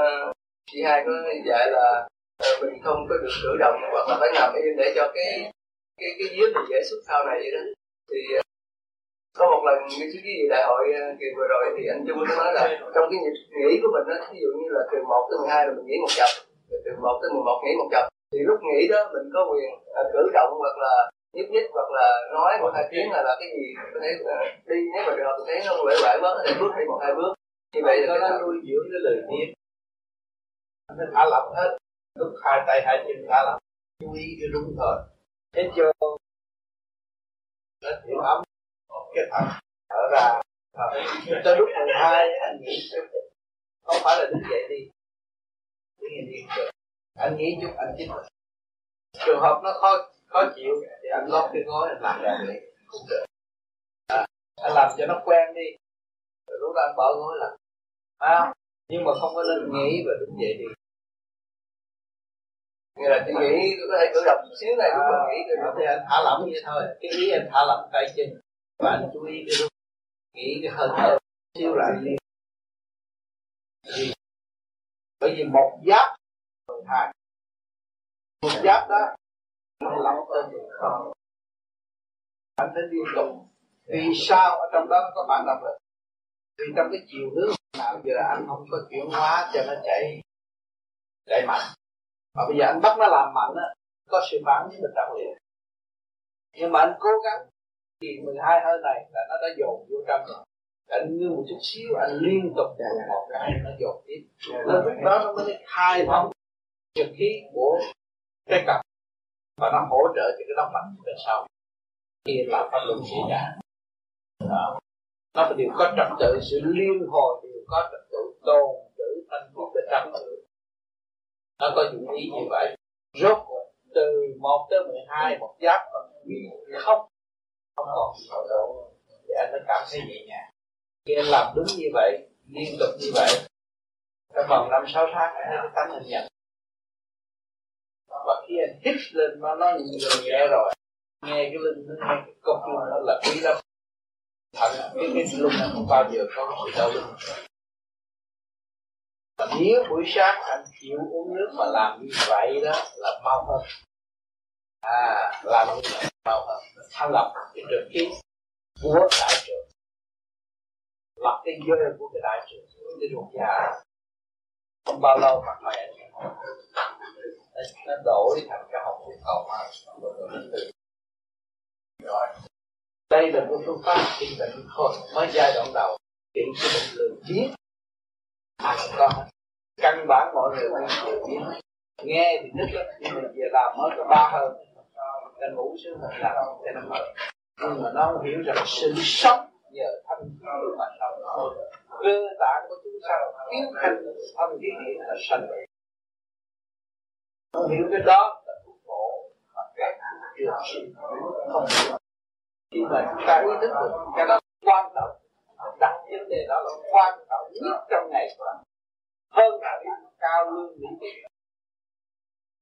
uh, chị hai có dạy là uh, mình không có được cử động hoặc là phải nằm yên để cho cái cái cái giếng mình dễ xuất sau này vậy đó. Thì uh, có một lần như cái gì đại hội kỳ vừa rồi thì anh Trung có nói là trong cái nhịp nghỉ của mình á ví dụ như là từ 1 tới 12 là mình nghỉ một chập từ 1 tới 11 nghỉ một chập thì lúc nghỉ đó mình có quyền uh, cử động hoặc là nhúc nhích hoặc là nói một hai tiếng là là cái gì có thể uh, đi nếu mà được thấy nó quể quải quá có thể bước đi một hai bước. Như vậy là nó nuôi dưỡng cái lời tiếng nó thả lỏng hết. Lúc hai tay hai chân thả lỏng chú ý cái đúng thôi. Hết vô. Nó chịu ấm. Cái thận thở ra. Tới lúc 12 anh nghĩ không phải là đứng dậy đi. Đứng yên đi được anh nghĩ chút anh chính trường hợp nó khó khó chịu thì anh lót cái gối anh làm ra đi à, anh làm cho nó quen đi. Rồi lúc đó anh bỏ gối là à, nhưng mà không có nên nghĩ và đứng dậy đi. Nghĩa là chị nghĩ có thể cử động một xíu này cũng à, nghĩ được thì anh thả lỏng vậy thôi. Cái ý anh thả lỏng tay chân và anh chú ý cái lúc nghĩ cái hơi thở xíu lại đi. Bởi vì một giáp hai. Một giáp đó, nó lỏng tên không anh phải liên tục. Vì sao ở trong đó có bạn đọc được vì trong cái chiều hướng nào giờ anh không có chuyển hóa cho nó chạy chạy mạnh. Mà bây giờ anh bắt nó làm mạnh á, có sự phản với mình trong liền. Nhưng mà anh cố gắng. Thì 12 hơi này là nó đã dồn vô trong rồi. Anh như một chút xíu, anh liên tục một cái, nó dồn tiếp. Nên lúc đó nó mới khai thông trực khí của cái cặp và nó hỗ trợ cho cái động mạch về sau. Khi làm pháp luân xảy ra đó. nó đều có trật tự, sự liên hồi đều có trật tự. Tôn trữ thanh phục trật tự. Nó có dụng ý như vậy. Rốt cuộc, từ 1 tới 12 một giáp còn không. Không còn sợ độ để anh nó cảm thấy nhẹ nhàng. Khi anh làm đúng như vậy, liên tục như vậy, trong vòng năm, sáu tháng, anh thấy tánh hình nhận và khi anh hít lên nó nó nhiều nhẹ rồi, nghe cái linh nó nghe cái công phu nó là quý lắm. Thật cái cái lúc này không bao giờ có sự đau lưng. Và nếu buổi sáng anh chịu uống nước mà làm như vậy đó là mau hơn. À làm như vậy mau hơn. Thanh lọc cái trường khí của đại trường lọc cái dơ của cái đại trường cái ruột già không bao lâu mặt mày nó đổi thành cái học thuyết cầu mà. Rồi. Đây là một phương pháp trị định thôi. Mới giai đoạn đầu. Trị cái bệnh lười biếng ai cũng có. Căn bản mọi người cũng đều biết nghe thì thích lắm, nhưng mà về làm mới có ba hơn. Ta ngủ sướng hơn làm cho nó mở nhưng mà nó không hiểu rằng sự sống nhờ thanh khí mà sống cơ tạng của chúng sanh thiếu thanh thanh khí điện là sanh không hiểu cái đó, là thuốc khổ. Mà cái chưa sinh không hiểu. Khi mà chúng ta ý thức được cái đó quan trọng. Đặt vấn đề đó là quan trọng nhất trong ngày của anh hơn là cái cao lương mỹ tiền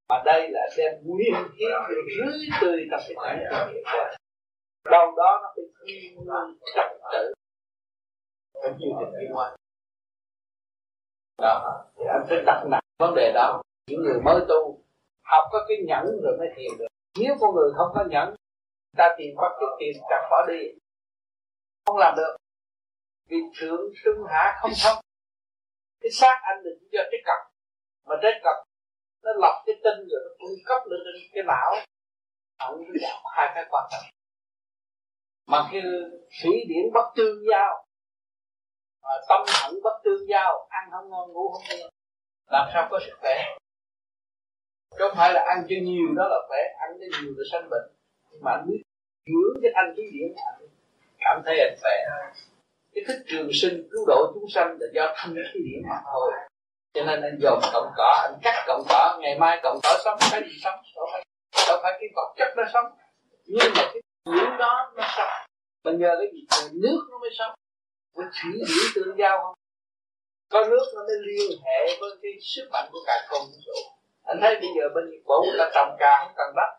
mà đây là đem nguyên khí rưới tươi trong cái cảnh của hiện qua đâu đó nó phải thiên nguyên trật tự trong chương trình liên quan. Đó. Thì anh phải đặt nặng vấn đề đó những người mới tu, học có cái nhẫn rồi mới thiền được. Nếu con người không có nhẫn, ta tìm bắt chút tiền chặt bỏ đi. Không làm được. Vì thượng trung hạ không thông. Cái xác anh định cho cái cặp, mà trái cặp, nó lọc cái tinh rồi nó cung cấp lên trên cái não. Ông giảm hai cái quan trọng. Mà khi thủy điển bất tương giao, mà tâm hận bất tương giao, ăn không ngon, ngủ không yên làm sao có sức khỏe? Không phải là ăn cho nhiều, đó là khỏe ăn cho nhiều là sanh bệnh. Mà anh biết dưỡng cái thanh khí điển anh cảm thấy anh khỏe. Cái thức trường sinh, cứu độ chúng sanh là do thanh khí điển mà thôi. Cho nên anh dồn cộng cỏ, anh cắt cộng cỏ, ngày mai cộng cỏ sống, cái gì sống, đâu phải đâu phải cái vật chất nó sống. Nhưng mà cái dưỡng đó nó sống. Mà nhờ cái gì? Từ nước nó mới sống. Với thủy điển tương giao không? Có nước nó mới liên hệ với cái sức mạnh của cả không vũ trụ anh thấy bây giờ bên Nhật Bản người ta trồng cà không cần đất.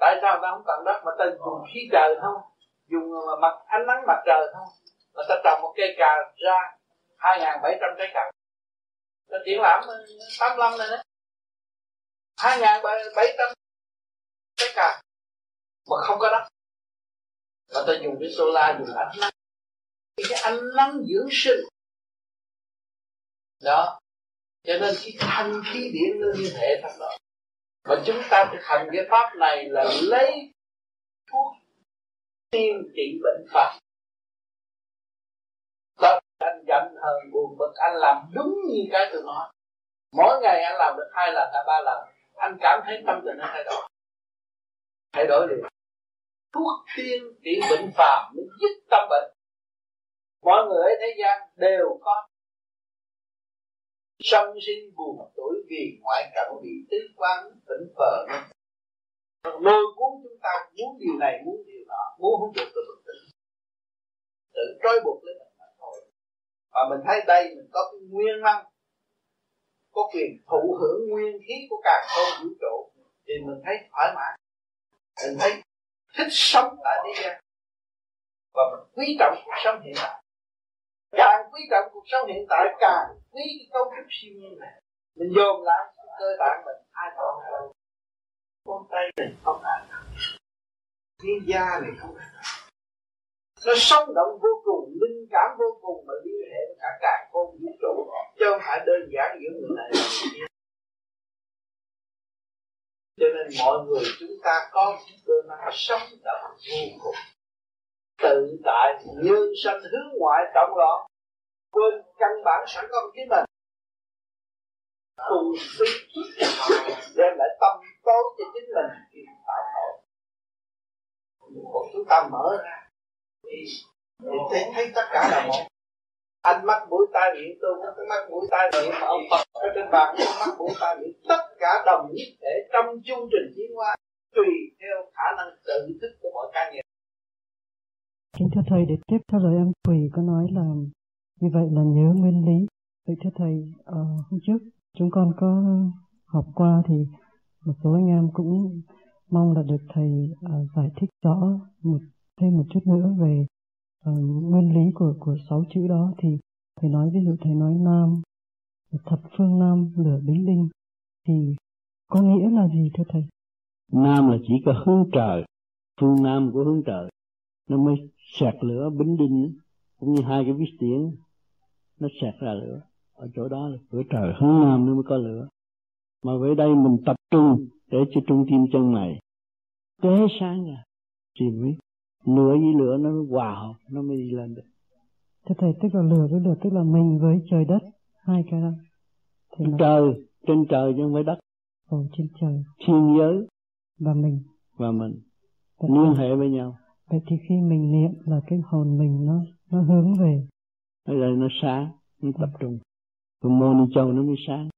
Tại sao ta không cần đất? Mà ta dùng khí trời không dùng ờ, mặt ánh nắng mặt trời không mà ta trồng một cây cà ra hai ngàn bảy trăm trái cà. Ta triển lãm ờ, 85 này đấy hai ngàn bảy trăm trái cà. Mà không có đất. Mà ta dùng cái solar, dùng ánh nắng. Cái ánh nắng dưỡng sinh. Đó cho nên cái thanh khí điển nó liên hệ thằng đó. Mà chúng ta thực hành cái pháp này là lấy thuốc tiên trị bệnh phật. Tất anh giận hờn buồn bực, anh làm đúng như cái tôi nói. Mỗi ngày anh làm được hai lần hay ba lần, anh cảm thấy tâm tình nó thay đổi. Thay đổi liền. Thuốc tiên trị bệnh phàm mới dứt tâm bệnh. Mọi người ở thế gian đều có sân sinh buồn tuổi vì ngoại cảnh bị tứ quán tỉnh phờ lôi cuốn chúng ta muốn điều này, muốn điều nọ, muốn không được tự bực tỉnh tự trói buộc lấy mình mà thôi. Và mình thấy đây, mình có cái nguyên năng, có quyền thụ hưởng nguyên khí của cả không vũ trụ, thì mình thấy thoải mái. Mình thấy thích sống tại thế gian. Và mình quý trọng cuộc sống hiện tại càng quý trọng cuộc sống hiện tại, càng quý cái cấu trúc siêu nhiên này. Mình dồn lại cơ tạng mình, ai còn hơn con tay này không ai thiên gia này không ai nó sống động vô cùng, linh cảm vô cùng, mà liên hệ với cả cả con vũ trụ. Chứ không phải đơn giản giữa người này người kia. Cho nên mọi người chúng ta có cơ năng sống động vô cùng tự tại nhân sanh hướng ngoại động loạn quên căn bản sẵn có của chính mình. Tu phi đem lại tâm tối cho chính mình thì tạo tội. Còn chúng ta mở ra thì, thì thấy, thấy tất cả là một. Anh mắt mũi tai miệng tôi cũng cái mắt mũi tai miệng mà ông Phật ở trên bàn cũng mắt mũi tai miệng tất cả đồng nhất thể trong chương trình tiến hóa tùy theo khả năng tự thức của mỗi cá nhân. Kính thưa Thầy, để tiếp theo lời em Quỳ có nói là như vậy là nhớ nguyên lý. Vậy thưa Thầy, uh, hôm trước chúng con có học qua thì một số anh em cũng mong là được Thầy uh, giải thích rõ một thêm một chút nữa về uh, nguyên lý của của sáu chữ đó thì Thầy nói ví dụ Thầy nói nam, thập phương nam, lửa bính linh thì có nghĩa là gì thưa Thầy? Nam là chỉ có hướng trời, phương nam của hướng trời nó mới sạc lửa bính đinh cũng như hai cái viết tiếng nó sạc ra lửa ở chỗ đó là cửa trời hướng nam nó mới có lửa mà với đây mình tập trung để cho trung tim chân mày tế sáng ra thì mới lửa với lửa nó hòa hợp nó mới đi lên được Thưa Thầy, tức là lửa với lửa tức là mình với trời đất, hai cái đó. Thì trời, trên trời chứ không phải đất. Ồ, trên trời. Thiên giới. Và mình. Và mình. Liên hệ với nhau. Vậy thì khi mình niệm là cái hồn mình nó nó hướng về. Bây giờ nó sáng, nó tập trung. Còn mô ni châu nó mới sáng.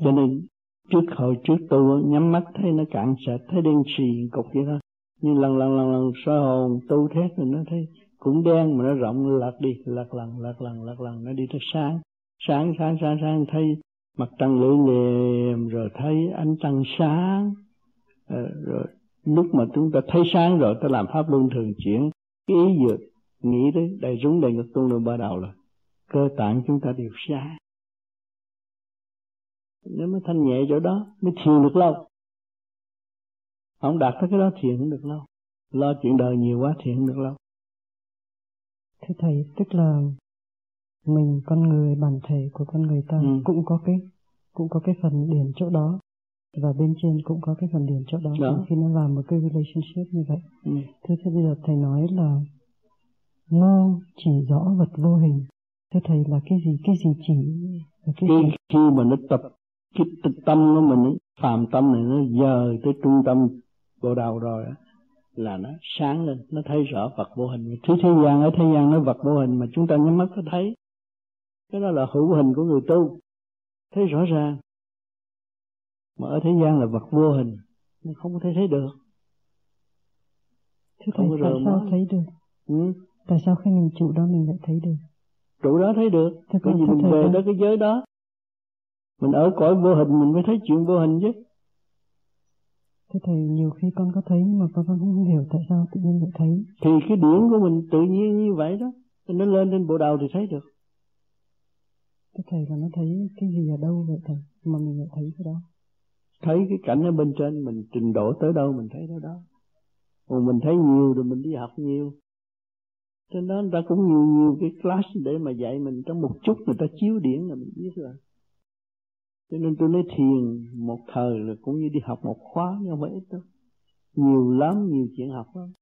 Cho nên trước hồi trước tu nhắm mắt thấy nó cạn sạch, thấy đen xì cục vậy đó. Nhưng lần lần lần lần soi hồn tu thét rồi nó thấy cũng đen mà nó rộng lật đi lật lần lật lần lật lần nó đi tới sáng sáng sáng sáng sáng thấy mặt trăng lưỡi liềm rồi thấy ánh trăng sáng rồi lúc mà chúng ta thấy sáng rồi ta làm pháp luân thường chuyển cái ý dược nghĩ tới đầy rúng đầy ngực tung lên ba đầu là cơ tạng chúng ta đều sáng. Nếu mà thanh nhẹ chỗ đó mới thiền được lâu. Không đạt tới cái đó thiền không được lâu. Lo chuyện đời nhiều quá thiền không được lâu. Thưa thầy tức là mình con người bản thể của con người ta ừ. cũng có cái cũng có cái phần điểm chỗ đó và bên trên cũng có cái phần điểm chỗ đó, đó. khi nó làm một cái relationship như vậy. Ừ. thế thì bây giờ thầy nói là ngô chỉ rõ vật vô hình. Thưa thầy là cái gì? Cái gì chỉ? Là cái khi, khi mà nó tập cái tâm của mình phàm tâm này nó dời tới trung tâm bộ đầu rồi là nó sáng lên nó thấy rõ vật vô hình. Thứ thế gian ở thế gian nó vật vô hình mà chúng ta nhắm mắt có thấy. Cái đó là hữu hình của người tu. Thấy rõ ràng mà ở thế gian là vật vô hình nó không có thể thấy được Thế thầy tại sao thấy được? Ừ? Tại sao khi mình trụ đó mình lại thấy được? Trụ đó thấy được. Thế Bởi vì mình về đó cái giới đó. Mình ở cõi vô hình mình mới thấy chuyện vô hình chứ. Thế thầy nhiều khi con có thấy mà con không hiểu tại sao tự nhiên lại thấy. Thì cái điển của mình tự nhiên như vậy đó. Nó lên trên bộ đầu thì thấy được. Thế thầy là nó thấy cái gì ở đâu vậy thầy? Mà mình lại thấy cái đó. Thấy cái cảnh ở bên trên mình trình độ tới đâu mình thấy tới đó. Còn mình thấy nhiều rồi mình đi học nhiều. Cho nên người ta cũng nhiều nhiều cái class để mà dạy mình. Trong một chút người ta chiếu điển là mình biết rồi. Cho nên tôi nói thiền một thời là cũng như đi học một khóa nhưng không phải ít đâu. Nhiều lắm nhiều chuyện học lắm.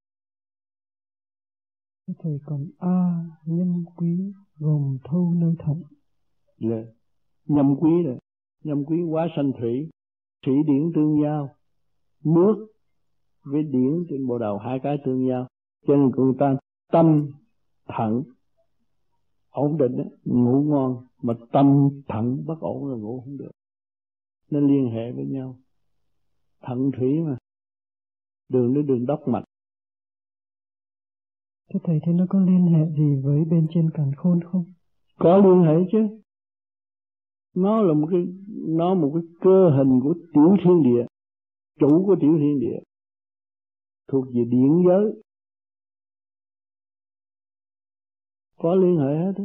Thầy còn a nhân quý gồm thâu nơi thận. Là dạ. nhâm quý rồi. Nhâm quý quá sanh thủy thủy điển tương giao nước với điển trên bộ đầu hai cái tương giao. Cho nên người ta tâm thận ổn định ngủ ngon mà tâm thận bất ổn là ngủ không được. Nên liên hệ với nhau. Thận thủy mà. Đường nó đường đốc mạch. Thế thầy thế nó có liên hệ gì với bên trên càn khôn không? Có liên hệ chứ. Nó là một cái nó một cái cơ hình của tiểu thiên địa, chủ của tiểu thiên địa thuộc về điện giới có liên hệ hết đó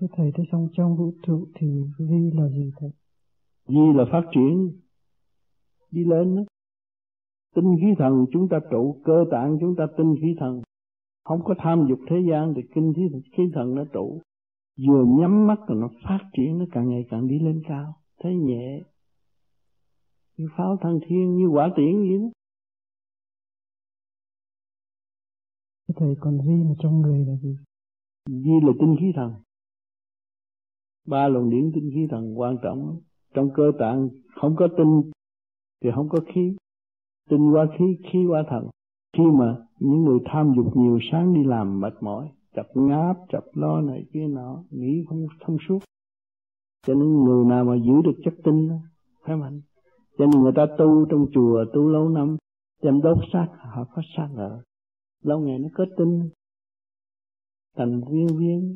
Thưa Thầy, thế xong trong vũ trụ thì vi là gì Thầy? Vi là phát triển, đi lên đó. Tinh khí thần chúng ta trụ, cơ tạng chúng ta tinh khí thần. Không có tham dục thế gian thì kinh khí, khí thần nó trụ. Vừa nhắm mắt rồi nó phát triển, nó càng ngày càng đi lên cao. Thấy nhẹ. Như pháo thăng thiên, như quả tiễn vậy đó. thầy còn di mà trong người là gì? Di là tinh khí thần. Ba luồng điển tinh khí thần quan trọng trong cơ tạng không có tinh thì không có khí. Tinh qua khí khí qua thần. Khi mà những người tham dục nhiều sáng đi làm mệt mỏi chập ngáp chập lo này kia nọ nghĩ không thông suốt. Cho nên người nào mà giữ được chất tinh phải mạnh cho nên người ta tu trong chùa tu lâu năm đem đốt xác họ có xác ở. Lâu ngày nó kết tinh thành viên viên.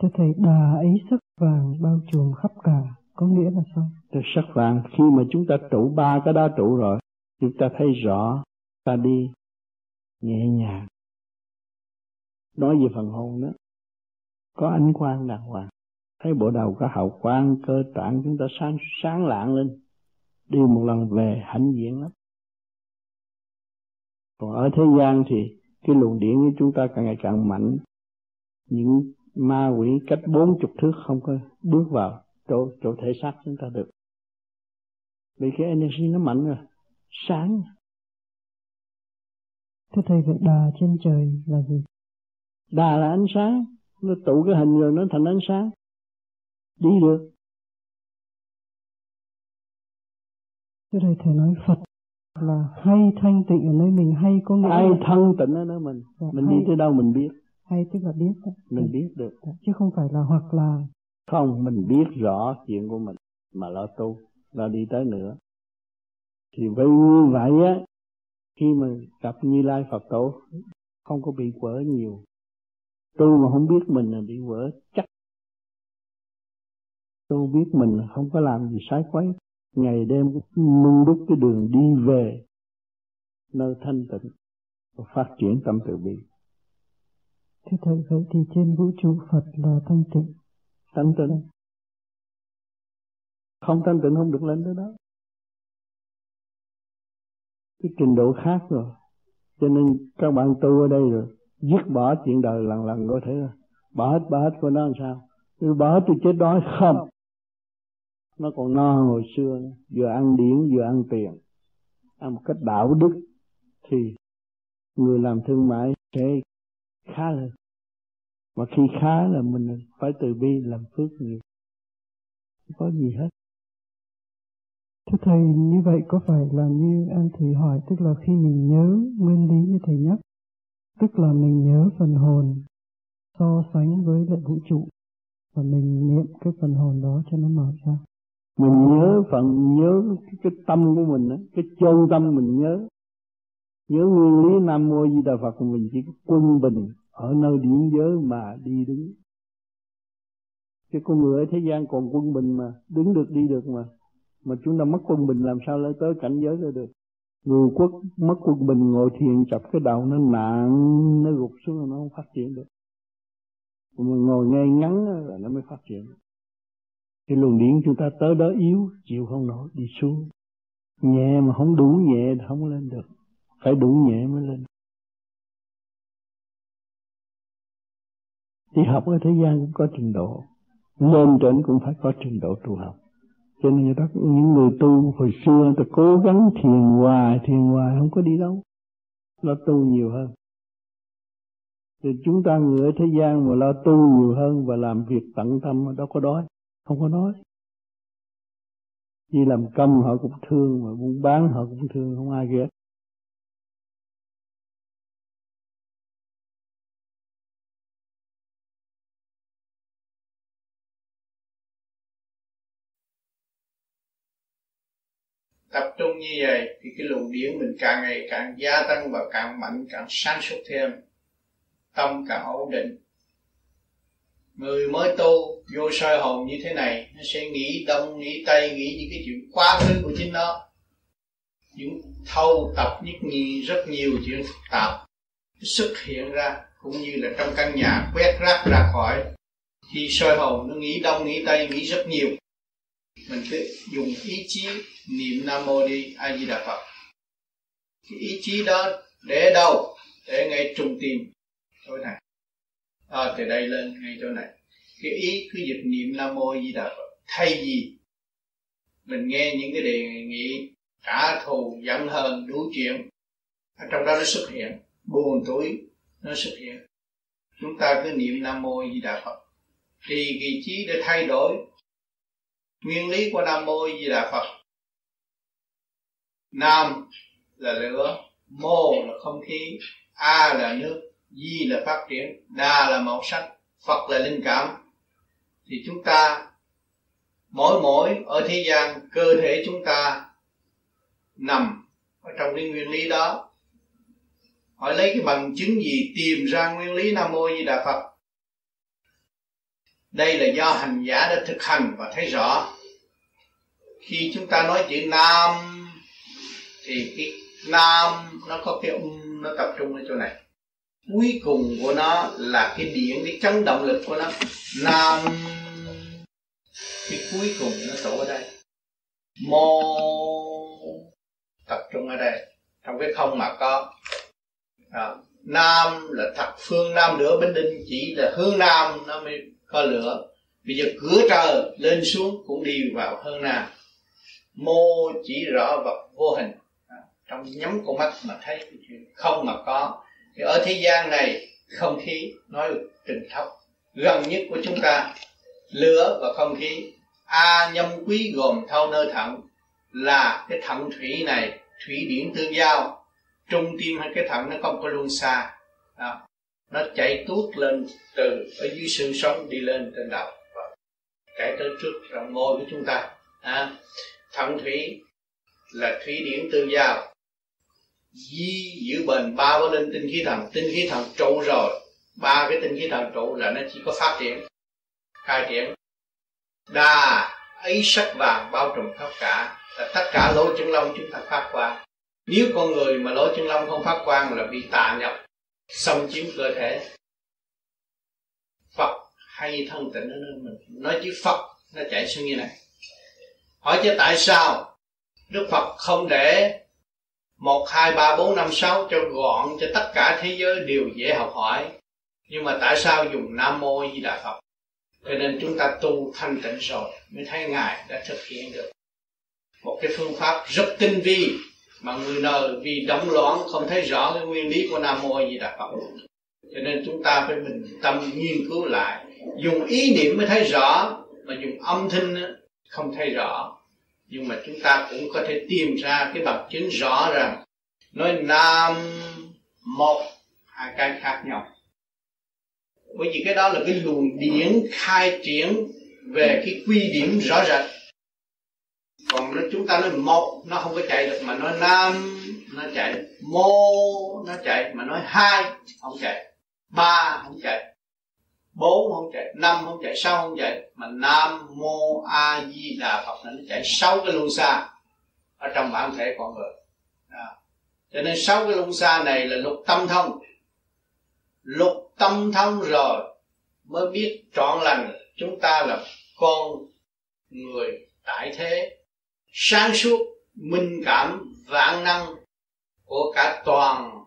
Thưa thầy đà ấy sắc vàng bao trùm khắp cả có nghĩa là sao? Thưa sắc vàng khi mà chúng ta trụ ba cái đá trụ rồi chúng ta thấy rõ ta đi nhẹ nhàng. Nói về phần hồn đó có ánh quang đàng hoàng. Thấy bộ đầu có hào quang cơ tạng chúng ta sáng sáng lạng lên đi một lần về hãnh diện lắm. Còn ở thế gian thì cái luồng điển của chúng ta càng ngày càng mạnh. Những ma quỷ cách bốn chục thước không có bước vào chỗ chỗ thể xác chúng ta được. Vì cái energy nó mạnh rồi sáng. Thưa thầy vậy đà trên trời là gì? Đà là ánh sáng. Nó tụ cái hình rồi nó thành ánh sáng. Đi được thưa thầy thầy nói phật là hay thanh tịnh ở nơi mình hay có nghĩa hay thanh tịnh ở nơi mình. Dạ, mình hay, đi tới đâu mình biết. Hay tức là biết đó. mình biết được. Dạ, chứ không phải là hoặc là không mình biết rõ chuyện của mình mà lo tu lo đi tới nữa. Thì với như vậy á khi mà gặp như lai phật tổ không có bị quở nhiều. Tu mà không biết mình là bị quở chắc. Tu biết mình không có làm gì sai quấy ngày đêm nung đúc cái đường đi về nơi thanh tịnh và phát triển tâm từ bi. Thế thầy vậy thì trên vũ trụ Phật là thanh tịnh. Thanh tịnh. Không thanh tịnh không được lên tới đó. Cái trình độ khác rồi. Cho nên các bạn tu ở đây rồi, dứt bỏ chuyện đời lần lần có thể rồi. Bỏ hết, bỏ hết của nó làm sao? Bỏ hết tôi chết đói không? Nó còn no hồi xưa vừa ăn điển, vừa ăn tiền. Ăn một cách đạo đức thì người làm thương mại sẽ khá hơn. Mà khi khá là mình phải từ bi làm phước nhiều không có gì hết. Thưa thầy, như vậy có phải là như anh thủy hỏi, tức là khi mình nhớ nguyên lý như thầy nhắc, tức là mình nhớ phần hồn so sánh với lại vũ trụ, và mình niệm cái phần hồn đó cho nó mở ra? Mình nhớ phần nhớ cái, cái tâm của mình đó, cái chân tâm mình nhớ. Nhớ nguyên lý nam mô di đà phật của mình chỉ có quân bình ở nơi điểm giới mà đi đứng. Cái con người ở thế gian còn quân bình mà đứng được đi được mà. Mà chúng ta mất quân bình làm sao lấy tới cảnh giới ra được? Người quốc mất quân bình ngồi thiền chập cái đầu nó nặng nó gục xuống nó không phát triển được. Mà ngồi ngay ngắn là nó mới phát triển cái luồng điển chúng ta tới đó yếu, chịu không nổi, đi xuống. Nhẹ mà không đủ nhẹ thì không lên được. Phải đủ nhẹ mới lên. Đi học ở thế gian cũng có trình độ. Lên trên cũng phải có trình độ tu học. Cho nên người ta những người tu hồi xưa ta cố gắng thiền hoài thiền hoài không có đi đâu. Nó tu nhiều hơn. Thì chúng ta người ở thế gian mà lo tu nhiều hơn và làm việc tận tâm đâu có đói không có nói. Đi làm công họ cũng thương, mà buôn bán họ cũng thương, không ai ghét. Tập trung như vậy thì cái luồng điển mình càng ngày càng gia tăng và càng mạnh, càng sáng suốt thêm. Tâm càng ổn định người mới tu, vô soi hồn như thế này, nó sẽ nghĩ đông, nghĩ tây, nghĩ những cái chuyện quá khứ của chính nó. Những thâu tập nhất nhi rất nhiều chuyện phức tạp xuất hiện ra, cũng như là trong căn nhà quét rác ra khỏi. Khi soi hồn, nó nghĩ đông, nghĩ tây, nghĩ rất nhiều. Mình cứ dùng ý chí niệm nam mô đi a di đà phật. Cái ý chí đó để đâu? Để ngay trùng tìm thôi này à, từ đây lên ngay chỗ này. Cái ý cứ dịch niệm nam mô di đà phật. Thay vì mình nghe những cái đề nghị trả thù giận hờn đủ chuyện ở trong đó nó xuất hiện. Buồn tuổi nó xuất hiện. Chúng ta cứ niệm nam mô di đà phật. Thì kỳ trí để thay đổi nguyên lý của nam mô di đà phật. Nam là lửa mô là không khí a là nước di là phát triển, đa là màu sắc, phật là linh cảm. Thì chúng ta, mỗi mỗi ở thế gian, cơ thể chúng ta nằm ở trong cái nguyên lý đó. Hỏi lấy cái bằng chứng gì, tìm ra nguyên lý nam mô di đà phật. Đây là do hành giả đã thực hành và thấy rõ. Khi chúng ta nói chữ nam, thì cái nam nó có cái um nó tập trung ở chỗ này cuối cùng của nó là cái điện cái chấn động lực của nó. Nam cái cuối cùng nó tổ ở đây. Mô tập trung ở đây. Trong cái không mà có. À, nam là thật phương nam lửa bên đinh chỉ là hướng nam nó mới có lửa. Bây giờ cửa trời lên xuống cũng đi vào hướng nam. Mô chỉ rõ vật vô hình. À, trong nhắm con mắt mà thấy cái chuyện không mà có thì ở thế gian này không khí nói trình thấp gần nhất của chúng ta lửa và không khí a nhâm quý gồm thâu nơi thận là cái thận thủy này thủy điển tương giao. Trung tim hay cái thận nó không có luôn xa. Đó. nó chạy tuốt lên từ ở dưới xương sống đi lên trên đầu. Và chạy tới trước trong môi của chúng ta. À, thận thủy là thủy điển tương giao di giữ bền ba cái linh tinh khí thần. Tinh khí thần trụ rồi. Ba cái tinh khí thần trụ là nó chỉ có phát triển, khai triển. Đa ấy sắc vàng bao trùm à, tất cả là tất cả lỗ chân lông chúng ta phát quang. Nếu con người mà lỗ chân lông không phát quang là bị tà nhập, xâm chiếm cơ thể. Phật hay thân tịnh nó nên mình. Nói chữ Phật, nó chạy xuống như này. Hỏi chứ tại sao Đức Phật không để một, hai, ba, bốn, năm, sáu cho gọn cho tất cả thế giới đều dễ học hỏi. Nhưng mà tại sao dùng nam mô di đà phật? Cho nên chúng ta tu thanh tịnh rồi mới thấy ngài đã thực hiện được. Một cái phương pháp rất tinh vi mà người nờ vì động loạn không thấy rõ cái nguyên lý của nam mô di đà phật. Cho nên chúng ta phải bình tâm nghiên cứu lại. Dùng ý niệm mới thấy rõ, mà dùng âm thanh không thấy rõ nhưng mà chúng ta cũng có thể tìm ra cái bằng chứng rõ rằng nói nam một hai cái khác nhau. Bởi vì cái đó là cái luồng điển khai triển về cái quy điểm rõ rệt. Còn nó chúng ta nói một, nó không có chạy được, mà nói nam, nó chạy mô, nó chạy, mà nói hai, không chạy. Ba, không chạy bốn không chạy, năm không chạy, sáu không chạy, mà nam mô a di đà phật nó chạy sáu cái luân xa ở trong bản thể con người à. cho nên sáu cái luân xa này là lục tâm thông lục tâm thông rồi mới biết trọn lành chúng ta là con người tại thế, sáng suốt, minh cảm, vạn năng của cả toàn,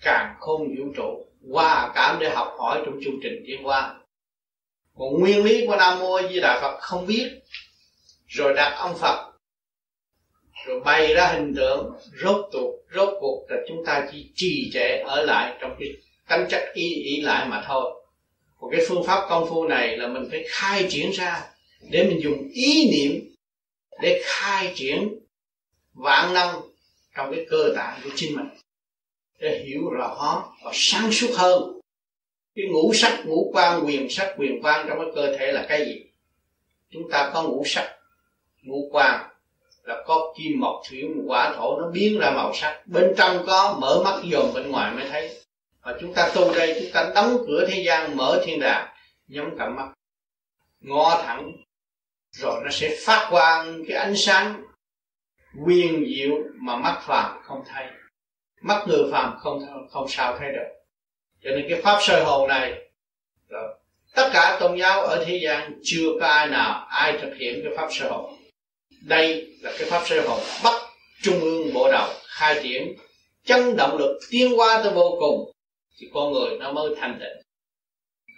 càng không vũ trụ hòa cảm để học hỏi trong chương trình tiến qua còn nguyên lý của nam mô di đà phật không biết, rồi đặt ông phật, rồi bày ra hình tượng, rốt cuộc rốt cuộc là chúng ta chỉ trì trệ ở lại trong cái tánh chất ý ý lại mà thôi. Còn cái phương pháp công phu này là mình phải khai triển ra để mình dùng ý niệm để khai triển vạn năng trong cái cơ tạng của chính mình để hiểu rõ và sáng suốt hơn. Cái ngũ sắc, ngũ quan, quyền sắc, quyền quan trong cái cơ thể là cái gì? Chúng ta có ngũ sắc, ngũ quan là có kim, mộc, thủy hỏa thổ, nó biến ra màu sắc. Bên trong có mở mắt dòm, bên ngoài mới thấy. Và chúng ta tu đây, chúng ta đóng cửa thế gian, mở thiên đàng nhắm cặp mắt. Ngó thẳng, rồi nó sẽ phát quang cái ánh sáng quyền diệu mà mắt phàm không thấy mắt người phàm không không sao thấy được. Cho nên cái pháp soi hồn này rồi, tất cả tôn giáo ở thế gian chưa có ai nào ai thực hiện cái pháp soi hồn. Đây là cái pháp soi hồn bắt trung ương bộ đầu khai triển chân động lực tiến qua tới vô cùng thì con người nó mới thành tịnh.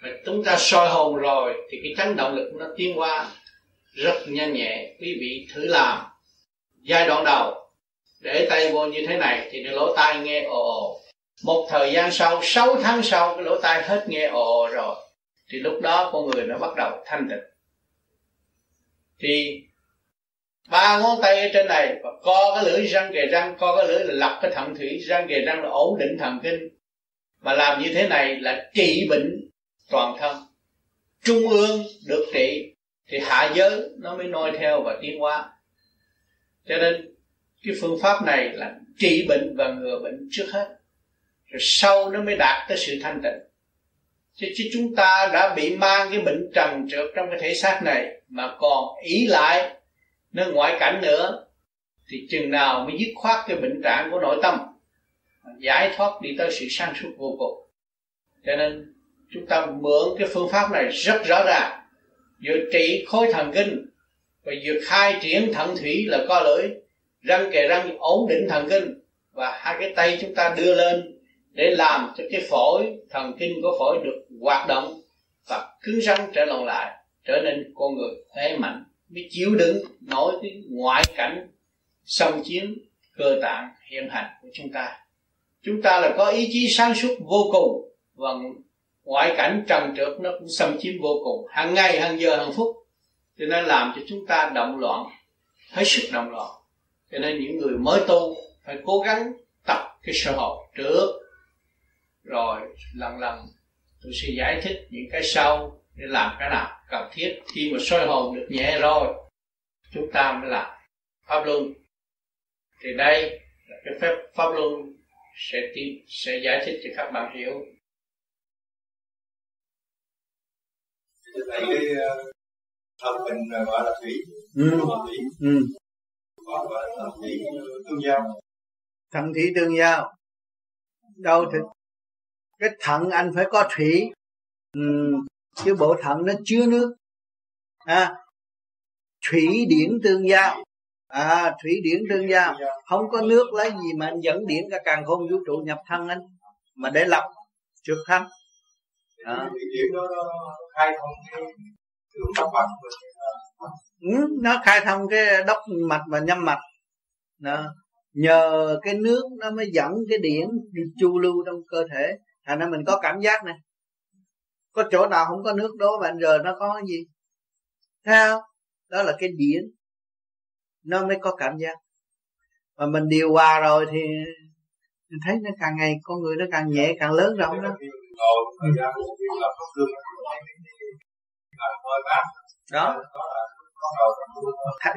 Mà chúng ta soi hồn rồi thì cái chấn động lực nó tiến qua rất nhanh nhẹ quý vị thử làm. Giai đoạn đầu để tay vô như thế này thì lỗ tai nghe ồ ồ. Một thời gian sau 6 tháng sau, cái lỗ tai hết nghe ồ ồ rồi. Thì lúc đó con người nó bắt đầu thanh tịnh. Thì ba ngón tay ở trên này, và co cái lưỡi răng kề răng, co cái lưỡi là lập cái thận thủy, răng kề răng là ổn định thần kinh. Mà làm như thế này là trị bệnh toàn thân. Trung ương được trị, thì hạ giới nó mới noi theo và tiến hóa. Cho nên cái phương pháp này là trị bệnh và ngừa bệnh trước hết. Rồi sau nó mới đạt tới sự thanh tịnh. Chứ, chứ chúng ta đã bị mang cái bệnh trần trượt trong cái thể xác này mà còn ý lại nơi ngoại cảnh nữa thì chừng nào mới dứt khoát cái bệnh trạng của nội tâm giải thoát đi tới sự sáng suốt vô cùng. Cho nên chúng ta mượn cái phương pháp này rất rõ ràng. Vừa trị khối thần kinh và vừa khai triển thận thủy là co lưỡi răng kề răng ổn định thần kinh, và hai cái tay chúng ta đưa lên để làm cho cái phổi, thần kinh của phổi được hoạt động, và cứng rắn trở lòng lại, trở nên con người khỏe mạnh, mới chịu đựng nổi cái ngoại cảnh xâm chiếm, cơ tạng, hiện hành của chúng ta. Chúng ta là có ý chí sáng suốt vô cùng, và ngoại cảnh trần trượt nó cũng xâm chiếm vô cùng, hàng ngày, hàng giờ, hàng phút. Cho nên làm cho chúng ta động loạn, hết sức động loạn cho nên những người mới tu phải cố gắng tập cái sơ hồn trước. Rồi lần lần tôi sẽ giải thích những cái sau để làm cái nào cần thiết. Khi mà soi hồn được nhẹ rồi chúng ta mới làm pháp luân. Thì đây là cái phép pháp luân sẽ tìm, sẽ giải thích cho các bạn hiểu. Thấy cái ờ, thân mình gọi là thủy ừ. thủy. Ừ gọi là thần thủy tương giao. Thần thủy tương giao đâu thì cái thận anh phải có thủy. Ừ. chứ bộ thận nó chứa nước. À, thủy điển tương giao. À thủy điển tương giao. Không có nước lấy gì mà anh dẫn điển cả càng không vũ trụ nhập thân anh. Mà để lập trước thân. À nó khai thông cái đốc mạch và nhâm mạch. Đó. nhờ cái nước nó mới dẫn cái điển đi chu lưu trong cơ thể. Thành ra mình có cảm giác này. Có chỗ nào không có nước đố bạn giờ nó có cái gì? Thấy không? Đó là cái điển nó mới có cảm giác. Mà mình điều hòa rồi thì mình thấy nó càng ngày con người nó càng nhẹ càng lớn rộng đó. Đó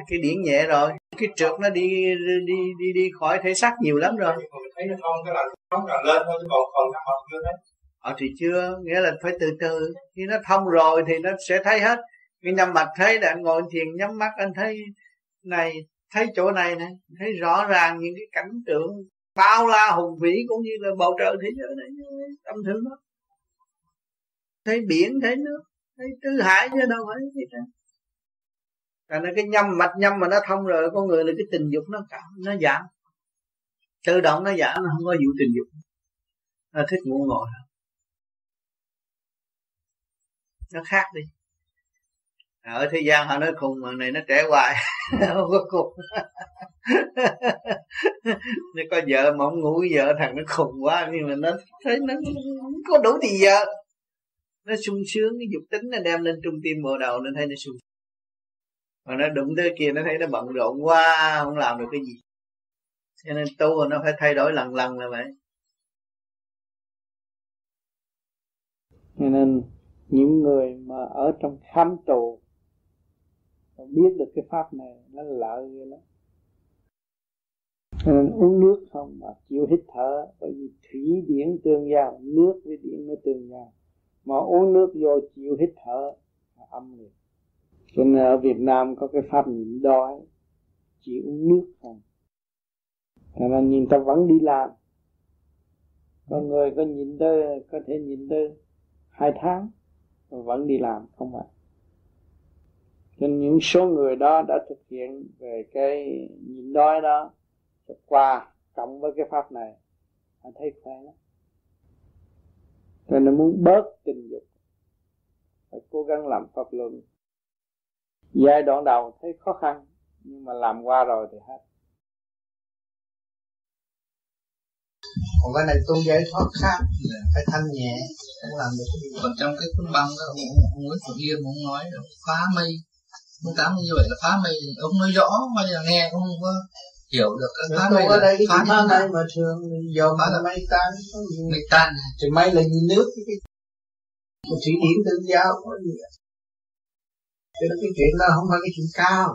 cái điển nhẹ rồi. Cái trượt nó đi đi đi đi khỏi thể xác nhiều lắm rồi. Thấy nó không cái là không lên thôi còn còn nằm chưa thấy ờ thì chưa. Nghĩa là phải từ từ. Khi nó thông rồi thì nó sẽ thấy hết. Cái nhắm mặt thấy là anh ngồi thiền, nhắm mắt anh thấy này, thấy chỗ này này. Thấy rõ ràng những cái cảnh tượng bao la hùng vĩ cũng như là bầu trời thế giới này. Tâm thương đó thấy biển, thấy nước, thấy tứ hải chứ đâu phải gì cả. Thành ra cái nhâm, mạch nhâm mà nó thông rồi, con người là cái tình dục nó cảm nó giảm. Tự động nó giảm, nó không có vụ tình dục. Nó thích ngủ ngồi. Nó khác đi. Ở thế gian họ nói khùng, mà này nó trẻ hoài. Không có khùng. Nó có vợ mà không ngủ vợ, thằng nó khùng quá, nhưng mà nó thấy nó không có đủ thì vợ nó sung sướng, cái dục tính nó đem lên trung tim bộ đầu, nên thấy nó sung mà nó đụng tới kia, nó thấy nó bận rộn quá, không làm được cái gì. Cho nên tu nó phải thay đổi lần lần là vậy. Cho nên những người mà ở trong khám tù biết được cái pháp này, nó lợi ghê lắm. Cho nên uống nước không mà chịu hít thở, bởi vì thủy điển tương giao, nước với điện nó tương giao. Mà uống nước vô chịu hít thở âm liệt cho nên ở Việt Nam có cái pháp nhịn đói chỉ uống nước thôi, cho nên nhìn ta vẫn đi làm. Có người có nhìn tới có thể nhìn tới hai tháng vẫn đi làm không phải. Cho nên những số người đó đã thực hiện về cái nhịn đói đó qua cộng với cái pháp này họ thấy khỏe lắm. Cho nên muốn bớt tình dục phải cố gắng làm pháp luận giai đoạn đầu thấy khó khăn nhưng mà làm qua rồi thì hết. Còn cái này tu giải thoát khác phải thanh nhẹ không làm được cái gì. Còn trong cái cuốn băng đó ông, ông Nguyễn Phượng Yên ông nói là phá mây. Ông tám như vậy là phá mây ông nói rõ mà là nghe cũng không có hiểu được cái phá mây ở đây cái phá mây mà thường dầu phá là mây. tan mây tan thì mây là như nước. Cái cái thủy điển tương giao có gì cho nên cái chuyện đó không phải cái chuyện cao.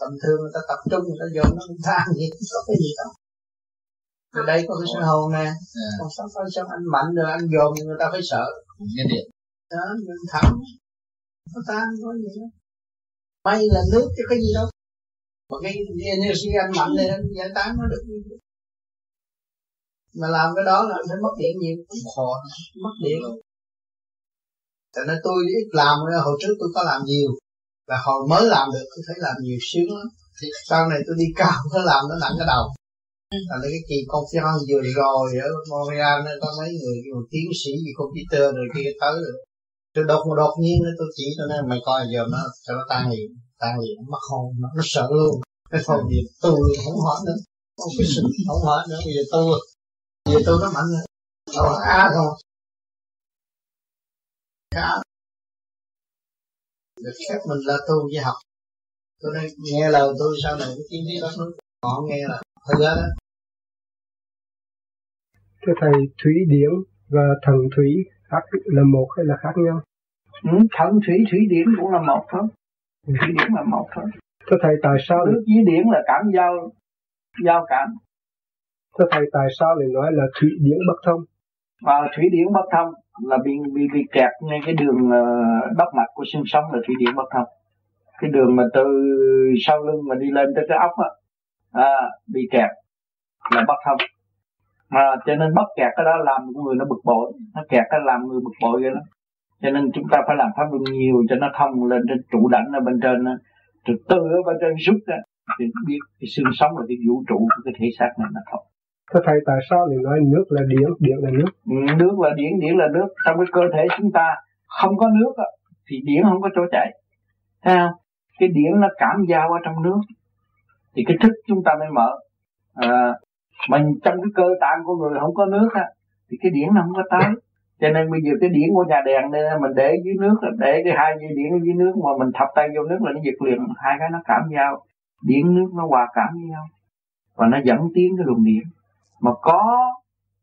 Tầm thường người ta tập trung người ta dồn nó than gì có cái gì đâu ở đây có cái sân hồn nè. Yeah. còn sao phải sao anh mạnh rồi anh dồn người ta phải sợ. Nhân điện. Đó mình thẳng nó tan có gì đó. May là nước chứ cái gì đâu. Mà cái energy anh mạnh này anh giải tán nó được. Mà làm cái đó là anh phải mất điện nhiều. Khó mất điện tại nên tôi ít làm hồi trước tôi có làm nhiều. Là hồi mới làm được tôi thấy làm nhiều sướng lắm. Thì sau này tôi đi cao nó làm nó nặng cái đầu. Là cái kỳ conference vừa rồi ở Montreal nó có mấy người một tiến sĩ gì computer rồi kia tới rồi tôi đột một đột nhiên tôi chỉ cho nên mày coi giờ nó cho nó tan liền tan liền nó mất hồn nó, nó sợ luôn. Cái phần gì? Tu không hỏi nữa. Không cái sự không hỏi nữa. Bây giờ tôi bây giờ tôi nó mạnh rồi. Nó à thôi cả được phép mình là tu với học. Tôi đây nghe lời tôi sau này cái kiến thức đó nó họ nghe là hơi đó. Thưa thầy thủy điển và thần thủy khác là một hay là khác nhau? Ừ, thần thủy thủy điển cũng là một thôi. Thủy điển là một thôi. Thưa thầy tại sao nước với điển là cảm giao giao cảm. Thưa thầy tại sao lại nói là thủy điển bất thông và thủy điển bất thông là bị bị bị kẹt ngay cái đường ờ, đốc mạch của xương sống là thủy điển bất thông. Cái đường mà từ sau lưng mà đi lên tới cái ốc á à, bị kẹt là bất thông. Mà cho nên bất kẹt cái đó làm người nó bực bội nó kẹt cái làm người bực bội vậy đó cho nên chúng ta phải làm pháp luân nhiều cho nó thông lên trên trụ đảnh ở bên trên từ từ ở bên trên rút ra thì biết cái xương sống là cái vũ trụ của cái thể xác này nó thông. Thưa thầy tại sao lại nói nước là điện, điện là nước? Ừ, nước là điện, điện là nước. Trong cái cơ thể chúng ta không có nước thì điện không có chỗ chạy. Thấy không? Cái điện nó cảm giao ở trong nước. Thì cái thức chúng ta mới mở. À, mình trong cái cơ tạng của người không có nước á thì cái điện nó không có tới cho nên bây giờ cái điện của nhà đèn nên mình để dưới nước để cái hai dây điện dưới nước mà mình thọc tay vô nước là nó giật liền hai cái nó cảm giao điện nước nó hòa cảm với nhau và nó dẫn tiến cái luồng điện mà có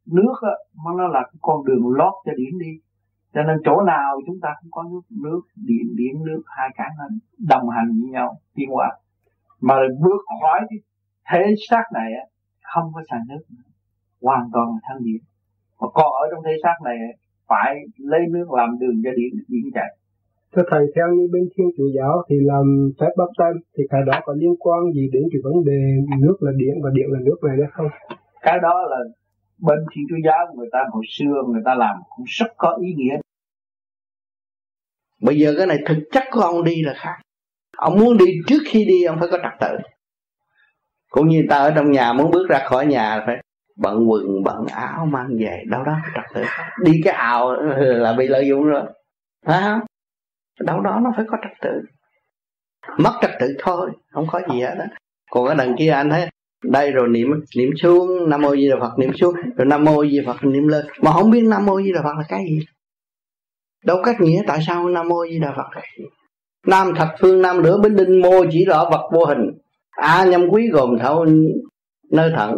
nước á, nó là cái con đường lót cho điện đi. Cho nên chỗ nào chúng ta cũng có nước nước điện điện nước hai cái nó đồng hành với nhau tiến hóa. Mà bước khỏi cái thế xác này á, không có xài nước nữa. Hoàn toàn là thanh điện mà còn ở trong thế xác này phải lấy nước làm đường cho điện điện chạy. Thưa thầy theo như bên thiên chủ giáo thì làm phép bắp tay thì cái đó có liên quan gì đến cái vấn đề nước là điện và điện là nước này đấy không? Cái đó là bên thiên chúa giáo người ta hồi xưa người ta làm cũng rất có ý nghĩa. Bây giờ cái này thực chất của ông đi là khác. Ông muốn đi trước khi đi, ông phải có trật tự. Cũng như ta ở trong nhà muốn bước ra khỏi nhà phải bận quần, bận áo mang về. Đâu đó trật tự. Đi cái ào là bị lợi dụng rồi. Phải không? Đâu đó nó phải có trật tự. Mất trật tự thôi, không có gì hết đó còn cái đằng kia anh thấy đây rồi niệm niệm xuống nam mô di đà phật niệm xuống rồi nam mô di đà phật niệm lên. Mà không biết nam mô di đà phật là cái gì? Đâu cách nghĩa tại sao nam mô di đà phật là gì nam thập phương nam lửa bính đinh mô chỉ rõ vật vô hình. A à, nhâm quý gồm thâu nơi thận.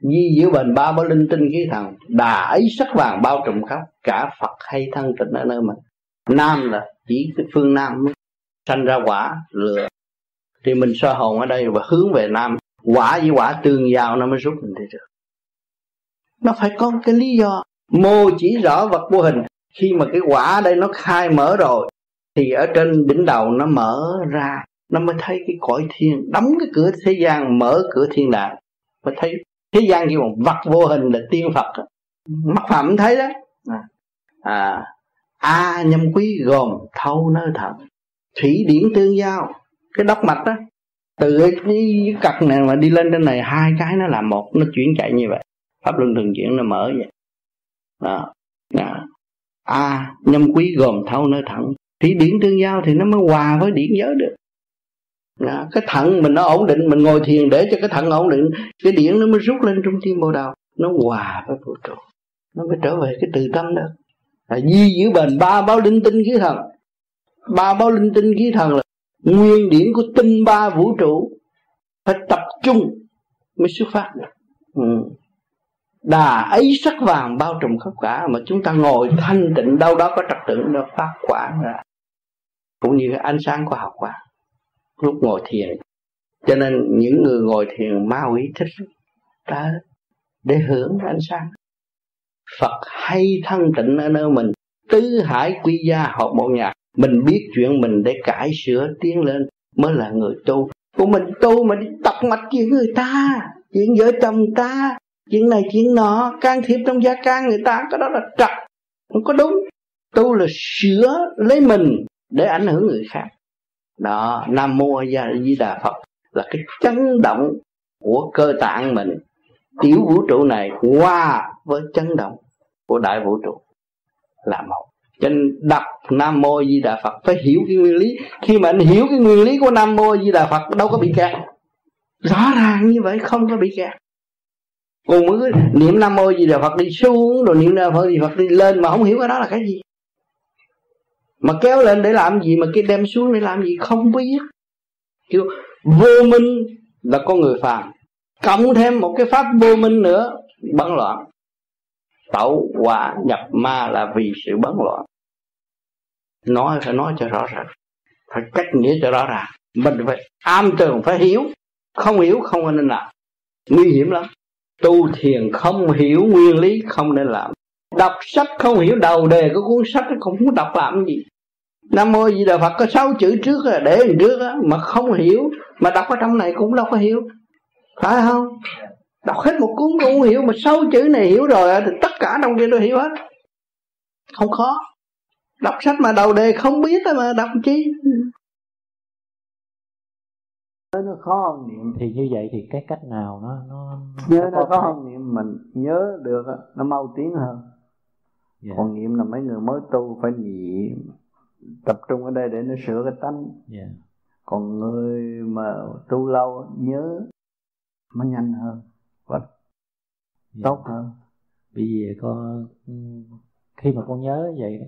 Di diệu bền ba bảo linh tinh khí thần. Đà ấy sắc vàng bao trùm khắp. Cả phật hay thân tịnh ở nơi mình. Nam là chỉ cái phương nam sanh ra quả lửa thì mình soi hồn ở đây và hướng về nam quả với quả tương giao nó mới rút mình đi được. Nó phải có cái lý do. Mô chỉ rõ vật vô hình. Khi mà cái quả đây nó khai mở rồi thì ở trên đỉnh đầu nó mở ra. Nó mới thấy cái cõi thiên. Đóng cái cửa thế gian mở cửa thiên đàng. Mới thấy thế gian kêu bằng vật vô hình là tiên phật mắt phạm thấy đó. À, à a nhâm quý gồm thâu nơi thận thủy điển tương giao. Cái đốc mạch đó từ cái cặp này mà đi lên trên này hai cái nó làm một nó chuyển chạy như vậy. Pháp luân thường chuyển nó mở vậy. Đó, đó. a nhâm quý gồm thâu nơi thận thủy điển tương giao thì nó mới hòa với điển giới được. Đó. cái thận mình nó ổn định mình ngồi thiền để cho cái thận ổn định cái điển nó mới rút lên trung tim bồ đầu nó hòa với vũ trụ. Nó mới trở về cái từ tâm đó. Là di giữ bền. Ba báo linh tinh khí thần. Ba báo linh tinh khí thần là nguyên điển của tinh ba vũ trụ phải tập trung mới xuất phát được. Ừ. đà ấy sắc vàng bao trùm khắp cả mà chúng ta ngồi thanh tịnh đâu đó có trật tự nó phát quả ra. Cũng như ánh sáng của học quả, lúc ngồi thiền. Cho nên những người ngồi thiền ma quỷ thích ta để hưởng ánh sáng. Phật hay thân tịnh ở nơi mình. Tứ hải quy gia học một nhạc mình biết chuyện mình để cải sửa tiến lên mới là người tu. Của mình tu mà đi tập mạch chuyện người ta, chuyện vợ chồng ta, chuyện này, chuyện nọ, can thiệp trong gia can người ta, cái đó là trật. Không có đúng. Tu là sửa lấy mình để ảnh hưởng người khác. Đó, nam mô a di đà phật là cái chấn động của cơ tạng mình. Tiểu vũ trụ này qua với chấn động của đại vũ trụ là một cho nên đọc nam mô di đà phật phải hiểu cái nguyên lý. Khi mà anh hiểu cái nguyên lý của nam mô di đà phật đâu có bị kẹt. Rõ ràng như vậy không có bị kẹt. Còn mới niệm nam mô di đà phật đi xuống, rồi niệm nam mô di đà phật đi lên mà không hiểu cái đó là cái gì. Mà kéo lên để làm gì, mà cái đem xuống để làm gì không biết. Kiểu vô minh là con người phàm. Cộng thêm một cái pháp vô minh nữa bấn loạn tẩu quả nhập ma là vì sự bấn loạn. Nói phải nói cho rõ ràng, phải cách nghĩa cho rõ ràng. Mình phải am tường, phải hiểu. Không hiểu không nên làm. Nguy hiểm lắm. Tu thiền không hiểu nguyên lý, không nên làm. Đọc sách không hiểu, đầu đề của cuốn sách không muốn đọc làm gì. Nam mô di đà phật có sáu chữ trước để trước mà không hiểu, mà đọc ở trong này cũng đâu có hiểu. Phải không? Đọc hết một cuốn cũng không hiểu mà sáu chữ này hiểu rồi thì tất cả trong kia tôi hiểu hết không khó đọc sách mà đầu đề không biết mà đọc chi nó khó hơn niệm thì như vậy thì cái cách nào nó nó nhớ nó khó hơn niệm mình nhớ được nó mau tiến hơn yeah. Dạ. còn niệm là mấy người mới tu phải niệm tập trung ở đây để nó sửa cái tánh yeah. Dạ. còn người mà tu lâu nhớ nó nhanh hơn và yeah. Dạ. tốt hơn bởi vì con khi mà con nhớ vậy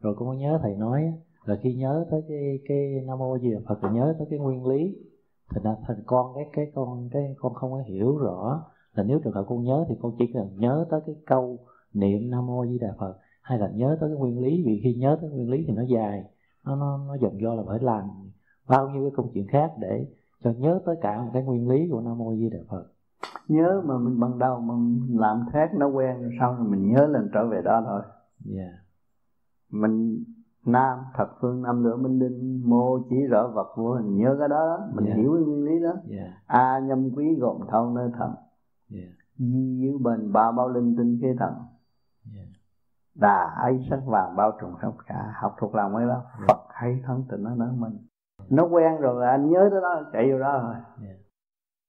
rồi con có nhớ thầy nói là khi nhớ tới cái cái nam mô di đà phật thì nhớ tới cái nguyên lý thành ra thành con cái cái con cái con không có hiểu rõ là nếu trường hợp con nhớ thì con chỉ cần nhớ tới cái câu niệm nam mô di đà phật hay là nhớ tới cái nguyên lý vì khi nhớ tới nguyên lý thì nó dài nó nó nó dần do là phải làm bao nhiêu cái công chuyện khác để cho nhớ tới cả một cái nguyên lý của nam mô di đà phật nhớ mà mình ban đầu mình làm khác nó quen rồi sau rồi mình nhớ lần trở về đó thôi yeah. mình nam thập phương năm lửa minh đinh mô chỉ rõ vật vô hình nhớ cái đó, đó. mình yeah. hiểu cái nguyên lý đó yeah. a nhâm quý gồm thâu nơi thần yeah. di giữ bền ba bao linh tinh khế thần yeah. đà ấy sắc vàng bao trùm khắp cả học thuộc lòng cái đó yeah. phật hay thân tình nó nói mình nó quen rồi là anh nhớ tới đó chạy vô đó thôi yeah.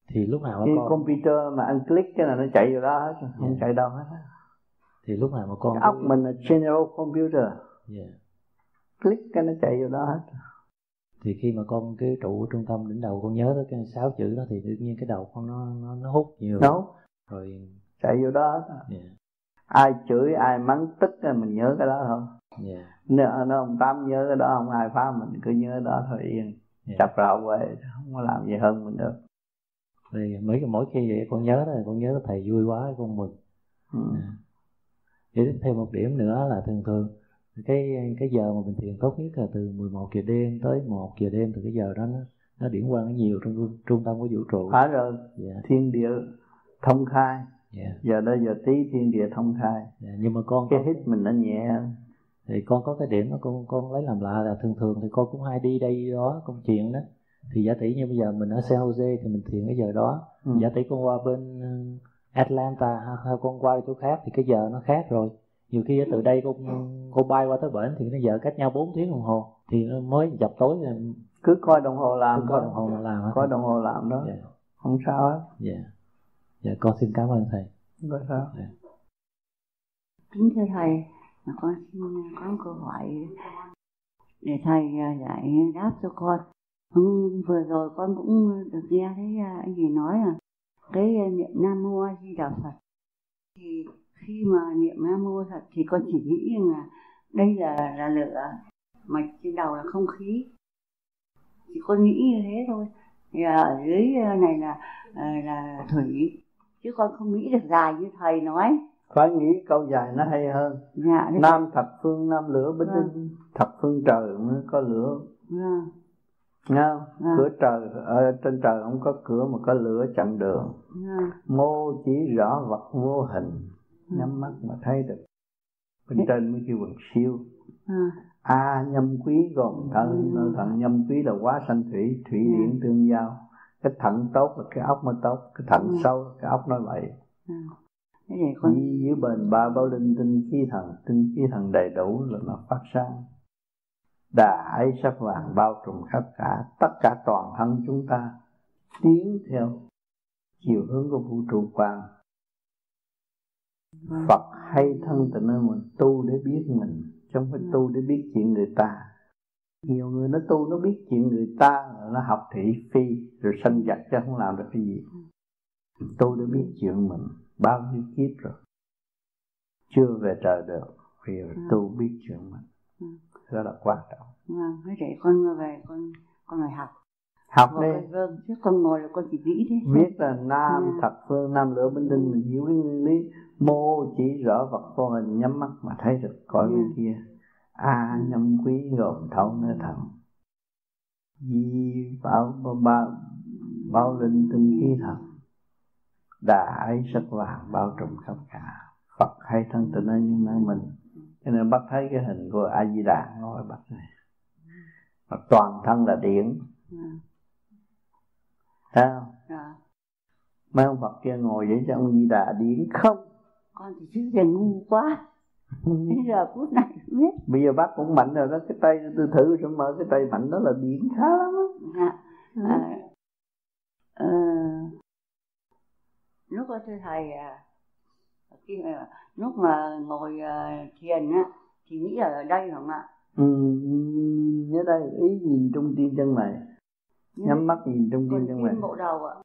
Thì lúc nào khi con computer mà anh click cái là nó chạy vô đó hết không yeah. chạy đâu hết thì lúc nào mà con cái óc mình là general computer yeah. click cái nó chạy vô đó hết thì khi mà con cái trụ trung tâm đỉnh đầu con nhớ tới cái sáu chữ đó thì tự nhiên cái đầu con nó nó, nó hút nhiều nó rồi chạy vô đó yeah. ai chửi ai mắng tức là mình nhớ cái đó thôi yeah. nếu nó ông tám nhớ cái đó không ai phá mình cứ nhớ đó thôi yên yeah. chập rạo về không có làm gì hơn mình được thì mấy mỗi khi vậy con nhớ đó con nhớ thầy vui quá con mừng ừ. Thì thêm một điểm nữa là thường thường cái cái giờ mà mình thiền tốt nhất là từ 11 giờ đêm tới 1 giờ đêm từ cái giờ đó nó nó điển quang nó nhiều trong trung tâm của vũ trụ phải rồi yeah. thiên địa thông khai yeah. giờ đây giờ tí thiên địa thông khai yeah. nhưng mà con cái hít mình nó nhẹ thì con có cái điểm đó con con lấy làm lạ là thường thường thì con cũng hay đi đây đó công chuyện đó thì giả tỷ như bây giờ mình ở San Jose thì mình thiền cái giờ đó. Ừ. giả tỷ con qua bên Atlanta hay con qua chỗ khác thì cái giờ nó khác rồi. Nhiều khi từ đây con con bay qua tới bển thì nó giờ cách nhau 4 tiếng đồng hồ. Thì nó mới dập tối là cứ coi đồng hồ làm cứ coi đồng hồ làm coi đồng hồ làm đó yeah. không sao hết. Dạ. Dạ con xin cảm ơn thầy. Không sao. Yeah. kính thưa thầy con xin có một câu hỏi để thầy giải đáp cho con ừ, vừa rồi con cũng được nghe thấy anh gì nói là cái niệm nam mô a di đà phật. Thì khi mà niệm nam mô thật thì con chỉ nghĩ là đây là là lửa mà trên đầu là không khí. Chỉ con nghĩ như thế thôi. Thì ở dưới này là là thủy. Chứ con không nghĩ được dài như thầy nói. Phải nghĩ câu dài nó hay hơn. Dạ, nam thập phương nam lửa binh vâng. thập phương trời mới có lửa. Vâng. Không? Vâng. cửa trời ở trên trời không có cửa mà có lửa chặn đường vâng. mô chỉ rõ vật vô hình nhắm mắt mà thấy được bên trên mới kêu bằng siêu à. a nhâm quý gồm thận ừ. thận nhâm quý là quá sanh thủy thủy ừ. điển tương giao cái thận tốt là cái óc mới tốt cái thận ừ. sâu cái óc nói vậy ừ. con... Di dưới bền ba bao linh tinh khí thần tinh khí thần đầy đủ là nó phát sáng đại ấy sắc vàng bao trùm khắp cả, tất cả toàn thân chúng ta tiến theo chiều hướng của vũ trụ quang. Phật hay thân tình nơi mình, tu để biết mình, Chứ không phải tu để biết chuyện người ta. Nhiều người nó tu nó biết chuyện người ta Nó học thị phi, Rồi sanh giặc chứ không làm được cái gì. Tu để biết chuyện mình, Bao nhiêu kiếp rồi. Chưa về trời được Vì tu biết chuyện mình. Ừ. Đó là quan trọng. Vâng, thế để con về con con phải học. Học đi. vâng chứ con ngồi là con chỉ nghĩ thế biết là nam yeah. thập phương nam lửa binh đinh mình hiểu cái nguyên lý. Mô chỉ rõ vật vô hình nhắm mắt mà thấy được cõi bên kia. A à, nhâm quý gồm thấu nơi thần di bảo bao bao, bao linh tinh khí thần. Đà ấy sắc vàng bao trùm khắp cả. Phật hay thân tình ở những nơi mình cho nên bắt thấy cái hình của a di đà ngồi bắt này. Mà toàn thân là điển. Thấy không? Dạ. mấy ông Phật kia ngồi vậy cho ông Di Đà điển không? Con thì chứ giờ ngu quá. Bây giờ phút này biết. Bây giờ bác cũng mạnh rồi đó cái tay tôi thử rồi mở cái tay mạnh đó là điển khá lắm dạ. à, à, lúc đó thưa thầy à, khi mà lúc mà ngồi uh, thiền á thì nghĩ ở đây không ạ ừ, nhớ đây ý nhìn trung tim chân mày. Nhắm mắt nhìn trung tim chân mày. bộ đầu ạ